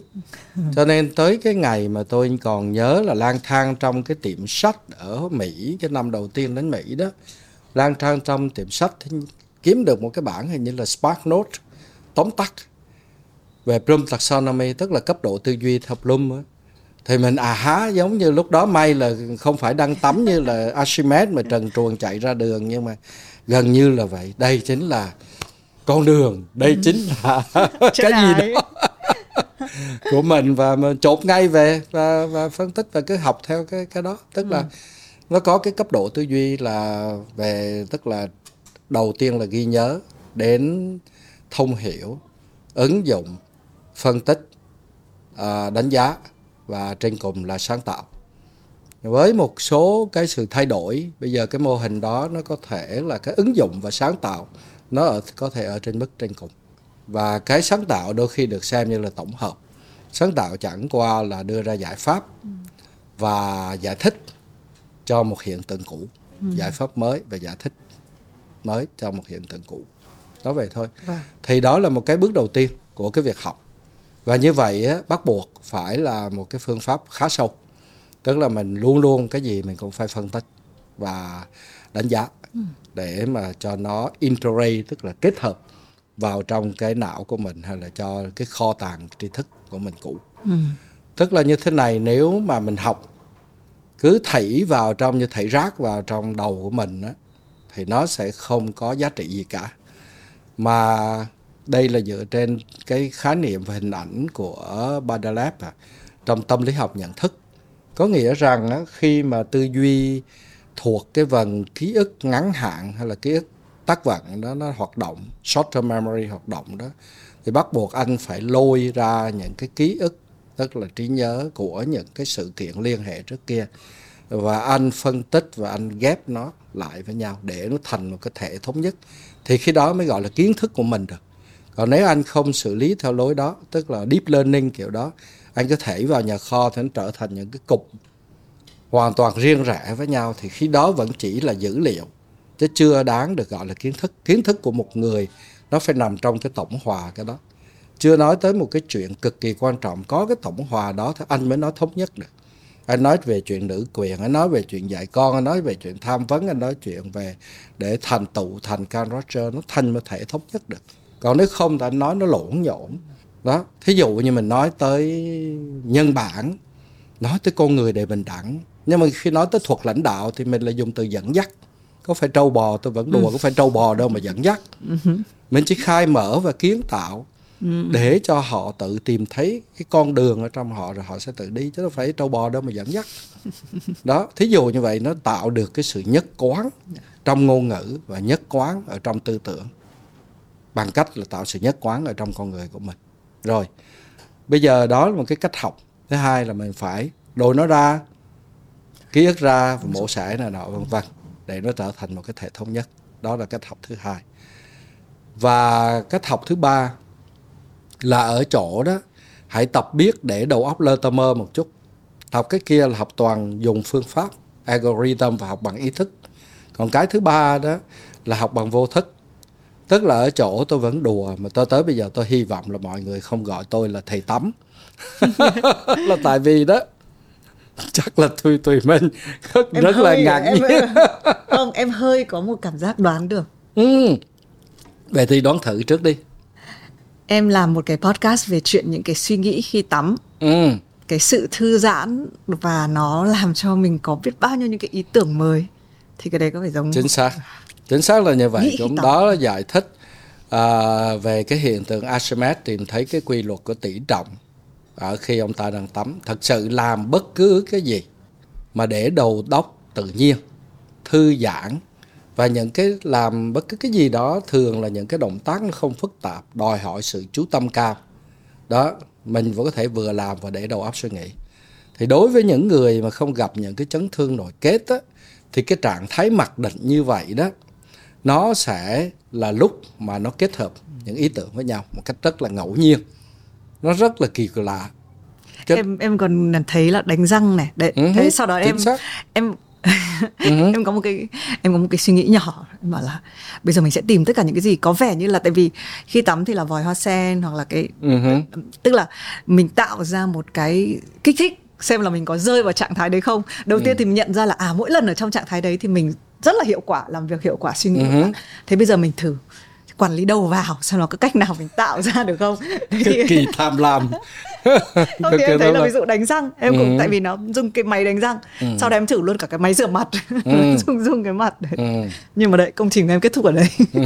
cho nên tới cái ngày mà tôi còn nhớ là lang thang trong cái tiệm sách ở Mỹ, cái năm đầu tiên đến Mỹ đó, lang thang trong tiệm sách thì kiếm được một cái bản hình như là Spark Note, tóm tắt, về Bloom taxonomy, tức là cấp độ tư duy theo Bloom ấy. thì mình à há, giống như lúc đó may là không phải đăng tắm như là Archimedes mà trần truồng chạy ra đường, nhưng mà gần như là vậy đây chính là con đường đây ừ. chính là [LAUGHS] cái gì đó [LAUGHS] của mình và mình chột ngay về và và phân tích và cứ học theo cái cái đó tức ừ. là nó có cái cấp độ tư duy là về tức là đầu tiên là ghi nhớ đến thông hiểu ứng dụng phân tích à, đánh giá và trên cùng là sáng tạo với một số cái sự thay đổi bây giờ cái mô hình đó nó có thể là cái ứng dụng và sáng tạo nó ở, có thể ở trên mức trên cùng và cái sáng tạo đôi khi được xem như là tổng hợp. Sáng tạo chẳng qua là đưa ra giải pháp và giải thích cho một hiện tượng cũ. Ừ. giải pháp mới và giải thích mới cho một hiện tượng cũ. Đó vậy thôi. Vâng. thì đó là một cái bước đầu tiên của cái việc học. Và như vậy á, bắt buộc phải là một cái phương pháp khá sâu. Tức là mình luôn luôn cái gì mình cũng phải phân tích và đánh giá. Ừ. để mà cho nó integrate tức là kết hợp vào trong cái não của mình hay là cho cái kho tàng tri thức của mình cũ. Ừ. tức là như thế này nếu mà mình học cứ thảy vào trong như thảy rác vào trong đầu của mình á thì nó sẽ không có giá trị gì cả. Mà đây là dựa trên cái khái niệm và hình ảnh của Badalab à, trong tâm lý học nhận thức. Có nghĩa rằng á, khi mà tư duy thuộc cái vần ký ức ngắn hạn hay là ký ức tác vận đó, nó hoạt động short term memory hoạt động đó, thì bắt buộc anh phải lôi ra những cái ký ức, tức là trí nhớ của những cái sự kiện liên hệ trước kia, và anh phân tích và anh ghép nó lại với nhau để nó thành một cái thể thống nhất. Thì khi đó mới gọi là kiến thức của mình được. Còn nếu anh không xử lý theo lối đó, tức là deep learning kiểu đó, anh có thể vào nhà kho thì nó trở thành những cái cục hoàn toàn riêng rẽ với nhau, thì khi đó vẫn chỉ là dữ liệu, chứ chưa đáng được gọi là kiến thức. Kiến thức của một người, nó phải nằm trong cái tổng hòa cái đó. Chưa nói tới một cái chuyện cực kỳ quan trọng, có cái tổng hòa đó thì anh mới nói thống nhất được. Anh nói về chuyện nữ quyền, anh nói về chuyện dạy con, anh nói về chuyện tham vấn, anh nói chuyện về để thành tựu thành can Roger nó thành một thể thống nhất được. Còn nếu không thì anh nói nó lộn nhộn đó, thí dụ như mình nói tới nhân bản, nói tới con người để bình đẳng nhưng mà khi nói tới thuật lãnh đạo thì mình lại dùng từ dẫn dắt. Có phải trâu bò tôi vẫn đùa có phải trâu bò đâu mà dẫn dắt. Mình chỉ khai mở và kiến tạo để cho họ tự tìm thấy cái con đường ở trong họ rồi họ sẽ tự đi chứ đâu phải trâu bò đâu mà dẫn dắt. [LAUGHS] Đó thí dụ như vậy nó tạo được cái sự nhất quán trong ngôn ngữ và nhất quán ở trong tư tưởng bằng cách là tạo sự nhất quán ở trong con người của mình. Rồi bây giờ đó là một cái cách học. Thứ hai là mình phải đổi nó ra ký ức ra và mổ xẻ này nọ vân vân. để nó trở thành một cái thể thống nhất. Đó là cách học thứ hai. Và cách học thứ ba là ở chỗ đó hãy tập biết để đầu óc lơ tơ mơ một chút. Học cái kia là học toàn dùng phương pháp algorithm và học bằng ý thức. Còn cái thứ ba đó là học bằng vô thức. Tức là ở chỗ tôi vẫn đùa mà tôi tới bây giờ tôi hy vọng là mọi người không gọi tôi là thầy tắm. [LAUGHS] Là tại vì đó chắc là tùy tùy mình. Rất, em rất là ngạc em, nhiên. [LAUGHS] không em hơi có một cảm giác đoán được. Ừ. vậy thì đoán thử trước đi. Em làm một cái podcast về chuyện những cái suy nghĩ khi tắm. Ừ. cái sự thư giãn và nó làm cho mình có biết bao nhiêu những cái ý tưởng mới. Thì cái đấy có phải giống chính xác. Chính xác là như vậy. Cũng đó là giải thích à, về cái hiện tượng Archimedes tìm thấy cái quy luật của tỷ trọng ở khi ông ta đang tắm thật sự làm bất cứ cái gì mà để đầu đốc tự nhiên thư giãn. Và những cái làm bất cứ cái gì đó thường là những cái động tác nó không phức tạp đòi hỏi sự chú tâm cao. Đó mình vẫn có thể vừa làm và để đầu óc suy nghĩ. Thì đối với những người mà không gặp những cái chấn thương nội kết á, thì cái trạng thái mặc định như vậy đó nó sẽ là lúc mà nó kết hợp những ý tưởng với nhau một cách rất là ngẫu nhiên nó rất là kỳ lạ. Cái- em em còn thấy là đánh răng này. Đấy Ừ hứ, thế sau đó em xác. em [LAUGHS] em có một cái em có một cái suy nghĩ nhỏ em bảo là bây giờ mình sẽ tìm tất cả những cái gì có vẻ như là tại vì khi tắm thì là vòi hoa sen hoặc là cái Ừ tức là mình tạo ra một cái kích thích xem là mình có rơi vào trạng thái đấy không. Đầu tiên thì mình nhận ra là à mỗi lần ở trong trạng thái đấy thì mình rất là hiệu quả làm việc hiệu quả suy nghĩ thế bây giờ mình thử quản lý đầu vào xem nó có cách nào mình tạo ra được không? Thế thì- cực kỳ tham lam. [LAUGHS] Không thì em thấy là ví dụ đánh răng em cũng Ừ. tại vì nó dùng cái máy đánh răng sau đó em thử luôn cả cái máy rửa mặt. [LAUGHS] Dùng dùng cái mặt đấy. Ừ. nhưng mà đấy công trình của em kết thúc ở đây. Ừ,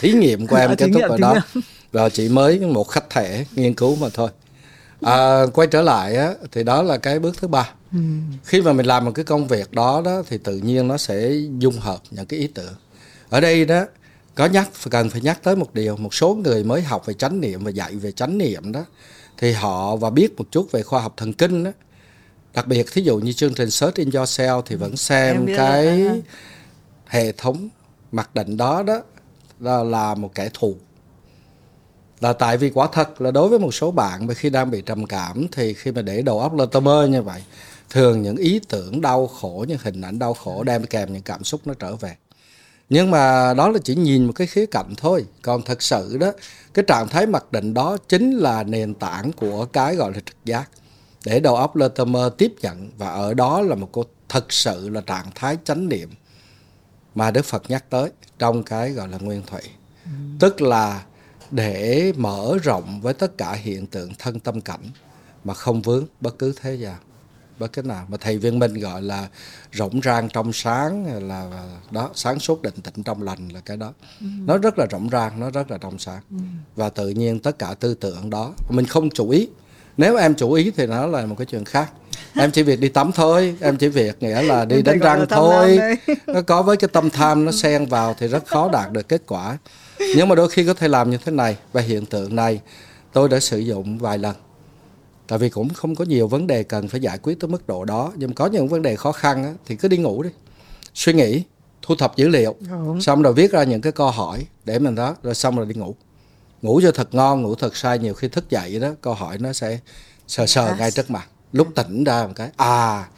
thí nghiệm của em À, kết thúc nghiệm, ở đó. nghiệm. rồi chỉ mới một khách thể nghiên cứu mà thôi. À, quay trở lại á, thì đó là cái bước thứ ba. Khi mà mình làm một cái công việc đó đó thì tự nhiên nó sẽ dung hợp những cái ý tưởng. Ở đây đó có nhắc cần phải nhắc tới một điều. Một số người mới học về chánh niệm và dạy về chánh niệm đó thì họ và biết một chút về khoa học thần kinh đó. Đặc biệt thí dụ như chương trình Search in Yourself thì vẫn Em xem cái à. hệ thống mặc định đó đó là, là một kẻ thù. Là tại vì quả thật là đối với một số bạn mà khi đang bị trầm cảm thì khi mà để đầu óc lên tơ mơ như vậy thường những ý tưởng đau khổ những hình ảnh đau khổ đem kèm những cảm xúc nó trở về nhưng mà đó là chỉ nhìn một cái khía cạnh thôi. Còn thật sự đó cái trạng thái mặc định đó chính là nền tảng của cái gọi là trực giác. Để đầu óc mơ tiếp nhận và ở đó là một cô thật sự là trạng thái chánh niệm mà Đức Phật nhắc tới trong cái gọi là nguyên thủy. Tức là để mở rộng với tất cả hiện tượng thân tâm cảnh mà không vướng bất cứ thế gian bất cứ nào mà thầy viên minh gọi là rộng rang trong sáng là đó sáng suốt định tĩnh trong lành là cái đó. Nó rất là rộng rang nó rất là trong sáng. Và tự nhiên tất cả tư tưởng đó mình không chủ ý. Nếu em chủ ý thì nó là một cái chuyện khác. Em chỉ việc đi tắm thôi em chỉ việc nghĩa là đi đánh răng thôi. nó có với cái tâm tham nó xen vào thì rất khó đạt được kết quả. Nhưng mà đôi khi có thể làm như thế này. Và hiện tượng này tôi đã sử dụng vài lần tại vì cũng không có nhiều vấn đề cần phải giải quyết tới mức độ đó. Nhưng có những vấn đề khó khăn á, thì cứ đi ngủ đi. Suy nghĩ thu thập dữ liệu Đúng. xong rồi viết ra những cái câu hỏi để mình đó rồi xong rồi đi ngủ. Ngủ cho thật ngon ngủ thật sai nhiều khi thức dậy đó câu hỏi nó sẽ sờ sờ Yes. ngay trước mặt. Lúc tỉnh ra một cái à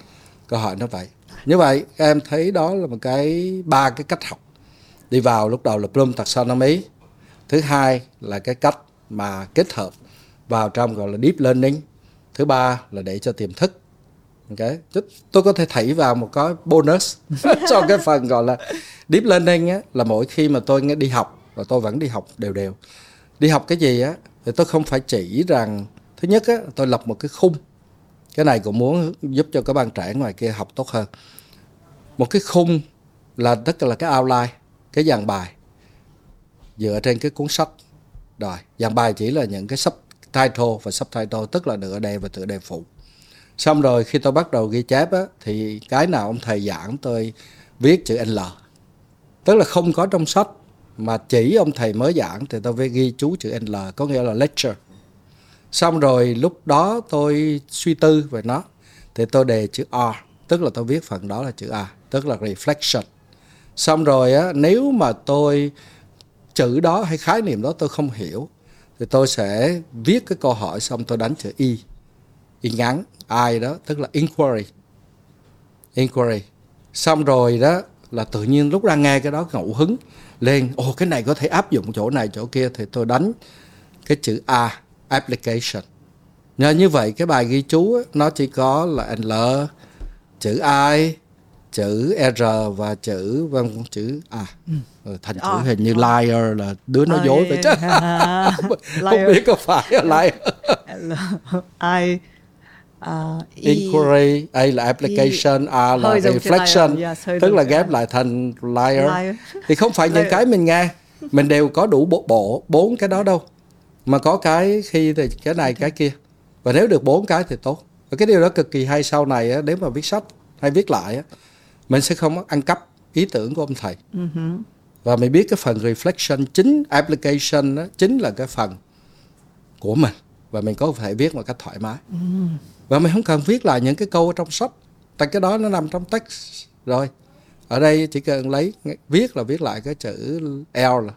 câu hỏi nó vậy. Như vậy em thấy đó là một cái ba cái cách học. Đi vào lúc đầu là Bloom taxonomy. Thứ hai là cái cách mà kết hợp vào trong gọi là deep learning thứ ba là để cho tiềm thức. Ok tôi có thể thảy vào một cái bonus [LAUGHS] cho cái phần gọi là deep learning á, là mỗi khi mà tôi nghe đi học, và tôi vẫn đi học đều đều. Đi học cái gì á, thì tôi không phải chỉ rằng, thứ nhất á, tôi lập một cái khung. Cái này cũng muốn giúp cho các bạn trẻ ngoài kia học tốt hơn. Một cái khung là tất cả là cái outline, cái dàn bài dựa trên cái cuốn sách. Rồi, dàn bài chỉ là những cái title và subtitle tức là nửa đề và tựa đề phụ. Xong rồi khi tôi bắt đầu ghi chép á, thì cái nào ông thầy giảng tôi viết chữ L. Tức là không có trong sách mà chỉ ông thầy mới giảng thì tôi phải ghi chú chữ L có nghĩa là lecture. Xong rồi lúc đó tôi suy tư về nó thì tôi đề chữ R tức là tôi viết phần đó là chữ A tức là reflection. Xong rồi á nếu mà tôi chữ đó hay khái niệm đó tôi không hiểu thì tôi sẽ viết cái câu hỏi xong tôi đánh chữ y. Y ngắn. Ai đó tức là inquiry. Inquiry. Xong rồi đó là tự nhiên lúc ra nghe cái đó ngẫu hứng lên. Ồ cái này có thể áp dụng chỗ này chỗ kia. Thì tôi đánh cái chữ a application. Nhờ như vậy cái bài ghi chú ấy, nó chỉ có là l chữ i chữ r và chữ vâng chữ a. Ừ. thành chữ À. hình như liar là đứa nó À, dối vậy chứ. [LAUGHS] không biết có phải là liar. I uh, E. Inquiry A là application A là Hơi giống chữ reflection. Yes, hơi tức là ghép lại thành liar. Liar. thì không phải những cái mình nghe. Mình đều có đủ bộ bộ bốn cái đó đâu. Mà có cái khi thì cái này cái kia. Và nếu được bốn cái thì tốt. Và cái điều đó cực kỳ hay sau này nếu mà viết sách hay viết lại mình sẽ không ăn cắp ý tưởng của ông thầy. Và mình biết cái phần reflection chính application đó, chính là cái phần của mình. Và mình có thể viết một cách thoải mái. Và mình không cần viết lại những cái câu ở trong sách. Tại cái đó nó nằm trong text. Rồi ở đây chỉ cần lấy viết là viết lại cái chữ L. Là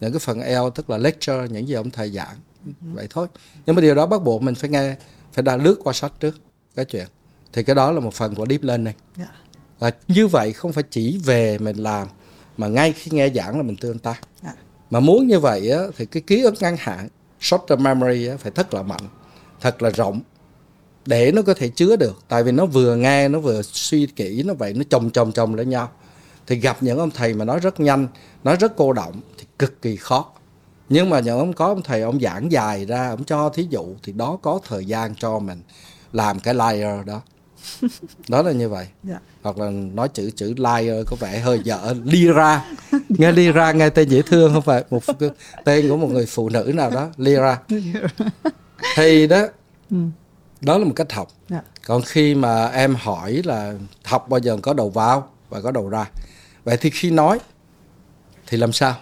những cái phần L tức là lecture những gì ông thầy giảng. Vậy thôi. Nhưng mà điều đó bắt buộc mình phải nghe phải đã lướt qua sách trước cái chuyện. Thì cái đó là một phần của deep learning. Dạ. Và như vậy không phải chỉ về mình làm mà ngay khi nghe giảng là mình tương tác Dạ. mà muốn như vậy á, thì cái ký ức ngắn hạn short term memory á, phải thật là mạnh thật là rộng để nó có thể chứa được. Tại vì nó vừa nghe nó vừa suy kỹ nó vậy nó chồng chồng chồng lên nhau. Thì gặp những ông thầy mà nói rất nhanh nói rất cô động thì cực kỳ khó. Nhưng mà những ông có ông thầy ông giảng dài ra ông cho thí dụ thì đó có thời gian cho mình làm cái layer đó [LAUGHS] đó là như vậy. Dạ. hoặc là nói chữ chữ liar có vẻ hơi dở. Lira nghe lira nghe tên dễ thương không phải? Một tên của một người phụ nữ nào đó. Lira [LAUGHS] thì đó đó là một cách học. Dạ. còn khi mà em hỏi là học bao giờ có đầu vào và có đầu ra. Vậy thì khi nói thì làm sao?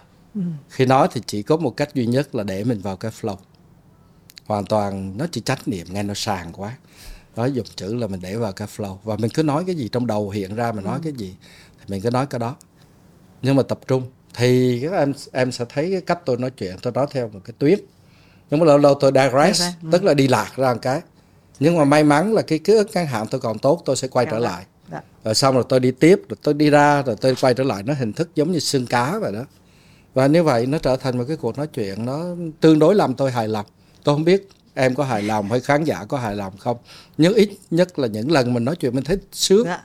Khi nói thì chỉ có một cách duy nhất là để mình vào cái flow. Hoàn toàn nó chỉ trách niệm nghe nó sàng quá nói dùng chữ là mình để vào cái flow và mình cứ nói cái gì trong đầu hiện ra mình nói cái gì thì mình cứ nói cái đó. Nhưng mà tập trung thì các em em sẽ thấy cái cách tôi nói chuyện tôi nói theo một cái tuyến. Nhưng mà lâu lâu tôi digress ừ. tức là đi lạc ra một cái. Nhưng mà may mắn là cái ký ức ngắn hạn tôi còn tốt tôi sẽ quay trở lại. Dạ. rồi xong rồi tôi đi tiếp rồi tôi đi ra rồi tôi quay trở lại. Nó hình thức giống như xương cá vậy đó. Và như vậy nó trở thành một cái cuộc nói chuyện nó tương đối làm tôi hài lòng. Tôi không biết em có hài lòng hay khán giả có hài lòng không nhưng ít nhất là những lần mình nói chuyện mình thấy sướng Dạ.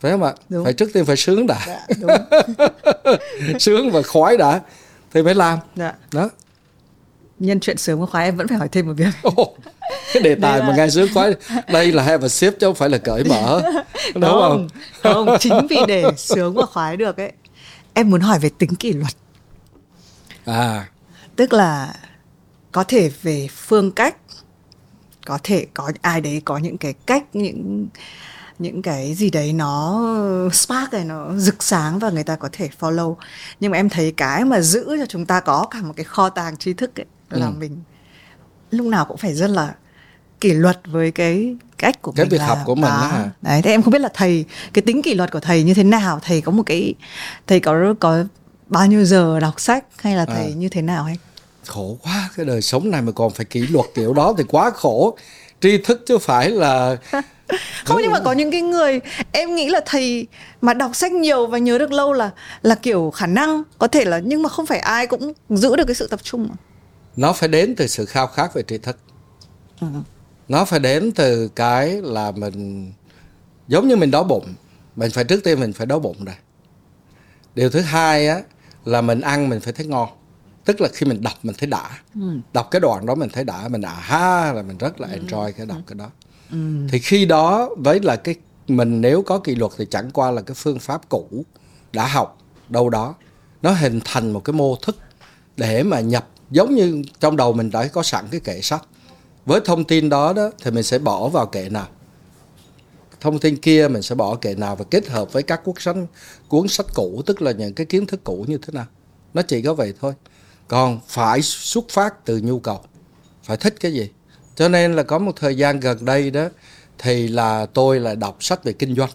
phải không ạ Đúng. phải trước tiên phải sướng đã Dạ, đúng. [LAUGHS] sướng và khoái đã thì mới làm Dạ. đó Nhân chuyện sớm và khoái em vẫn phải hỏi thêm một việc. Ồ, cái đề tài Đây mà là- nghe sướng khoái đây là have a sip chứ không phải là cởi mở đúng không không, chính vì để sướng và khoái được ấy. Em muốn hỏi về tính kỷ luật. à Tức là có thể về phương cách, có thể có ai đấy có những cái cách, những những cái gì đấy nó spark này nó rực sáng và người ta có thể follow nhưng mà em thấy cái mà giữ cho chúng ta có cả một cái kho tàng tri thức ấy là Ừ. mình lúc nào cũng phải rất là kỷ luật với cái cách của cái mình việc làm. học của mình đó hả? đấy thế em không biết là thầy cái tính kỷ luật của thầy như thế nào thầy có một cái thầy có có bao nhiêu giờ đọc sách hay là thầy À. như thế nào hay khổ quá cái đời sống này mà còn phải kỷ luật kiểu đó thì quá khổ tri thức chứ phải là [LAUGHS] không nhưng mà có những cái người em nghĩ là thầy mà đọc sách nhiều và nhớ được lâu là là kiểu khả năng có thể là nhưng mà không phải ai cũng giữ được cái sự tập trung mà. nó phải đến từ sự khao khát về tri thức Ừ. nó phải đến từ cái là mình giống như mình đói bụng mình phải trước tiên mình phải đói bụng đây điều thứ hai á là mình ăn mình phải thấy ngon tức là khi mình đọc mình thấy đã. Đọc cái đoạn đó mình thấy đã mình à ha là mình rất là enjoy cái đọc cái đó. Thì khi đó với là cái mình nếu có kỷ luật thì chẳng qua là cái phương pháp cũ đã học đâu đó. Nó hình thành một cái mô thức để mà nhập. Giống như trong đầu mình đã có sẵn cái kệ sách. Với thông tin đó đó thì mình sẽ bỏ vào kệ nào. Thông tin kia mình sẽ bỏ kệ nào và kết hợp với các cuốn sách cuốn sách cũ tức là những cái kiến thức cũ như thế nào. Nó chỉ có vậy thôi còn phải xuất phát từ nhu cầu. Phải thích cái gì? Cho nên là có một thời gian gần đây đó thì là tôi là đọc sách về kinh doanh.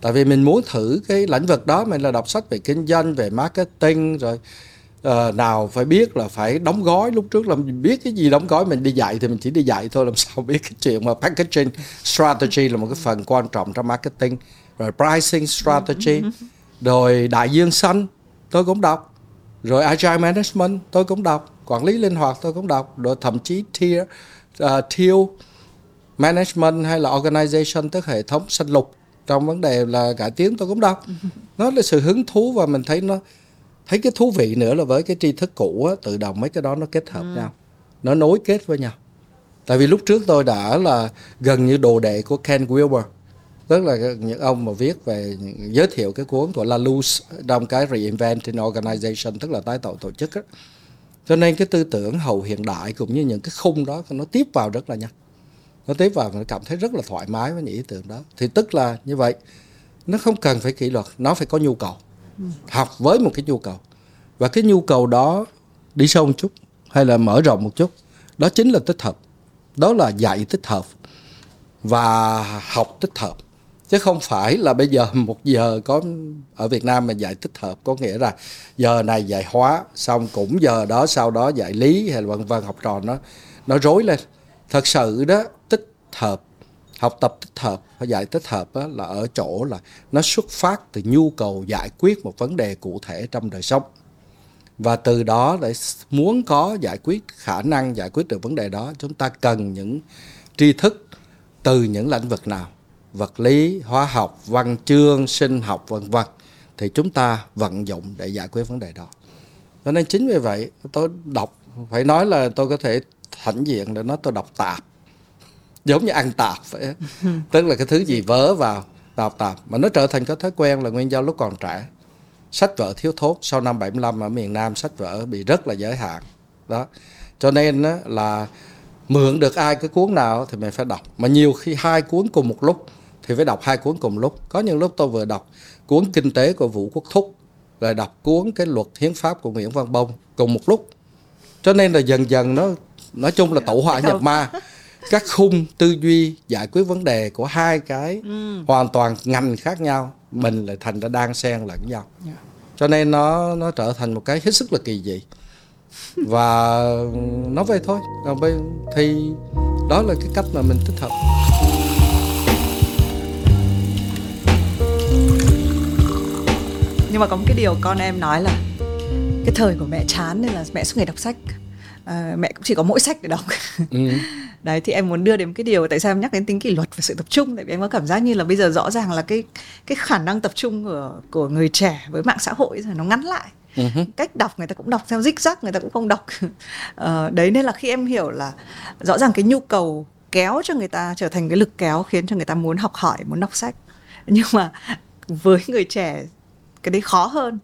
Tại vì mình muốn thử cái lĩnh vực đó mình là đọc sách về kinh doanh về marketing rồi ờ, nào phải biết là phải đóng gói. Lúc trước là mình biết cái gì đóng gói mình đi dạy thì mình chỉ đi dạy thôi làm [LAUGHS] sao biết cái chuyện mà packaging strategy là một cái phần quan trọng trong marketing. Rồi pricing strategy. Rồi đại dương xanh tôi cũng đọc rồi agile management tôi cũng đọc. Quản lý linh hoạt tôi cũng đọc. Rồi thậm chí tier uh, tier management hay là organization tức hệ thống xanh lục. Trong vấn đề là cải tiến tôi cũng đọc. [LAUGHS] Nó là sự hứng thú và mình thấy nó thấy cái thú vị nữa là với cái tri thức cũ á, tự động mấy cái đó nó kết hợp nhau. Nó nối kết với nhau. Tại vì lúc trước tôi đã là gần như đồ đệ của Ken Wilber tức là những ông mà viết về giới thiệu cái cuốn của La Luz trong cái Reinventing Organization tức là tái tạo tổ chức á. cho nên cái tư tưởng hậu hiện đại cũng như những cái khung đó nó tiếp vào rất là nhanh. Nó tiếp vào nó cảm thấy rất là thoải mái với những ý tưởng đó. Thì tức là như vậy nó không cần phải kỷ luật nó phải có nhu cầu. Học với một cái nhu cầu. Và cái nhu cầu đó đi sâu một chút hay là mở rộng một chút đó chính là tích hợp. Đó là dạy tích hợp và học tích hợp chứ không phải là bây giờ, [LAUGHS] một giờ có ở Việt Nam mà dạy tích hợp, có nghĩa là giờ này dạy hóa, xong cũng giờ đó, sau đó dạy lý hay là vân vân, học trò nó nó rối lên. Thật sự đó, tích hợp, học tập tích hợp hay dạy tích hợp đó là ở chỗ là nó xuất phát từ nhu cầu giải quyết một vấn đề cụ thể trong đời sống. Và từ đó để muốn có giải quyết khả năng, giải quyết được vấn đề đó, chúng ta cần những tri thức từ những lĩnh vực nào? Vật lý hóa học văn chương sinh học vân vân thì chúng ta vận dụng để giải quyết vấn đề đó. Cho nên chính vì vậy tôi đọc phải nói là tôi có thể hãnh diện để nói tôi đọc tạp. Giống như ăn tạp vậy [LAUGHS] tức là cái thứ gì vớ vào đọc tạp. Mà nó trở thành cái thói quen là nguyên do lúc còn trẻ. Sách vở thiếu thốn. Sau năm 75 ở miền Nam sách vở bị rất là giới hạn. Đó. Cho nên là mượn được ai cái cuốn nào thì mình phải đọc. Mà nhiều khi hai cuốn cùng một lúc thì phải đọc hai cuốn cùng lúc. Có những lúc tôi vừa đọc cuốn kinh tế của Vũ Quốc Thúc rồi đọc cuốn cái luật hiến pháp của Nguyễn Văn Bông cùng một lúc. Cho nên là dần dần nó nói chung là tẩu hỏa nhập ma. Các khung tư duy giải quyết vấn đề của hai cái hoàn toàn ngành khác nhau mình lại thành ra đang xen lẫn nhau. Cho nên nó nó trở thành một cái hết sức là kỳ dị. Và nó vậy thôi. Thì đó là cái cách mà mình thích hợp nhưng mà có một cái điều con em nói là cái thời của mẹ chán nên là mẹ suốt ngày đọc sách. À, mẹ cũng chỉ có mỗi sách để đọc. Ừ. [LAUGHS] đấy thì em muốn đưa đến cái điều tại sao em nhắc đến tính kỷ luật và sự tập trung? Tại vì em có cảm giác như là bây giờ rõ ràng là cái cái khả năng tập trung của của người trẻ với mạng xã hội rồi nó ngắn lại. Uh-huh. cách đọc người ta cũng đọc theo dích rắc người ta cũng không đọc. [LAUGHS] Ờ, đấy nên là khi em hiểu là rõ ràng cái nhu cầu kéo cho người ta trở thành cái lực kéo khiến cho người ta muốn học hỏi muốn đọc sách. Nhưng mà với người trẻ cái đấy khó hơn.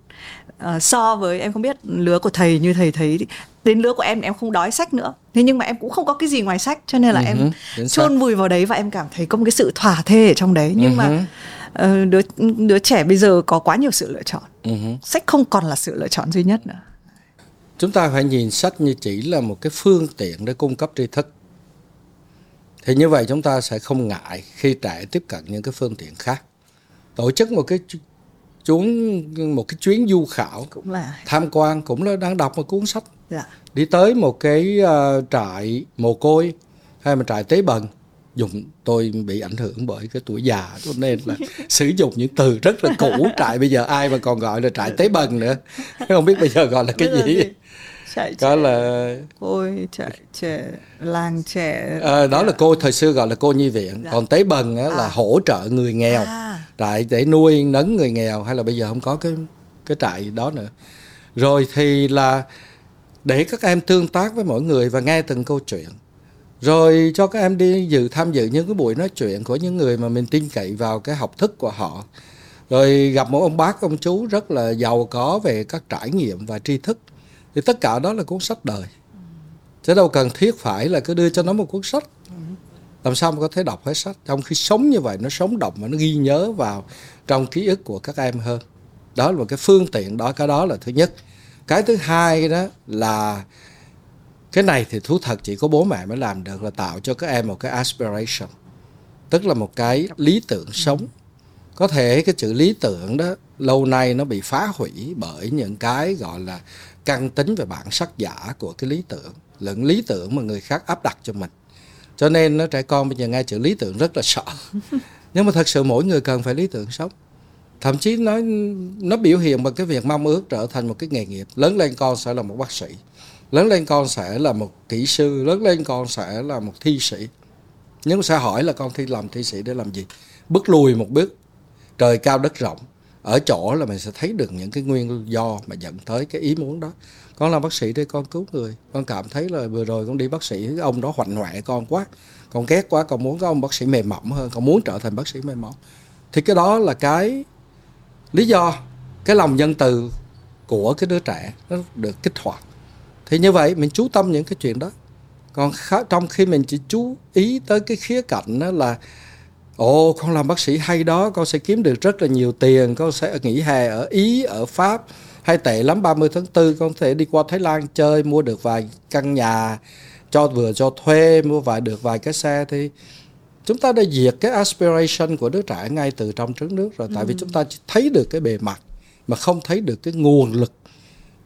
Ờ, so với em không biết lứa của thầy như thầy thấy đến lứa của em em không đói sách nữa. Thế nhưng mà em cũng không có cái gì ngoài sách cho nên là Ừ em xác. chôn vùi vào đấy và em cảm thấy có một cái sự thỏa thê ở trong đấy. Nhưng Ừ mà ờ, đứa đứa trẻ bây giờ có quá nhiều sự lựa chọn. Uh-huh. sách không còn là sự lựa chọn duy nhất nữa. Chúng ta phải nhìn sách như chỉ là một cái phương tiện để cung cấp tri thức. Thì như vậy chúng ta sẽ không ngại khi trẻ tiếp cận những cái phương tiện khác. Tổ chức một cái chuyến một cái chuyến du khảo cũng là tham quan cũng là đang đọc một cuốn sách. Dạ. Đi tới một cái uh, trại mồ côi hay mà trại tế bần. Dùng tôi bị ảnh hưởng bởi cái tuổi già cho nên là [LAUGHS] sử dụng những từ rất là cũ. Trại bây giờ ai mà còn gọi là trại tế bần nữa? Không biết bây giờ gọi là cái gì. có trẻ, là ôi chạy trẻ làng trẻ. Ờ, đó là cô thời xưa gọi là cô nhi viện. Dạ. còn tế bần á, là À. hỗ trợ người nghèo. À, trại để nuôi nấng người nghèo hay là bây giờ không có cái cái trại đó nữa. Rồi thì là để các em tương tác với mỗi người và nghe từng câu chuyện. Rồi cho các em đi dự tham dự những cái buổi nói chuyện của những người mà mình tin cậy vào cái học thức của họ. Rồi gặp một ông bác, ông chú rất là giàu có về các trải nghiệm và tri thức. Thì tất cả đó là cuốn sách đời. Chứ đâu cần thiết phải là cứ đưa cho nó một cuốn sách làm sao mà có thể đọc hết sách? Trong khi sống như vậy, nó sống động và nó ghi nhớ vào trong ký ức của các em hơn. Đó là một cái phương tiện, đó, cái đó là thứ nhất. Cái thứ hai đó là cái này thì thú thật, chỉ có bố mẹ mới làm được là tạo cho các em một cái aspiration. Tức là một cái lý tưởng sống. Có thể cái chữ lý tưởng đó lâu nay nó bị phá hủy bởi những cái gọi là căn tính về bản sắc giả của cái lý tưởng. Lẫn lý tưởng mà người khác áp đặt cho mình cho nên nó trẻ con bây giờ nghe chữ lý tưởng rất là sợ. [LAUGHS] Nhưng mà thật sự mỗi người cần phải lý tưởng sống. Thậm chí nó nó biểu hiện bằng cái việc mong ước trở thành một cái nghề nghiệp. Lớn lên con sẽ là một bác sĩ. Lớn lên con sẽ là một kỹ sư. Lớn lên con sẽ là một thi sĩ. Nhưng sẽ hỏi là con thi làm thi sĩ để làm gì? Bước lùi một bước. Trời cao đất rộng. Ở chỗ là mình sẽ thấy được những cái nguyên do mà dẫn tới cái ý muốn đó con làm bác sĩ để con cứu người. Con cảm thấy là vừa rồi con đi bác sĩ cái ông đó hoạnh hoẹ con quá. Con ghét quá con muốn có ông bác sĩ mềm mỏng hơn con muốn trở thành bác sĩ mềm mỏng. Thì cái đó là cái lý do cái lòng nhân từ của cái đứa trẻ nó được kích hoạt. Thì như vậy mình chú tâm những cái chuyện đó. Còn khá, trong khi mình chỉ chú ý tới cái khía cạnh đó là ồ con làm bác sĩ hay đó con sẽ kiếm được rất là nhiều tiền con sẽ nghỉ hè ở ý ở pháp hay tệ lắm 30 tháng 4 con có thể đi qua Thái Lan chơi mua được vài căn nhà cho vừa cho thuê mua vài được vài cái xe thì chúng ta đã diệt cái aspiration của đứa trẻ ngay từ trong trứng nước rồi. Tại vì chúng ta chỉ thấy được cái bề mặt mà không thấy được cái nguồn lực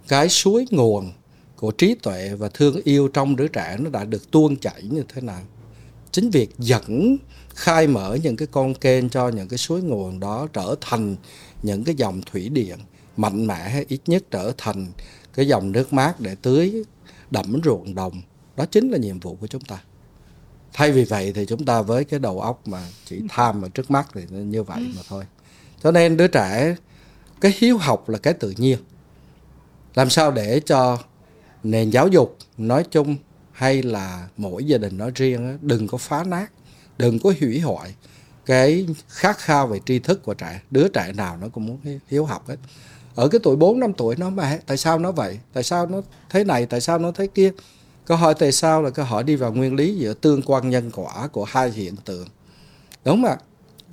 cái suối nguồn của trí tuệ và thương yêu trong đứa trẻ nó đã được tuôn chảy như thế nào. Chính việc dẫn khai mở những cái con kênh cho những cái suối nguồn đó trở thành những cái dòng thủy điện mạnh mẽ, ít nhất trở thành cái dòng nước mát để tưới đẫm ruộng đồng. Đó chính là nhiệm vụ của chúng ta. Thay vì vậy thì chúng ta với cái đầu óc mà chỉ tham ở trước mắt thì như vậy mà thôi. Cho nên đứa trẻ, cái hiếu học là cái tự nhiên. Làm sao để cho nền giáo dục nói chung hay là mỗi gia đình nói riêng đừng có phá nát, đừng có hủy hoại cái khát khao về tri thức của trẻ. Đứa trẻ nào nó cũng muốn hiếu học hết ở cái tuổi 4 năm tuổi nó mà tại sao nó vậy? Tại sao nó thế này tại sao nó thế kia? Câu hỏi tại sao là câu hỏi đi vào nguyên lý giữa tương quan nhân quả của hai hiện tượng. Đúng không ạ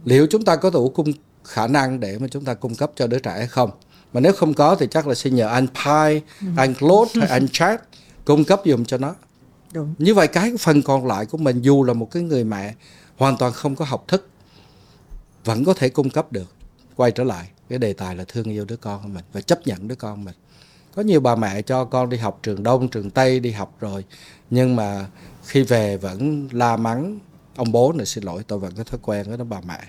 liệu chúng ta có đủ cung khả năng để mà chúng ta cung cấp cho đứa trẻ hay không? Mà nếu không có thì chắc là xin nhờ anh Pi, anh Claude hay anh Chat cung cấp dùm cho nó. Đúng. Như vậy cái phần còn lại của mình dù là một cái người mẹ hoàn toàn không có học thức vẫn có thể cung cấp được quay trở lại cái đề tài là thương yêu đứa con của mình và chấp nhận đứa con mình. Có nhiều bà mẹ cho con đi học trường đông, trường tây đi học rồi, nhưng mà khi về vẫn la mắng, ông bố này xin lỗi, tôi vẫn có thói quen với đó bà mẹ.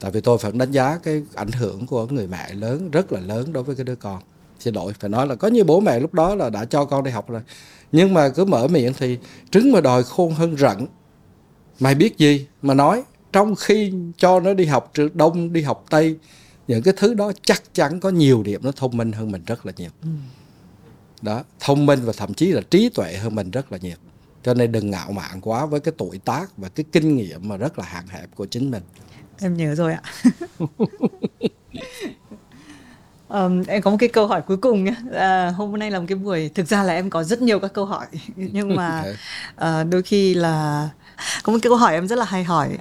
Tại vì tôi vẫn đánh giá cái ảnh hưởng của người mẹ lớn, rất là lớn đối với cái đứa con. Xin lỗi, phải nói là có nhiều bố mẹ lúc đó là đã cho con đi học rồi. Nhưng mà cứ mở miệng thì trứng mà đòi khôn hơn rận. Mày biết gì mà nói, trong khi cho nó đi học trường đông, đi học tây những cái thứ đó chắc chắn có nhiều điểm nó thông minh hơn mình rất là nhiều. Đó thông minh và thậm chí là trí tuệ hơn mình rất là nhiều. Cho nên đừng ngạo mạn quá với cái tuổi tác và cái kinh nghiệm mà rất là hạn hẹp của chính mình. Em nhớ rồi ạ. [LAUGHS] Ờm, em có một cái câu hỏi cuối cùng nhé à, hôm nay là một cái buổi thực ra là em có rất nhiều các câu hỏi. [LAUGHS] Nhưng mà ờ, đôi khi là có một cái câu hỏi em rất là hay hỏi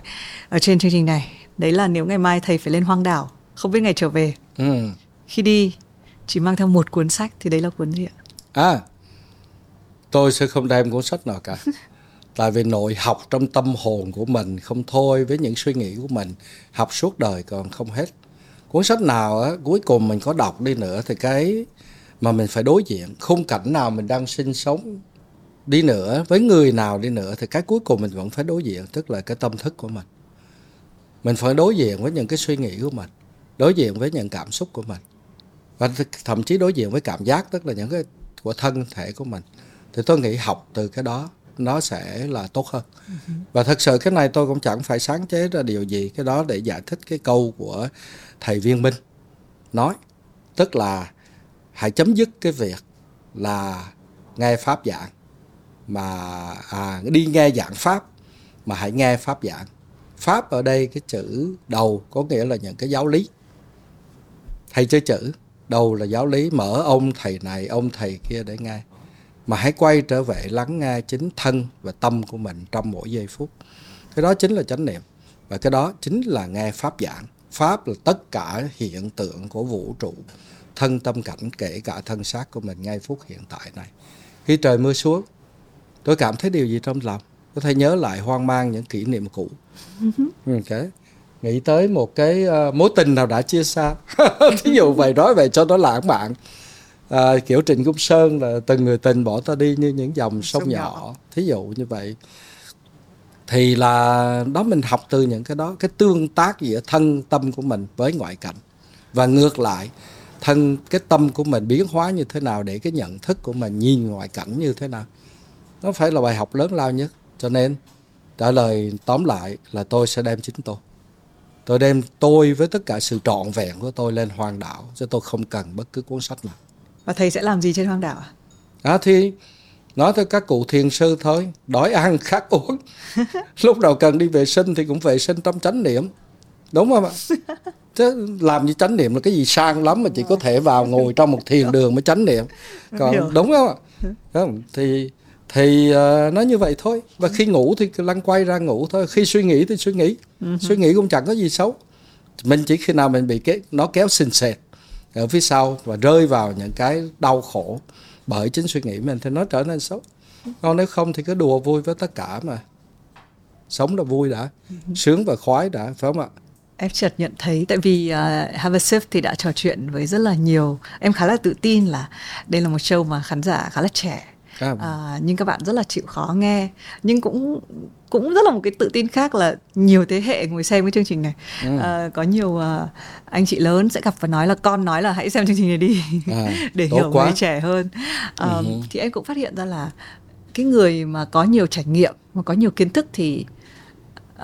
ở trên chương trình này. Đấy là nếu ngày mai thầy phải lên hoang đảo không biết ngày trở về. Ừ. khi đi chỉ mang theo một cuốn sách thì đấy là cuốn gì ạ? À tôi sẽ không đem cuốn sách nào cả. [LAUGHS] Tại vì nội học trong tâm hồn của mình không thôi với những suy nghĩ của mình học suốt đời còn không hết. Cuốn sách nào á cuối cùng mình có đọc đi nữa thì cái mà mình phải đối diện khung cảnh nào mình đang sinh sống đi nữa với người nào đi nữa thì cái cuối cùng mình vẫn phải đối diện tức là cái tâm thức của mình. Mình phải đối diện với những cái suy nghĩ của mình đối diện với những cảm xúc của mình. Và thậm chí đối diện với cảm giác tức là những cái của thân thể của mình. Thì tôi nghĩ học từ cái đó nó sẽ là tốt hơn. Và thật sự cái này tôi cũng chẳng phải sáng chế ra điều gì cái đó để giải thích cái câu của thầy viên minh nói. Tức là hãy chấm dứt cái việc là nghe pháp giảng mà à, đi nghe giảng pháp mà hãy nghe pháp giảng. Pháp ở đây cái chữ đầu có nghĩa là những cái giáo lý thầy chơi chữ đầu là giáo lý mở ông thầy này ông thầy kia để nghe. Mà hãy quay trở về lắng nghe chính thân và tâm của mình trong mỗi giây phút. Cái đó chính là chánh niệm. Và cái đó chính là nghe pháp giảng. Pháp là tất cả hiện tượng của vũ trụ thân tâm cảnh kể cả thân xác của mình ngay phút hiện tại này. Khi trời mưa xuống tôi cảm thấy điều gì trong lòng? Có thể nhớ lại hoang mang những kỷ niệm cũ. [LAUGHS] Okay. Nghĩ tới một cái uh, mối tình nào đã chia xa. [LAUGHS] Thí dụ vậy nói vậy cho nó lãng mạn. À, kiểu Trịnh Công Sơn là từng người tình bỏ ta đi như những dòng sông, sông nhỏ. nhỏ. Thí dụ như vậy. Thì là đó mình học từ những cái đó cái tương tác giữa thân tâm của mình với ngoại cảnh. Và ngược lại thân cái tâm của mình biến hóa như thế nào để cái nhận thức của mình nhìn ngoại cảnh như thế nào. Nó phải là bài học lớn lao nhất. Cho nên trả lời tóm lại là tôi sẽ đem chính tôi tôi đem tôi với tất cả sự trọn vẹn của tôi lên hoàng đảo chứ tôi không cần bất cứ cuốn sách nào và thầy sẽ làm gì trên hoang đảo à? À thì nói tới các cụ thiền sư thôi, đói ăn [LAUGHS] khát uống. [LAUGHS] Lúc đầu cần đi vệ sinh thì cũng vệ sinh trong chánh niệm. Đúng không ạ? [LAUGHS] Chứ làm như chánh niệm là cái gì sang lắm mà chỉ có thể vào ngồi trong một thiền đường mới chánh niệm. Còn đúng không ạ? Không, thì thì uh, nó như vậy thôi. Và khi ngủ thì lăn quay ra ngủ thôi. Khi suy nghĩ thì suy nghĩ. Uh-huh. suy nghĩ cũng chẳng có gì xấu. Mình chỉ khi nào mình bị cái nó kéo sình sệt ở phía sau và rơi vào những cái đau khổ bởi chính suy nghĩ mình thì nó trở nên xấu. Còn nếu không thì cứ đùa vui với tất cả mà. Sống là vui đã. Sướng và khoái đã phải không ạ? Em chợt nhận thấy tại vì uh, Have a Sip thì đã trò chuyện với rất là nhiều. Em khá là tự tin là đây là một show mà khán giả khá là trẻ à, à, nhưng các bạn rất là chịu khó nghe nhưng cũng cũng rất là một cái tự tin khác là nhiều thế hệ ngồi xem cái chương trình này ừ. à, có nhiều uh, anh chị lớn sẽ gặp và nói là con nói là hãy xem chương trình này đi à, [LAUGHS] để hiểu quá. người trẻ hơn à, ừ. thì em cũng phát hiện ra là cái người mà có nhiều trải nghiệm mà có nhiều kiến thức thì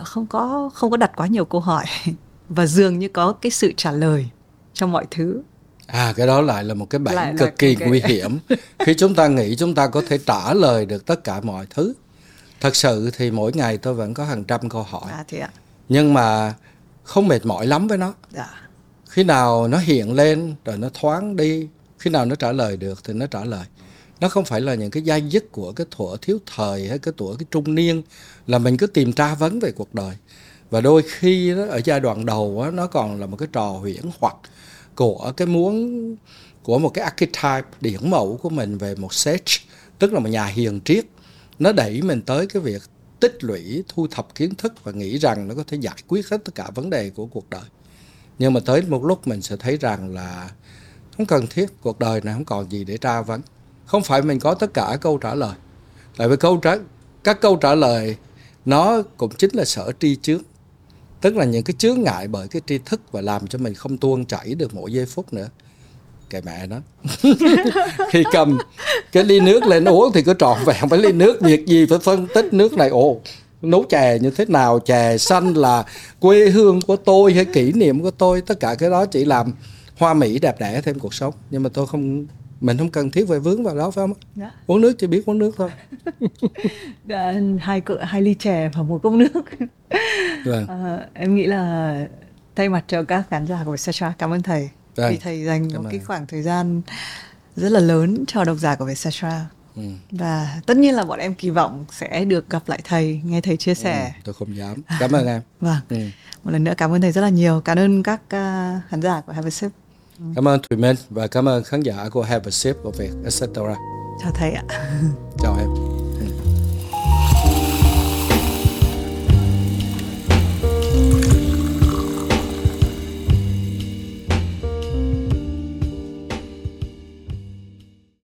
không có không có đặt quá nhiều câu hỏi [LAUGHS] và dường như có cái sự trả lời cho mọi thứ À cái đó lại là một cái bẫy cực kỳ cái... nguy hiểm. Khi chúng ta nghĩ chúng ta có thể trả lời được tất cả mọi thứ. Thật sự thì mỗi ngày tôi vẫn có hàng trăm câu hỏi. À, ạ. Nhưng mà không mệt mỏi lắm với nó. Dạ. Khi nào nó hiện lên rồi nó thoáng đi, khi nào nó trả lời được thì nó trả lời. Nó không phải là những cái giai dứt của cái thuở thiếu thời hay cái tuổi cái trung niên là mình cứ tìm tra vấn về cuộc đời. Và đôi khi đó, ở giai đoạn đầu đó, nó còn là một cái trò huyễn hoặc của cái muốn của một cái archetype điển mẫu của mình về một sage tức là một nhà hiền triết. Nó đẩy mình tới cái việc tích lũy, thu thập kiến thức và nghĩ rằng nó có thể giải quyết hết tất cả vấn đề của cuộc đời. Nhưng mà tới một lúc mình sẽ thấy rằng là không cần thiết, cuộc đời này không còn gì để tra vấn. Không phải mình có tất cả câu trả lời. Tại vì câu trả, các câu trả lời nó cũng chính là sở tri trước tức là những cái chướng ngại bởi cái tri thức và làm cho mình không tuôn chảy được mỗi giây phút nữa. Kệ mẹ nó. [LAUGHS] Khi cầm cái ly nước lên uống thì cứ tròn vẹn phải ly nước việc gì phải phân tích nước này. Ồ, nấu chè như thế nào? Chè xanh là quê hương của tôi hay kỷ niệm của tôi? Tất cả cái đó chỉ làm hoa mỹ đẹp đẽ thêm cuộc sống. Nhưng mà tôi không mình không cần thiết phải vướng vào đó phải không? Dạ. uống nước chỉ biết uống nước thôi. [LAUGHS] Dạ, hai cỡ hai ly chè và một cốc nước. [LAUGHS] Vâng. à, em nghĩ là thay mặt cho các khán giả của Vietcetera cảm ơn thầy. Vâng. vì thầy dành cảm một cái khoảng thời gian rất là lớn cho độc giả của Vietcetera Ừ. và tất nhiên là bọn em kỳ vọng sẽ được gặp lại thầy nghe thầy chia sẻ. ừ, tôi không dám. Cảm ơn em. [LAUGHS] Vâng. Ừ. một lần nữa cảm ơn thầy rất là nhiều. Cảm ơn các uh, khán giả của Have a Sip Cảm ơn Thùy Minh và cảm ơn khán giả của Have a Sip của Việt, etc. Chào thầy ạ. Chào em.